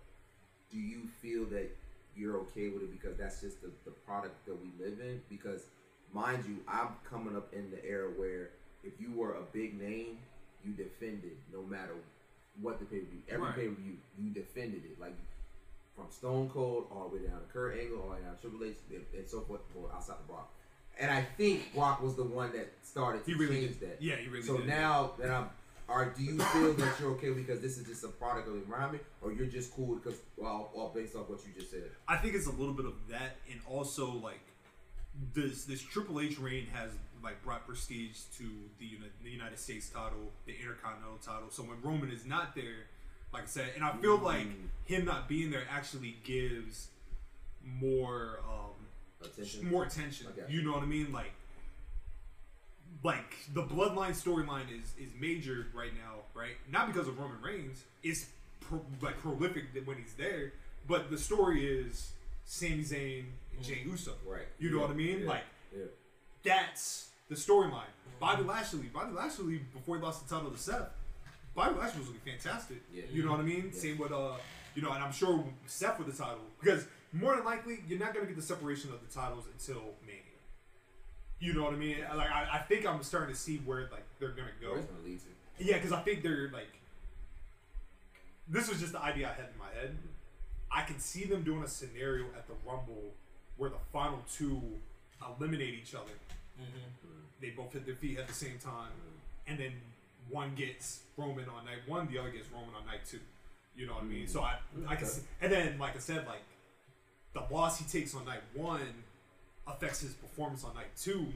Do you feel that you're okay with it because that's just the, the product that we live in? Because mind you, I'm coming up in the era where if you were a big name, you defended no matter what the pay per view. Every Right. pay per view, you defended it. Like from Stone Cold all the way down to Kurt Angle, all the way down to Triple H, and, so forth, well, outside the Brock. And I think Brock was the one that started to He really change did. that. Yeah, he really so did. now that I'm, are do you feel that you're okay because this is just a product of the environment, or you're just cool because well, all based off what you just said? I think it's a little bit of that, and also like this this Triple H reign has like brought prestige to the, uni- the United States title, the Intercontinental title. So when Roman is not there, like I said, and I feel like him not being there actually gives more um, Attention. more attention. Got You know what I mean? Like, like the bloodline storyline is is major right now, right? Not because of Roman Reigns. It's pro, like prolific when he's there, but the story is Sami Zayn and Jey Uso. Right. You know Yeah. what I mean? Yeah. Like Yeah. that's the storyline. Bobby Lashley, Bobby Lashley before he lost the title to Seth, Bobby Lashley was looking fantastic. Yeah. You know what I mean? Same with uh, you know, and I'm sure Seth with the title because more than likely you're not gonna get the separation of the titles until. You know what I mean? Like I, I think I'm starting to see where like they're gonna go. Gonna lead to? Yeah, because I think they're like. This was just the idea I had in my head. I can see them doing a scenario at the Rumble where the final two eliminate each other. Mm-hmm. They both hit their feet at the same time, mm-hmm. and then one gets Roman on night one, the other gets Roman on night two. You know what I mean? So I, I can, Okay. see, and then like I said, like the loss he takes on night one affects his performance on night two,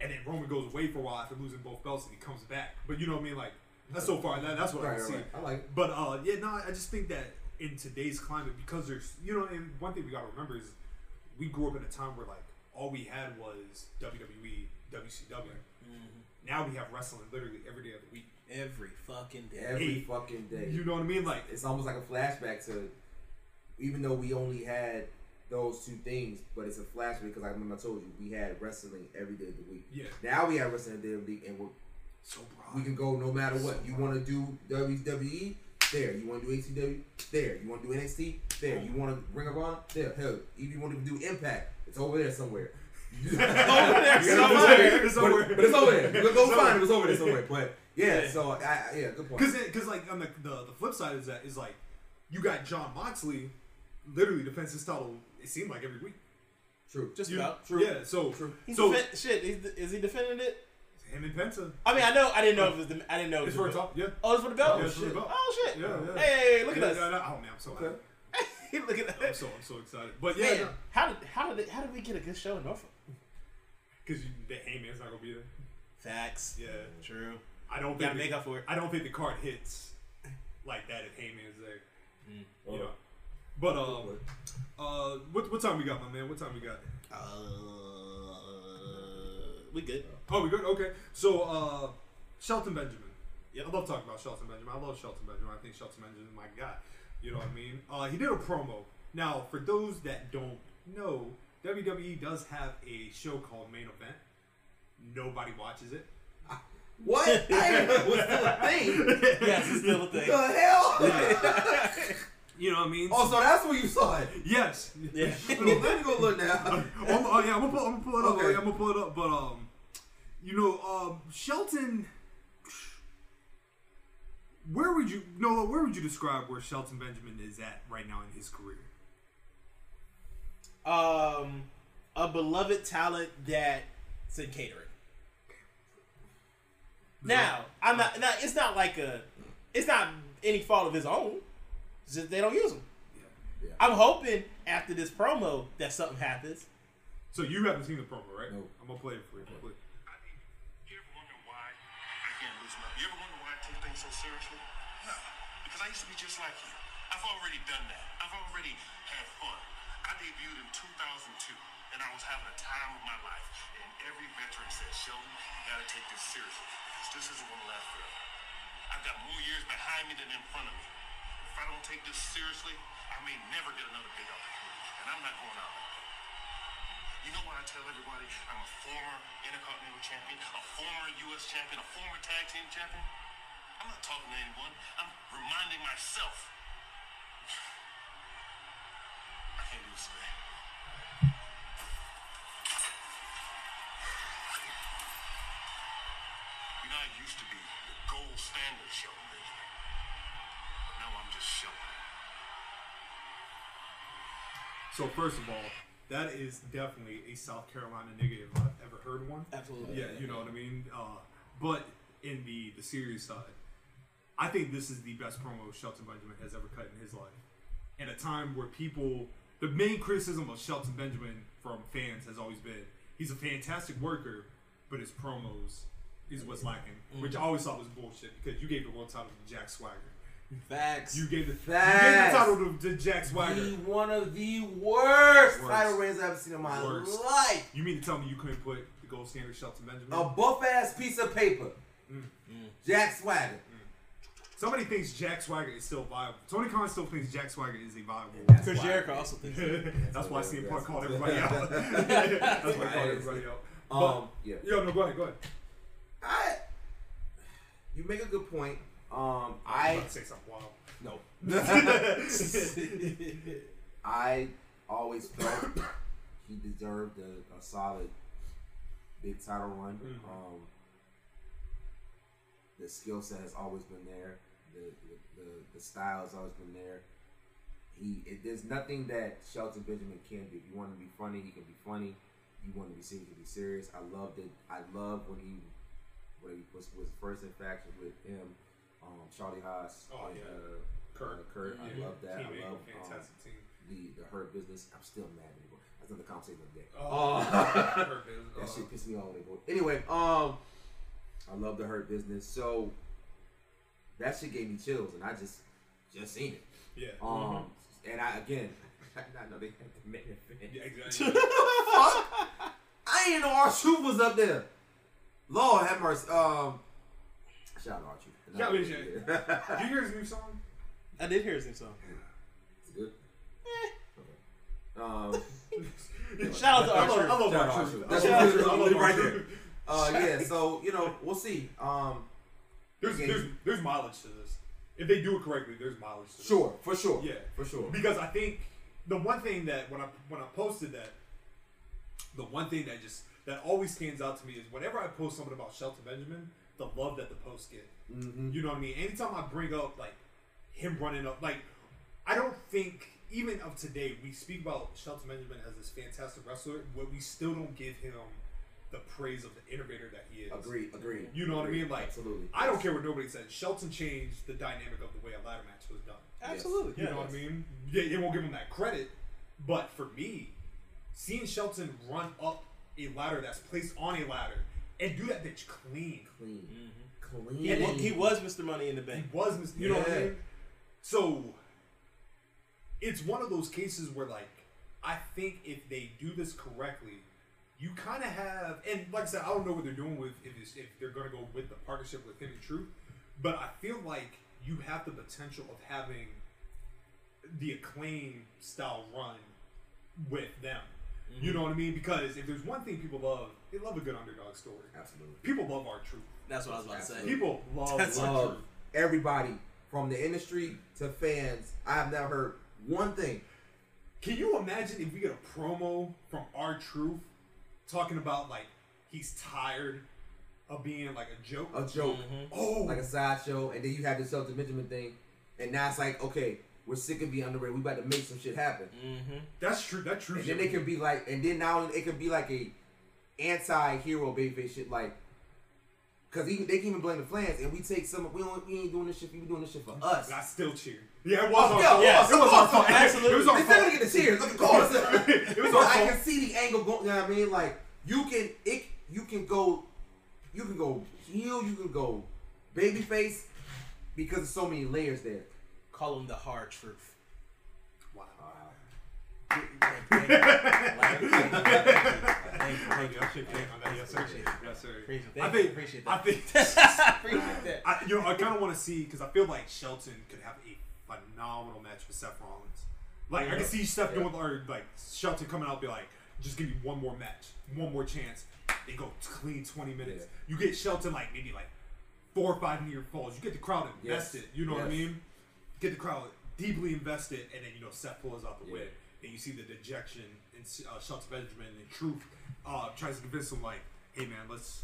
and then Roman goes away for a while after losing both belts, and he comes back. But you know what I mean? Like that's so far. That, that's what I Right, can right, see. right. I like it. But uh, yeah, no, I just think that in today's climate, because there's, you know, and one thing we gotta remember is we grew up in a time where like all we had was WWE, WCW. Now we have wrestling literally every day of the week. Every fucking day. Every Hey, fucking day. You know what I mean? Like, it's almost like a flashback to even though we only had those two things, but it's a flashback because I remember I told you we had wrestling every day of the week. yeah, Now we have wrestling every day of the week, and we're, so broad. we can go no matter what. You want to do WWE? There. You want to do AEW? There. You want to do NXT? There. You want to Ring of Honor? There. Hell, if you want to do Impact, it's over there somewhere. It's over there somewhere. It's But, somewhere. but it's over there. You go It's find it. It's over there somewhere. But yeah, Yeah. so I, I- yeah, good point. Because, because like on the, the the flip side is that is like you got Jon Moxley, literally defends his title. It seemed like every week. True. Just You- about. True. Yeah, so True. He's so defen- shit. He's, is he defending it? him and Penta. I mean, I know. I didn't know if it was the. I didn't know. If It's it for a was top. Yeah. Oh, it's for the belt. Yeah, Oh it's for the shit. belt. Oh shit. Yeah, yeah. Hey, look at Yeah, us. yeah, yeah. Oh man, I'm so Okay. happy. look at I'm that. so I'm so excited. But yeah, Man, how did how did it, how did we get a good show in Norfolk? because the Heyman's not gonna be there. Facts. Yeah, True. I don't Gotta think make up for it. I don't think the card hits like that if Heyman's there. Oh. You know. But um, uh, what what time we got, my man? What time we got? Uh, we good. Oh, we good. Okay. So uh, Shelton Benjamin. Yeah, I love talking about Shelton Benjamin. I love Shelton Benjamin. I think Shelton Benjamin is my guy. You know what I mean? Uh, he did a promo. Now, for those that don't know, WWE does have a show called Main Event. Nobody watches it. What? I didn't know it was still a thing. yes, it's still a thing. the thing. hell? You know what I mean? oh, so that's where you saw it. yes. Yeah. Let me go look now. I'm, oh, yeah, I'm gonna, pull, I'm gonna pull it up. Okay. I'm gonna pull it up. But um, you know, um, Shelton. Where would you no? Where would you describe where Shelton Benjamin is at right now in his career? um, a beloved talent that's in catering. Now, I'm not. Now, it's not like a. It's not any fault of his own. It's just they don't use him. Yeah. Yeah. I'm hoping after this promo that something happens. So you haven't seen the promo, right? No. I'm gonna play it for you. I'm play. You ever wonder why I can't loosen up? You ever wonder why I take things so seriously? No, because I used to be just like you. I've already done that. I've already had fun. I debuted in 2002, and I was having a time of my life. And every veteran says, Shelton, you gotta take this seriously, because this isn't gonna last forever. I've got more years behind me than in front of me. I don't take this seriously, I may never get another big opportunity, and I'm not going out. You know why I tell everybody I'm a former Intercontinental Champion, a former U.S. Champion, a former Tag Team Champion? I'm not talking to anyone. I'm reminding myself. I can't do this today. You know, I used to be the gold standard Shelton Benjamin. But now I'm just Shelton. So first of all, that is definitely a South Carolina nigga if I've ever heard one. Absolutely. Yeah, you know what I mean. Uh, but in the the serious side, I think this is the best promo Shelton Benjamin has ever cut in his life. In a time where people, the main criticism of Shelton Benjamin from fans has always been he's a fantastic worker, but his promos is what's lacking, Mm. which I always thought was bullshit because you gave the one title to Jack Swagger. Facts. You gave the, Facts. you gave the title to, to Jack Swagger. The one of the worst, Worst. title reigns I've ever seen in my Worst. life. You mean to tell me you couldn't put the gold standard Shelton Benjamin? A buff ass piece of paper. Mm. Jack Swagger. Somebody thinks Jack Swagger is still viable. Tony Khan still thinks Jack Swagger is a viable. That's Chris why- Jericho also thinks that. That's why CM Punk called everybody out. That's why he called everybody out. Um, yeah. But, yo, no, go ahead, go ahead. I. You make a good point. Um, I I about to say something wild. no. I always felt he deserved a, a solid big title run. Mhm. Um, the skill set has always been there. The, the, the, the style has always been there. He it, there's nothing that Shelton Benjamin can do. If you want to be funny, he can be funny. If You want to be serious, he can be serious. I loved it. I love when he when he was, was first in faction with him, um, Charlie Haas, Oh, and, yeah. uh, Kurt. uh, Kurt. I love that. Team I love um, fantastic team. the the hurt business. I'm still mad at him. That's another conversation of the day. Oh, Uh, that uh, shit pissed me off. Anyway, um, I love the hurt business. So that shit gave me chills, and I just just seen it. Yeah. Um, and I again, I know they had the main event. yeah, exactly. I didn't know R-Truth was up there. Lord have mercy. Um, shout out Archie. Yeah, I mean, yeah. Did you hear his new song? I did hear his new song. It's good. Okay. Um, Shout out to I love, I love Shout out our Archer. That's I love we- R-Truth. I love we our right truth. uh, yeah. So you know, we'll see. Um, There's, there's, there's mileage to this. If they do it correctly, there's mileage to this. sure, for sure. Yeah, for sure. Because I think the one thing that when I when I posted that, the one thing that just that always stands out to me is whenever I post something about Shelton Benjamin, the love that the posts get. Mm-hmm. You know what I mean? Anytime I bring up like him running up, like I don't think even of today we speak about Shelton Benjamin as this fantastic wrestler, but we still don't give him the praise of the innovator that he is. Agreed. Agreed. You know what I mean? Like absolutely. I don't care what nobody says. Shelton changed the dynamic of the way a ladder match was done. Absolutely. You yeah. know what I mean? Yeah, they won't give him that credit. But for me, seeing Shelton run up a ladder that's placed on a ladder and do that bitch clean. Clean. Mm-hmm. Clean. He, he was Mr. Money in the Bank. He was, Mr. you know what I mean? So it's one of those cases where, like, I think if they do this correctly, you kind of have, and like I said, I don't know what they're doing with if, it's, if they're going to go with the partnership with him and Truth, but I feel like you have the potential of having the acclaim style run with them. Mm-hmm. You know what I mean? Because if there's one thing people love, they love a good underdog story. Absolutely. People love R-Truth. That's what I was about to say. People love That's our Love truth. everybody from the industry to fans. I have never heard one thing. Can you imagine if we get a promo from R-Truth talking about like he's tired of being like a joke? A joke, mm-hmm. oh, like a sideshow, and then you have the Shelton Benjamin thing, and now it's like, okay, we're sick of being underrated. We about to make some shit happen. Mm-hmm. that's true. That's true. And then they shit. can be like, and then now it could be like a anti-hero babyface shit, like, cause even they can even blame the fans, and we take some. We don't. We ain't doing this shit. We doing this shit for us. I still cheer. Yeah, it was Oh, our yeah, fault. yes, it was our fault. absolutely. It was They our still gonna fault. get the cheers. Look at course. It was but our I fault. can see the angle going. You know what I mean? Like you can it. You can go. You can go heel. You can go babyface because there's so many layers there. Call him the hard truth. Wow. Thank you, thank you. Thank you, thank you. Thank you. I should take on that. Yes, sir. Appreciate. Yes, sir. Appreciate it. I think. Appreciate I that. think. Appreciate that. I, you know, I kind of want to see because I feel like Shelton could have a phenomenal match with Seth Rollins. Like I can see Seth doing or like Shelton coming out and be like, just give me one more match, one more chance. They go clean twenty minutes. You get Shelton like maybe like four or five near falls. You get the crowd Yes. invested. You know what I mean? Get the crowd deeply invested, and then you know Seth pulls out the Yeah. win, and you see the dejection in uh, Shelton Benjamin and Truth uh, tries to convince him like, hey man, let's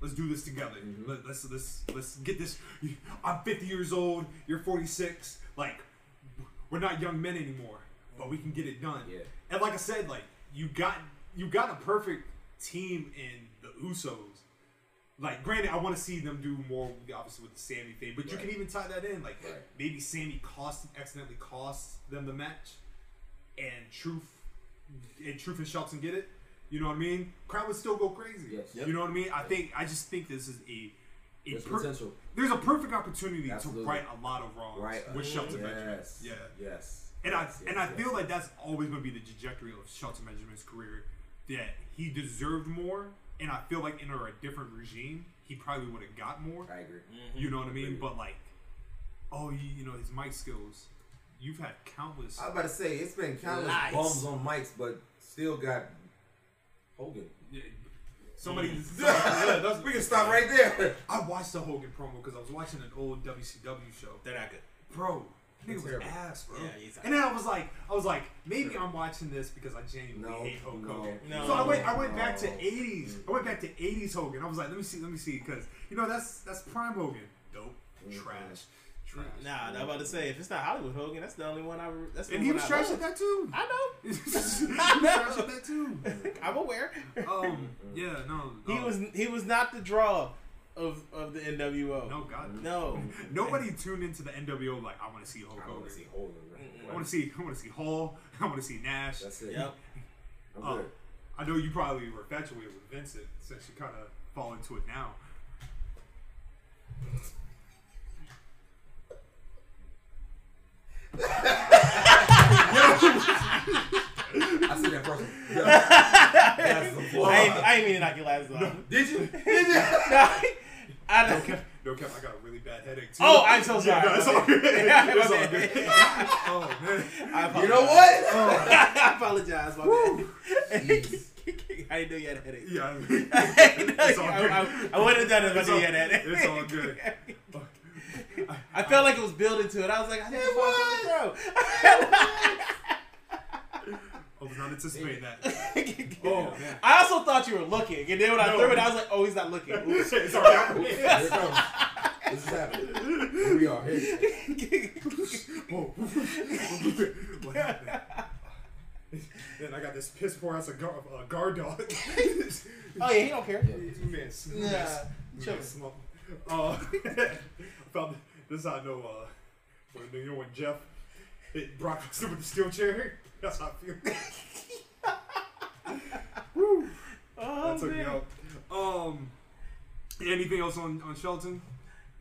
let's do this together. Mm-hmm. Let, let's let's let's get this. I'm 50 years old. You're 46. Like we're not young men anymore, but we can get it done. Yeah. And like I said, like you got you got a perfect team in the Usos. Like, granted, I want to see them do more, obviously, with the Sami thing, but you can even tie that in. Like, Right. maybe Sami cost accidentally cost them the match, and Truth and Truth and Shelton get it, You know what I mean? Crowd would still go crazy. Yes. You know what I mean? I think I just think this is a, a There's per- potential. There's a perfect opportunity Absolutely. to right a lot of wrongs Right. with Shelton Benjamin. Yeah. Yes. And I Yes, and yes, I feel like that's always going to be the trajectory of Shelton Benjamin's career. That he deserved more, and I feel like in a different regime, he probably would have got more. I agree. Mm-hmm. You know what I mean? Agreed. But like, oh, you, you know his mic skills. You've had countless. I was about to say it's been countless Lies. bums on mics, but still got Hogan. Yeah, Somebody. Mm-hmm. we can stop right there. I watched the Hogan promo because I was watching an old WCW show. They're not good. Bro, nigga was terrible. ass, bro. Yeah, he's- and then I was like, I was like, maybe I'm watching this because I genuinely No, hate Hulk no, Hogan. no, so I went, I went no. back to '80s. I went back to '80s Hogan. I was like, let me see, let me see, because you know that's that's prime Hogan. Dope, Mhm. trash, trash. Nah, I'm about to say if it's not Hollywood Hogan, that's the only one I. re- That's the and only he was one trash I at that too. I know. he was trash at that too. I'm aware. Um, yeah, no, He no. was he was not the draw of of the NWO. no God. No. Nobody tuned into the NWO like I want to see Hulk I Hogan. want to see Hogan. I want to see, I want to see Hall. I want to see Nash. That's it. Yep. I'm Oh, good. I know you probably were infatuated with Vincent since you kind of fall into it now. I see that person. Yeah. That's the floor. I ain't, I ain't mean to knock your glasses off. Did you? Did you? I No don't. cap, no cap, I got a really bad headache too. Oh, I'm so sorry. Yeah, no, it's all good. Yeah, It's all good. Oh man. I apologize. You know what? I apologize. My bad. Jeez. I didn't know you had a headache. Yeah. I, didn't It's all good. I, I wouldn't have done it if I It's knew all- you had a headache. it's all good. I felt like it was building to it. I was like, I think It it's I was not anticipating that. Oh, Oh man. I also thought you were looking, and then when I No. threw it, I was like, "Oh, he's not looking." Oops. it's all right. Here it comes. This is happening. Here we are. Here. Oh. what happened? Then I got this piss poor ass a guard, uh, guard dog. oh yeah, he don't care. Man, sm- Nah, man, chill. man. Uh, I found this is how I know. Uh, when, you know when Jeff hit Brock Lesnar with the steel chair. That's how I feel. Woo, Oh, that took me out. Um, anything else on on Shelton?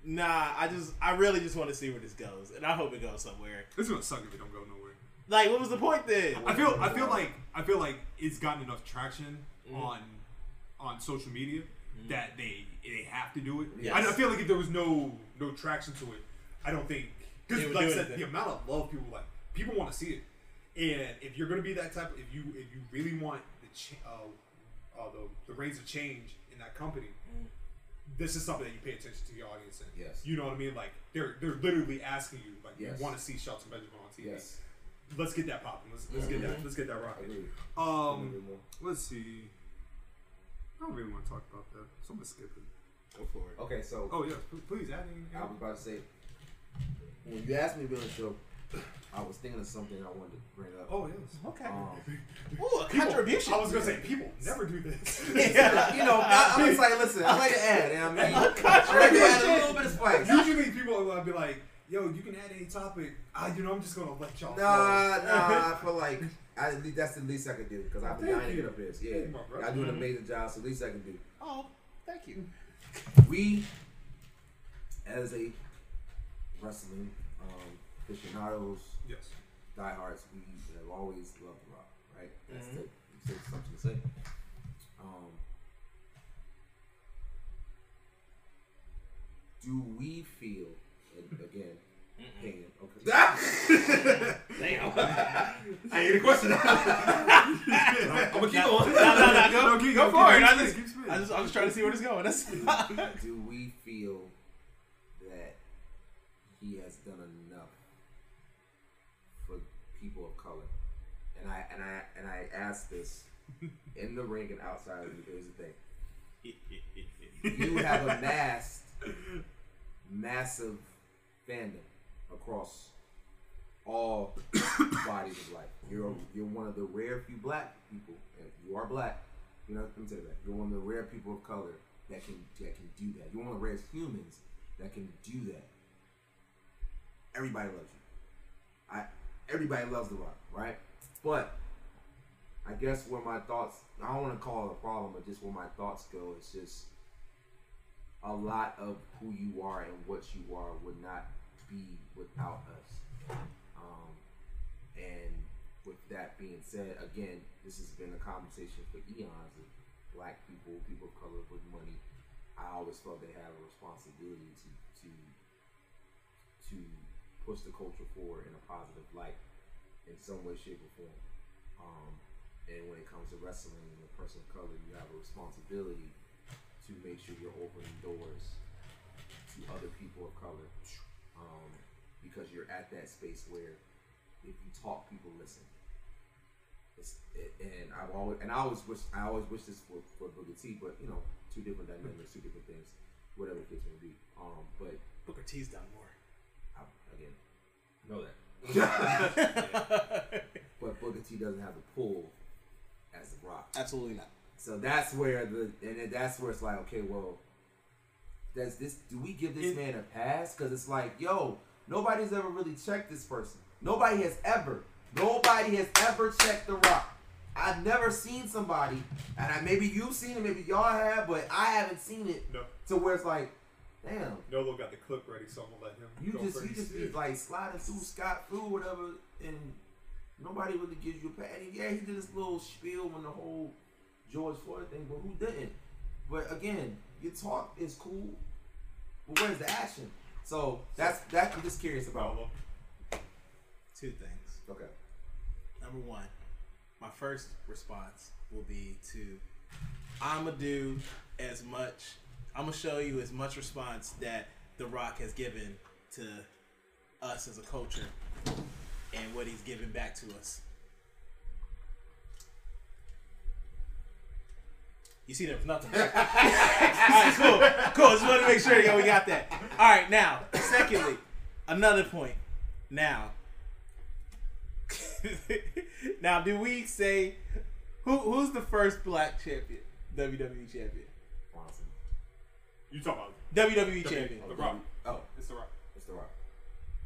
Nah, I just, I really just want to see where this goes, and I hope it goes somewhere. This is gonna suck if it don't go nowhere. Like, what was the point then? I feel I feel like I feel like it's gotten enough traction Mm-hmm. on on social media that they they have to do it. Yes. I, I feel like if there was no no traction to it, I don't think because like I said, the amount of love people like people want to see it, and if you're gonna be that type, if you if you really want the ch- uh, uh, the the reins of change in that company. This is something that you pay attention to your audience in. Yes. You know what I mean? Like they're they're literally asking you like Yes. you want to see Shelton Benjamin on TV. Yes. Let's get that popping. Let's, let's get that. Let's get that rocking. Agreed. Um, let's see. I don't really want to talk about that, so I'm gonna skip it. Go for it. Okay, so Oh yeah, p- please add any. I was about to say, when you asked me to be on the show, I was thinking of something I wanted to bring up. Oh yes. Okay. Um, Ooh, a People- contribution. I was gonna say people never do this. yeah. you know, I, I'm just like, listen, I like to add, you know what I mean? I like to add a little bit of spice. Usually people will be like, "Yo, you can add any topic." I, you know, I'm just gonna let y'all. Nah, nah, I feel like I, that's the least I could do because I've been dying to get up here. Thank you, Yeah. I do an amazing job, so the least I can do. Oh, thank you. We, as a wrestling um, aficionados, Yes. diehards, we have always loved rock, right? That's Mhm. the, you said something to say. Um, do we feel, and again, opinion, okay. Damn. I ain't a question. I'm gonna keep going. No, no, no, go, No, keep go going, for it. I spinning, just, keep spinning. I just, I'm just trying to see where this going. That's do we feel that he has done enough for people of color? And I I and I ask this in the ring and outside. of Here's the thing: you have amassed massive fandom across all bodies of life. You're you're one of the rare few black people. You are black. You know, let me tell you that. You're one of the rare people of color that can that can do that. You're one of the rare humans that can do that. Everybody loves you. I everybody loves the rock, right? But I guess where my thoughts, I don't want to call it a problem, but just where my thoughts go, it's just a lot of who you are and what you are would not be without us. Um, and with that being said, again, this has been a conversation for eons of black people, people of color with money. I always felt they had a responsibility to to to push the culture forward in a positive light in some way, shape, or form. Um, and when it comes to wrestling and a person of color, you have a responsibility to make sure you're opening doors to other people of color um, because you're at that space where if you talk, people listen. It's, it, and I've always and I always wish I always wish this for for Booker T, but you know, two different dynamics, two different things, whatever the case may be. Um, but Booker T's done more. I, again, know that. but Booker T doesn't have the pull as the Rock. Absolutely not. So that's where the and then that's where it's like, okay, well, does this? Do we give this It- man a pass? Because it's like, yo, nobody's ever really checked this person. Nobody has ever. Nobody has ever checked the Rock. I've never seen somebody, and I, maybe you've seen it, maybe y'all have, but I haven't seen it No, to where it's like, damn, Nolo got the clip ready, so I'm gonna let him. you go just first. you just be like sliding through Scott through whatever, and nobody really gives you a pat. And yeah, he did this little spiel on the whole George Floyd thing, but who didn't? But again, your talk is cool, but where's the action? So that's that. I'm just curious about. Nolo. Two things. Okay. Number one, my first response will be to I'm gonna do as much. I'm gonna show you as much response that The Rock has given to us as a culture and what he's given back to us. You see, there was nothing. All right, cool, cool. Just wanted to make sure, yeah, we got that. All right, now, secondly, another point. Now, now, do we say who who's the first black champion, WWE champion, Bronson. You talking about WWE champion? The Rock? Oh, It's the Rock. it's the Rock.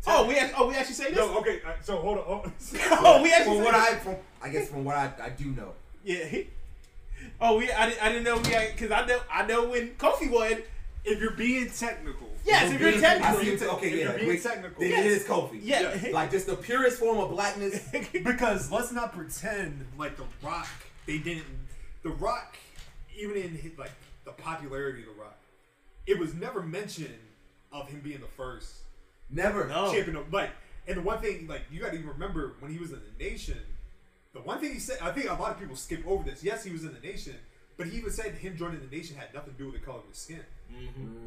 Oh, we act- oh we actually say this. No, okay. uh, So hold on. Hold on. Oh, we actually From say what this? I from I guess from what I, I do know. yeah. he- Oh, we I, didn't- I didn't know we because I know I know when Kofi won. if you're being technical, Yes, if you're I technical. see you t- okay, If yeah. you're being wait, technical. then it is Kofi. Yeah. Like just the purest form of blackness. because let's not pretend like the Rock. They didn't. The Rock, even in his, like the popularity of the Rock, it was never mentioned of him being the first Never. No. champion. Of, like, and the one thing, like, you got to even remember when he was in the Nation. The one thing he said, I think a lot of people skip over this. Yes, he was in the Nation, but he even said him joining the Nation had nothing to do with the color of his skin.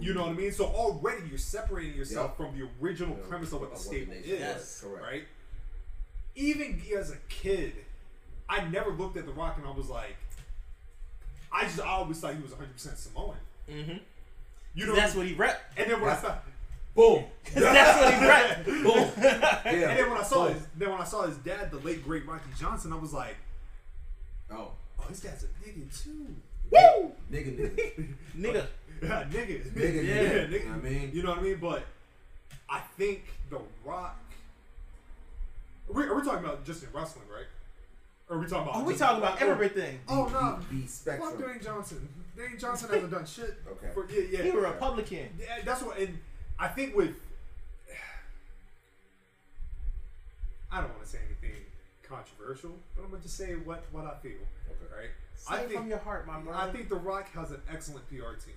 You know what I mean? So already you're separating yourself Yeah. from the original Yeah. premise of what the Of what the staple nation is. Yes. Correct. Right? Even as a kid, I never looked at The Rock and I was like, I just I always thought he was 100% Samoan. Mhm. You know, That's what he rep. And then when I That's- saw, Boom. That's what he rep. Boom. Yeah. and then when I saw Boom. his, then when I saw his dad, the late great Rocky Johnson, I was like, Oh. oh, his dad's a nigga too. Woo, Nigga, nigga. nigga. Yeah, nigga. Nigga, yeah, nigga. nigga. I mean- you know what I mean? But I think The Rock. Are we, are we talking about just in wrestling, right? Or are we talking about? Are we just- talking about oh, everything? Oh no, The, the fuck spectrum. Dwayne Johnson. Dwayne Johnson hasn't done shit. Okay. For, yeah, yeah. He a Republican. Yeah, that's what, and I think with. I don't want to say anything controversial, but I'm gonna just say what what I feel. Okay. Right. Say I think from your heart, my brother. I think The Rock has an excellent PR team.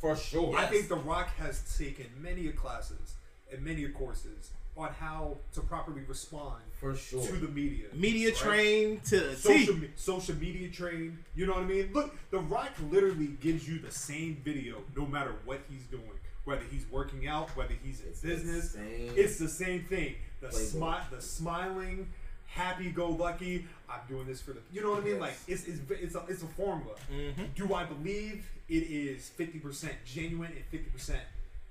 For sure. I think The Rock has taken many classes and many courses on how to properly respond For sure. to the media. media right? trained to Social, me- social media train. You know what I mean? Look, The Rock literally gives you the same video no matter what he's doing. Whether he's working out, whether he's in It's business, same it's the same thing. The playbook. smi- the smiling, happy-go-lucky. I'm doing this for the. You know what I mean? Yes. Like it's it's it's a, it's a formula. Mm-hmm. Do I believe it is 50% genuine and 50%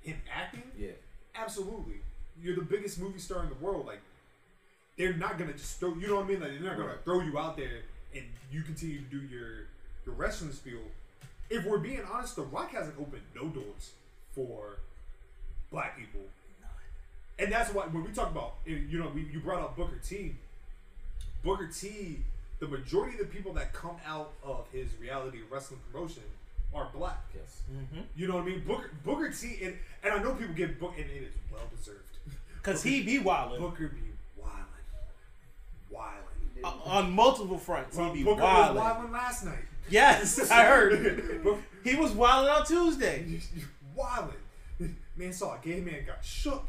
him acting? Yeah. Absolutely. You're the biggest movie star in the world. Like, they're not gonna just throw. You know what I mean? Like, they're not gonna Right. throw you out there and you continue to do your your wrestling spiel. If we're being honest, The Rock hasn't opened no doors for black people, and that's why when we talk about, you know, we, you brought up Booker T. Booker T the majority of the people that come out of his reality wrestling promotion are black. Yes. You know what I mean? Booker, Booker T, and, and I know people get Book, and it is well deserved. Cause he be wildin' Booker be wildin', wildin'. Uh, on multiple fronts. Well, he be Booker was wildin'. wildin' last night. Yes, I heard. He was wildin' on Tuesday. wildin'. Man saw a gay man got shook.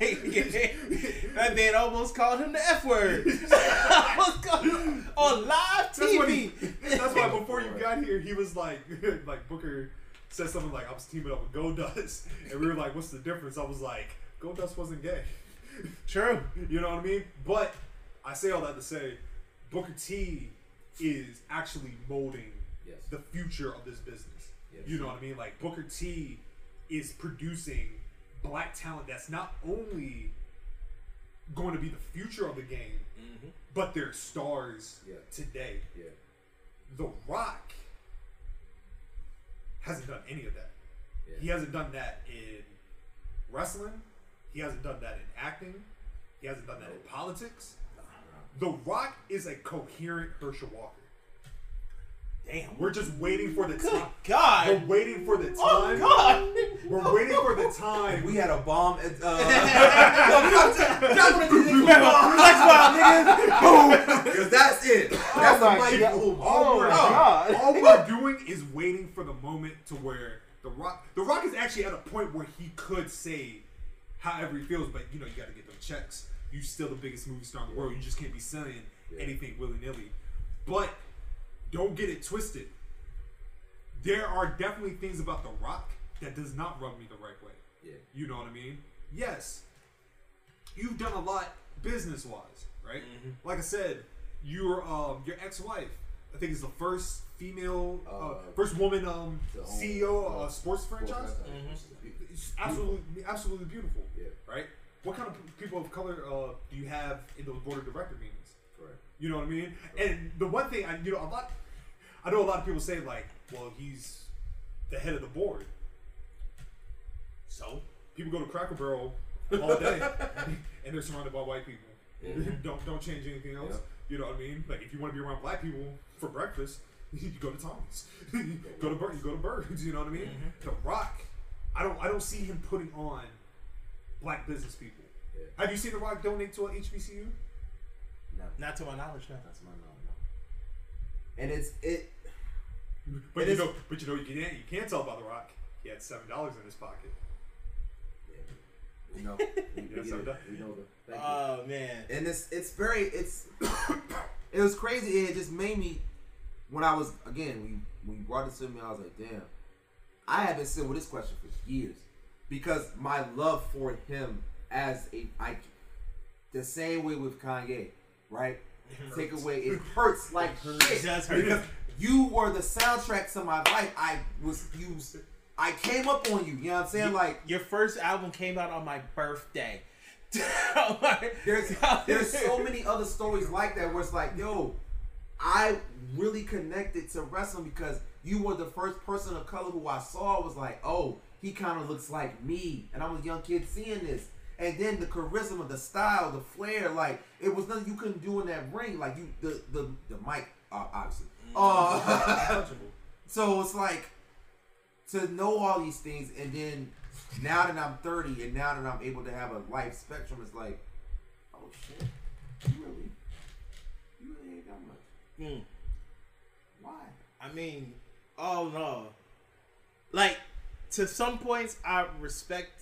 that man almost called him the F word. Almost called him on live That's he, that's why before you got here, he was like, like Booker said something like, "I was teaming up with Goldust," and we were like, "What's the difference?" I was like, "Goldust wasn't gay." True. You know what I mean? But I say all that to say, Booker T is actually molding Yes. the future of this business. Yes. You know what I mean? Like Booker T is producing black talent that's not only going to be the future of the game, mm-hmm. but they're stars Yeah. today. Yeah. The Rock hasn't done any of that. Yeah. He hasn't done that in wrestling. He hasn't done that in acting. He hasn't done that in politics. The Rock is a coherent Herschel Walker. Damn. We're just waiting for the Good time. God. We're waiting for the time. Oh God. We're waiting for the time. We had a bomb at. Uh, Because that's it. That's my the mic God. boom. all, Oh we're, God. all we're doing is waiting for the moment to where the Rock, the Rock is actually at a point where he could say however he feels, but you know you got to get them checks. You still the biggest movie star in the world. You just can't be saying Yeah. anything willy nilly. But don't get it twisted. There are definitely things about the Rock that does not rub me the right way. Yeah. You know what I mean? Yes. You've done a lot business wise, right? Mm-hmm. Like I said, your um your ex wife, I think is the first female, uh, Uh, first woman um CEO of uh, a sports franchise. It's absolutely, absolutely beautiful. Yeah. Right. What kind of people of color uh, do you have in the board of director meetings? You know what I mean? And the one thing I, you know, a lot, I know a lot of people say like, well, he's the head of the board. So people go to Cracker Barrel all day, and they're surrounded by white people. Mm-hmm. don't don't change anything else. Yep. You know what I mean? Like if you want to be around black people for breakfast, you go to Tom's. go to Bur- you go to Birds. You know what I mean? Mm-hmm. The Rock, I don't I don't see him putting on black business people. Yeah. Have you seen The Rock donate to a HBCU? No, Not to my knowledge, no. that's my knowledge. no. And it's it. But It you is- know, but you know, you can't you can't tell about The Rock. He had seven dollars in his pocket. We know. We, we, Yes, it. we know the. Thank you. Oh man. and it's it's very it's it was crazy. It just made me when I was again when you, when you brought this to me, I was like, damn. I have been sitting with this question for years because my love for him as a I the same way with Kanye, right? Take away it hurts like shit It does hurt. because you were the soundtrack to my life. I was used. I came up on you. You know what I'm saying? Like Your first album came out on my birthday. there's there's so many other stories like that where it's like, yo, I really connected to wrestling because you were the first person of color who I saw was like, oh, he kind of looks like me, and I was a young kid seeing this. And then the charisma, the style, the flair, like it was nothing you couldn't do in that ring. Like you, the the the mic, uh, obviously. Uh, so it's like to know all these things, and then now that I'm 30, and now that I'm able to have a life spectrum, it's like, oh shit, you really, you really ain't got much. Mm. Why? I mean, oh no. Like to some points, I respect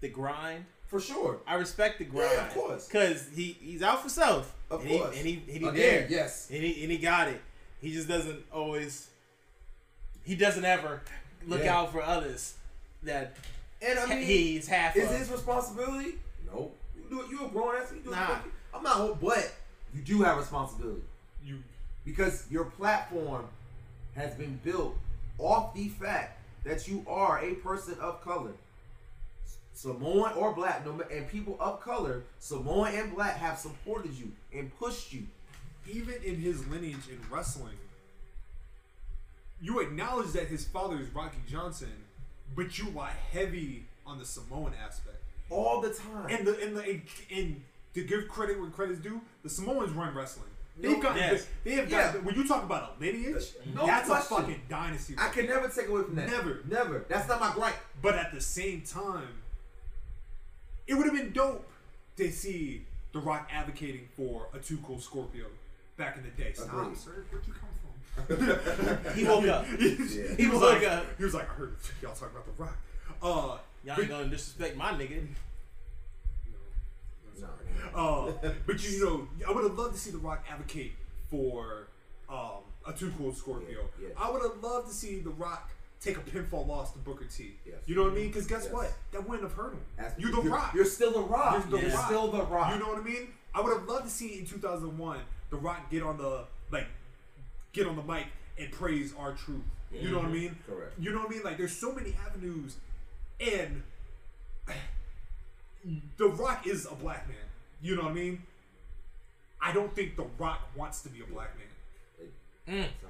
the grind. For sure. I respect the grind. Yeah, of course. Cause he he's out for self. Of and course. He, and he and he Again, there. yes. And he and he got it. He just doesn't always. He doesn't ever look Yeah. out for others. That And I mean, he's half. is of. his responsibility? No. You do it. You a grown ass. You do it. Nah. I'm not. But you do have responsibility. You because your platform has been built off the fact that you are a person of color. Samoan or black, no, and people of color, Samoan and black, have supported you and pushed you. even in his lineage in wrestling, you acknowledge that his father is Rocky Johnson, but you are heavy on the Samoan aspect. all the time. And the and the and, and to give credit where credit's due, the Samoans run wrestling. They've got. Yes. They have Yeah. got. When you talk about a lineage, No that's question. a fucking dynasty. I can never take away from that. Never. never. That's not my gripe. But at the same time, it would have been dope to see The Rock advocating for a Too Cold Scorpio back in the day. Stop, sir. Where'd you come from? He woke up. he, Yeah. was woke like, up. he was like, I heard y'all talking about The Rock. Uh, Y'all ain't gonna disrespect my nigga. No. Uh, but you know, I would have loved to see The Rock advocate for um, a Too Cold Scorpio. Yeah, yeah. I would have loved to see The Rock take a pinfall loss to Booker T. Yes. You know what I mean? Because guess Yes. what? That wouldn't have hurt him. That's- you The you're, Rock. You're still the rock. You're the You're Rock. still the rock. You know what I mean? I would have loved to see in 2001 The Rock get on the like get on the mic and praise R-Truth. You know what I mm-hmm. mean? Correct. You know what I mean? Like there's so many avenues, and The Rock is a black man. You know what I mean? I don't think The Rock wants to be a black man. Sound like OJ.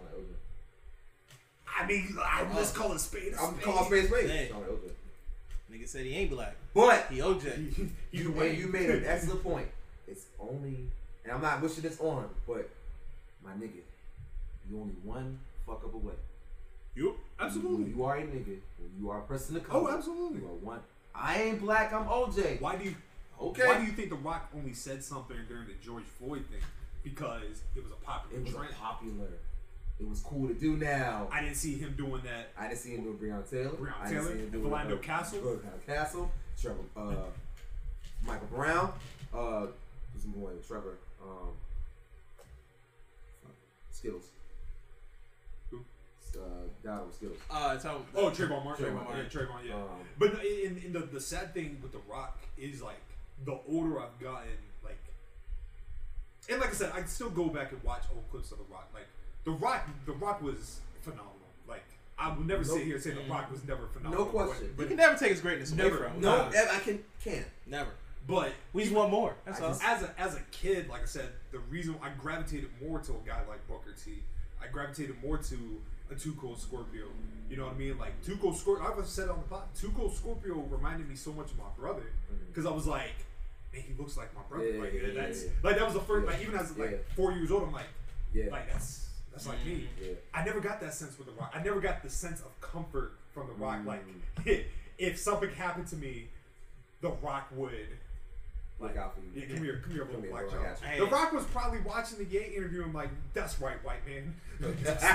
I mean, I, oh. let's call it a spade. a I'm spade. calling space space. Hey. Sound like Nigga said he ain't black. But He OJ. Either you, way, and you made an excellent point. It's only, and I'm not wishing this on, him, but my nigga, you only one fuck up away. You absolutely. When you are a nigga, you are a person of Oh, color, absolutely. You are one. I ain't black. I'm OJ. Why do you? Okay. Why do you think The Rock only said something during the George Floyd thing? Because it was a popular It was trend. a popular. It was cool to do now. I didn't see him doing that. I didn't see him do Breonna Taylor. Breonna I didn't Taylor, see him do Philando uh, Castile. Philando Castile. Trevor. Uh, Michael Brown. Uh, who's the boy? Trevor. Um, Skittles. Who? Uh, Donald with Skittles. Uh, so, Oh, Trayvon Martin. Trayvon yeah, Martin. Trayvon, yeah. Um, but in, in the the sad thing with The Rock is like the older I've gotten, like, and like I said, I can still go back and watch old clips of The Rock. Like The Rock, The Rock was phenomenal. Like I will never No- sit here and say The Rock was never phenomenal. No question. you But, can never take his greatness away Never. from him. no, Nah. I can can't. Never. but We just want more. That's I all. just- as a as a kid, like I said, the reason I gravitated more to a guy like Booker T, I gravitated more to a Too Cold Scorpio. You know what I mean? Like Too Cold Scorpio. I've said it on the pod. Too Cold Scorpio reminded me so much of my brother because I was like, man, he looks like my brother. Mm-hmm. Yeah, like yeah, yeah, that's yeah. like that was the first. Yeah. Like even as like Yeah. four years old, I'm like, Yeah. like that's that's like me. Yeah. I never got that sense with the Rock. I never got the sense of comfort from the Rock. Mm. Like if something happened to me, the Rock would. Look out for you. Yeah, come here, come here, Come little here, black bro, child. The Rock was probably watching the Ye interview and like, "That's right, white man.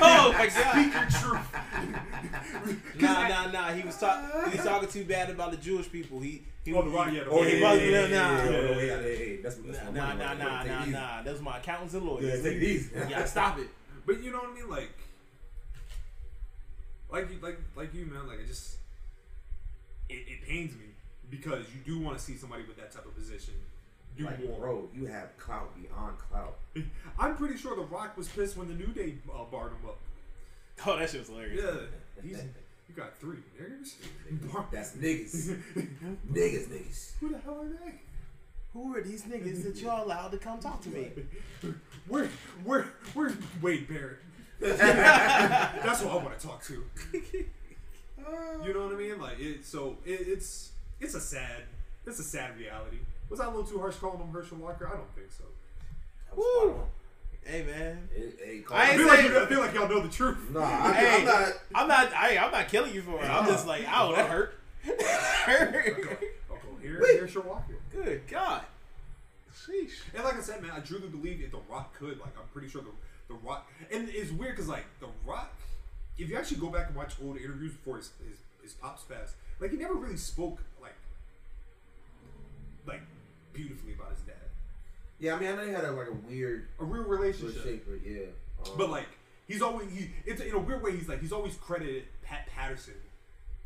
oh my Speak god. your truth. Nah, I- nah, nah. He was talking. He was talking too bad about the Jewish people. He. he Oh, the Rock, yeah, the Oh Rock. yeah, he yeah, yeah, yeah, yeah, yeah, Yeah, yeah, yeah, yeah, yeah, That's that's Nah, my nah, nah, nah, nah, easy. nah. My accountants and Yeah, lawyers. take it easy. You stop it. But you know what I mean? Like, like, you- like, like you, man. Like, it just, it, it pains me because you do want to see somebody with that type of position do Like, more. bro, you have clout beyond clout. I'm pretty sure The Rock was pissed when the New Day uh, barred him up. Oh, that shit was hilarious. Yeah, he's, you got three niggers. Bar- That's niggas. niggas, niggas. Who the hell are they? Who are these niggas that y'all allowed to come talk to me? Where, where, where's Wade Barrett? That's what I want to talk to. You know what I mean? Like it. So it, it's it's a sad it's a sad reality. Was I a little too harsh calling him Herschel Walker? I don't think so. Woo! Hey man. Hey, hey, I I feel like you, I feel like y'all know the truth. Nah, I, Hey, I'm not. I'm not. I, I'm not killing you for it. I'm just like, ow, that hurt. Hurt. I'll go here, Walker. Good God. Sheesh. And like I said, man, I truly believe if The Rock could, like, I'm pretty sure the the Rock, and it's weird because like The Rock, if you actually go back and watch old interviews before his his, his pops passed, like he never really spoke like like beautifully about his dad. Yeah, I mean, I know he had a, like a weird A real relationship, shape, but yeah. Um, but like he's always he. It's in a weird way. He's like he's always credited Pat Patterson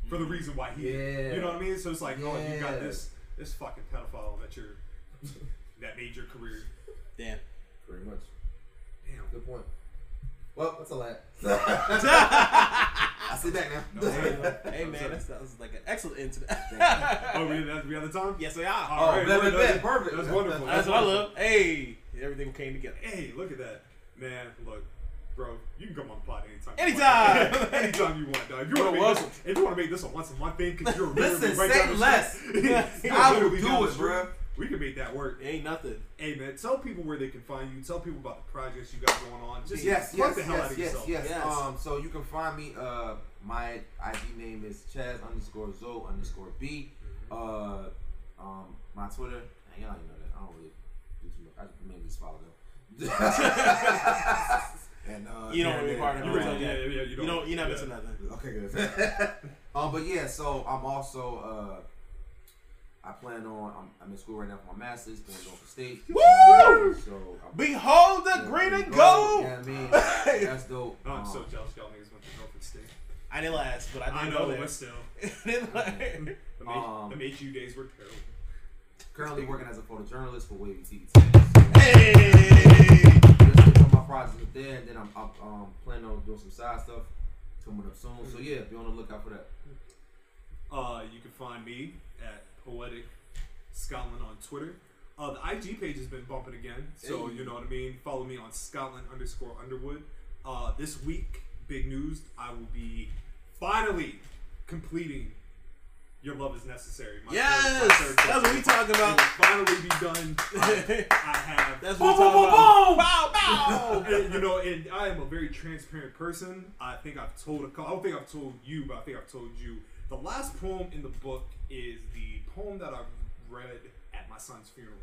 for the reason why he. Yeah. You know what I mean? So it's like, oh, you got this this fucking pedophile that you're that made your career. Damn. pretty much. Damn. Good point. Well, that's a lot. I sit back now. hey man, that sounds like an excellent end to that. Oh, we had, we had the time. yes, we are. All right, bet, we're bet, done. perfect. That's wonderful. That's what I love. Hey, everything came together. Hey, look at that, man. Look, bro, you can come on the pod anytime. Anytime. You want. anytime you want, dog. If you want to You're make welcome. this, if you want to make this a once a month thing, because you're Listen, literally right say down the less. street. I will literally down do it, bro. we can make that work. It ain't nothing. Hey man, tell people where they can find you. Tell people about the projects you got going on. Just Yes, yes, the hell out yes, of yes, yourself. yes, Yes. Um, so you can find me. Uh, my ID name is Chaz underscore Zo underscore B. Uh, um, my Twitter. and Y'all ain't know that. I don't really do too much. I mainly just follow them. and uh, You don't yeah, want to be part of yeah, the Yeah, yeah, yeah, yeah, You don't. You're not missing nothing. Okay, good. um, but yeah, so I'm also uh, I plan on I'm, I'm in school right now for my masters, going to go for state. Woo! So I'm, Behold the yeah, green and gold, gold. Yeah, I mean that's dope. Oh, I'm Um, so jealous y'all niggas went to Norfolk State. I didn't last, but I did I go know, there. but still. Didn't last. The, Um, the HU days were terrible. currently working as a photojournalist for Wavy TV. So, Hey. Projects with there, and then I'm, I'm um, planning on doing some side stuff coming up soon. So yeah, be on the lookout for that. Uh, you can find me at Poetic Scotland on Twitter. Uh, the IG page has been bumping again, so Hey. you know what I mean. Follow me on Scotland underscore Underwood. Uh, this week, big news: I will be finally completing Your Love Is Necessary. my Yes, third- my third that's what we talking about. finally be done. I, I have. That's what we talking about. Bow, bow. And, you know, and I am a very transparent person. I think I've told a couple. I don't think I've told you, but I think I've told you. The last poem in the book is the poem that I read at my son's funeral.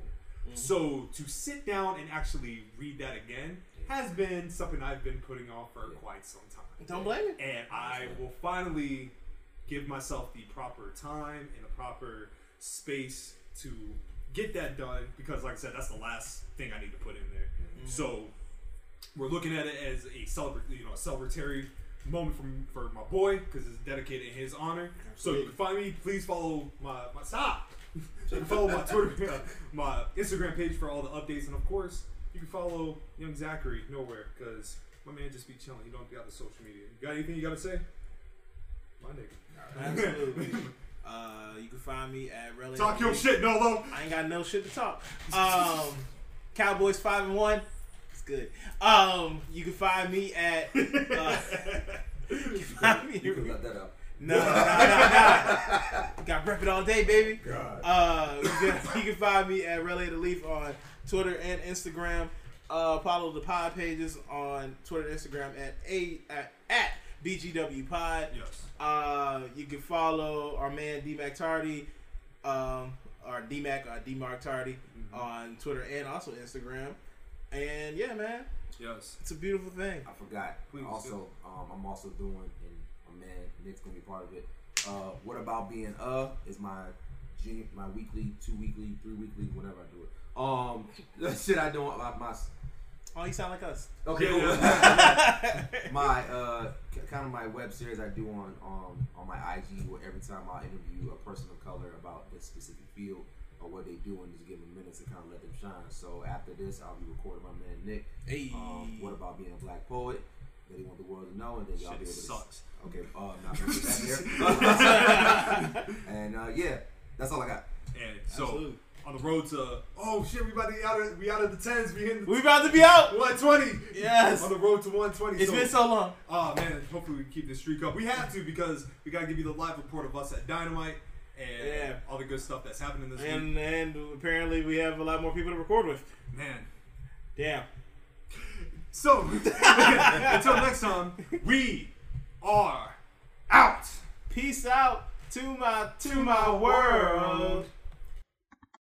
Mm. So to sit down and actually read that again has been something I've been putting off for quite some time. Don't blame me. And I will finally give myself the proper time and the proper space to get that done because, like I said, that's the last thing I need to put in there. So we're looking at it as a celebra- you know, a celebratory moment from for my boy because it's dedicated in his honor. So you can find me. Please follow my my stop. you can follow my Twitter, uh, my Instagram page for all the updates, and of course, you can follow Young Zachary nowhere because my man just be chilling. You don't got the social media. You got anything you got to say? My nigga. Absolutely. Uh, you can find me at Relay. Talk your shit, Nolo. I ain't got no shit to talk. Um, Cowboys five and one. It's good. Um, you can find me at. Uh, you can find me. You can let that up. No, no, no, no. Got rep it all day, baby. God. Uh, you can, you can find me at Relay the Leaf on Twitter and Instagram. Uh, follow the pod pages on Twitter and Instagram at a at, at BGW Pod. Yes. Uh, you can follow our man D Mac Tardy, um, or D Mac uh, D Mark Tardy on Twitter and also Instagram. And yeah, man, Yes. it's a beautiful thing. I forgot. Please also, um, I'm also doing, and my man Nick's gonna be part of it. Uh, what about being uh is my G, my weekly, two weekly, three weekly, whenever I do it. Um, that shit I do on my, my Oh, you sound like us. okay, cool. Yeah. my uh kind of my web series I do on um on my IG where every time I interview a person of color about this specific field or what they do and just give them minutes to kind of let them shine. So after this, I'll be recording my man Nick. Hey. Um, what about being a black poet? That he want the world to know, and then y'all Shit be able to. sucks. Okay, uh, not gonna put that here. and uh, yeah, that's all I got. And so Absolutely. On the road to oh shit, we about to be out of we out of the tens, we hitting We about to be out. 120. Yes. On the road to 120. It's so, been so long. Oh man, hopefully we keep this streak up. We have to because we gotta give you the live report of us at Dynamite and Yeah. all the good stuff that's happening this week. And and apparently we have a lot more people to record with. Man. Damn. So until next time, we are out. Peace out to my to my world.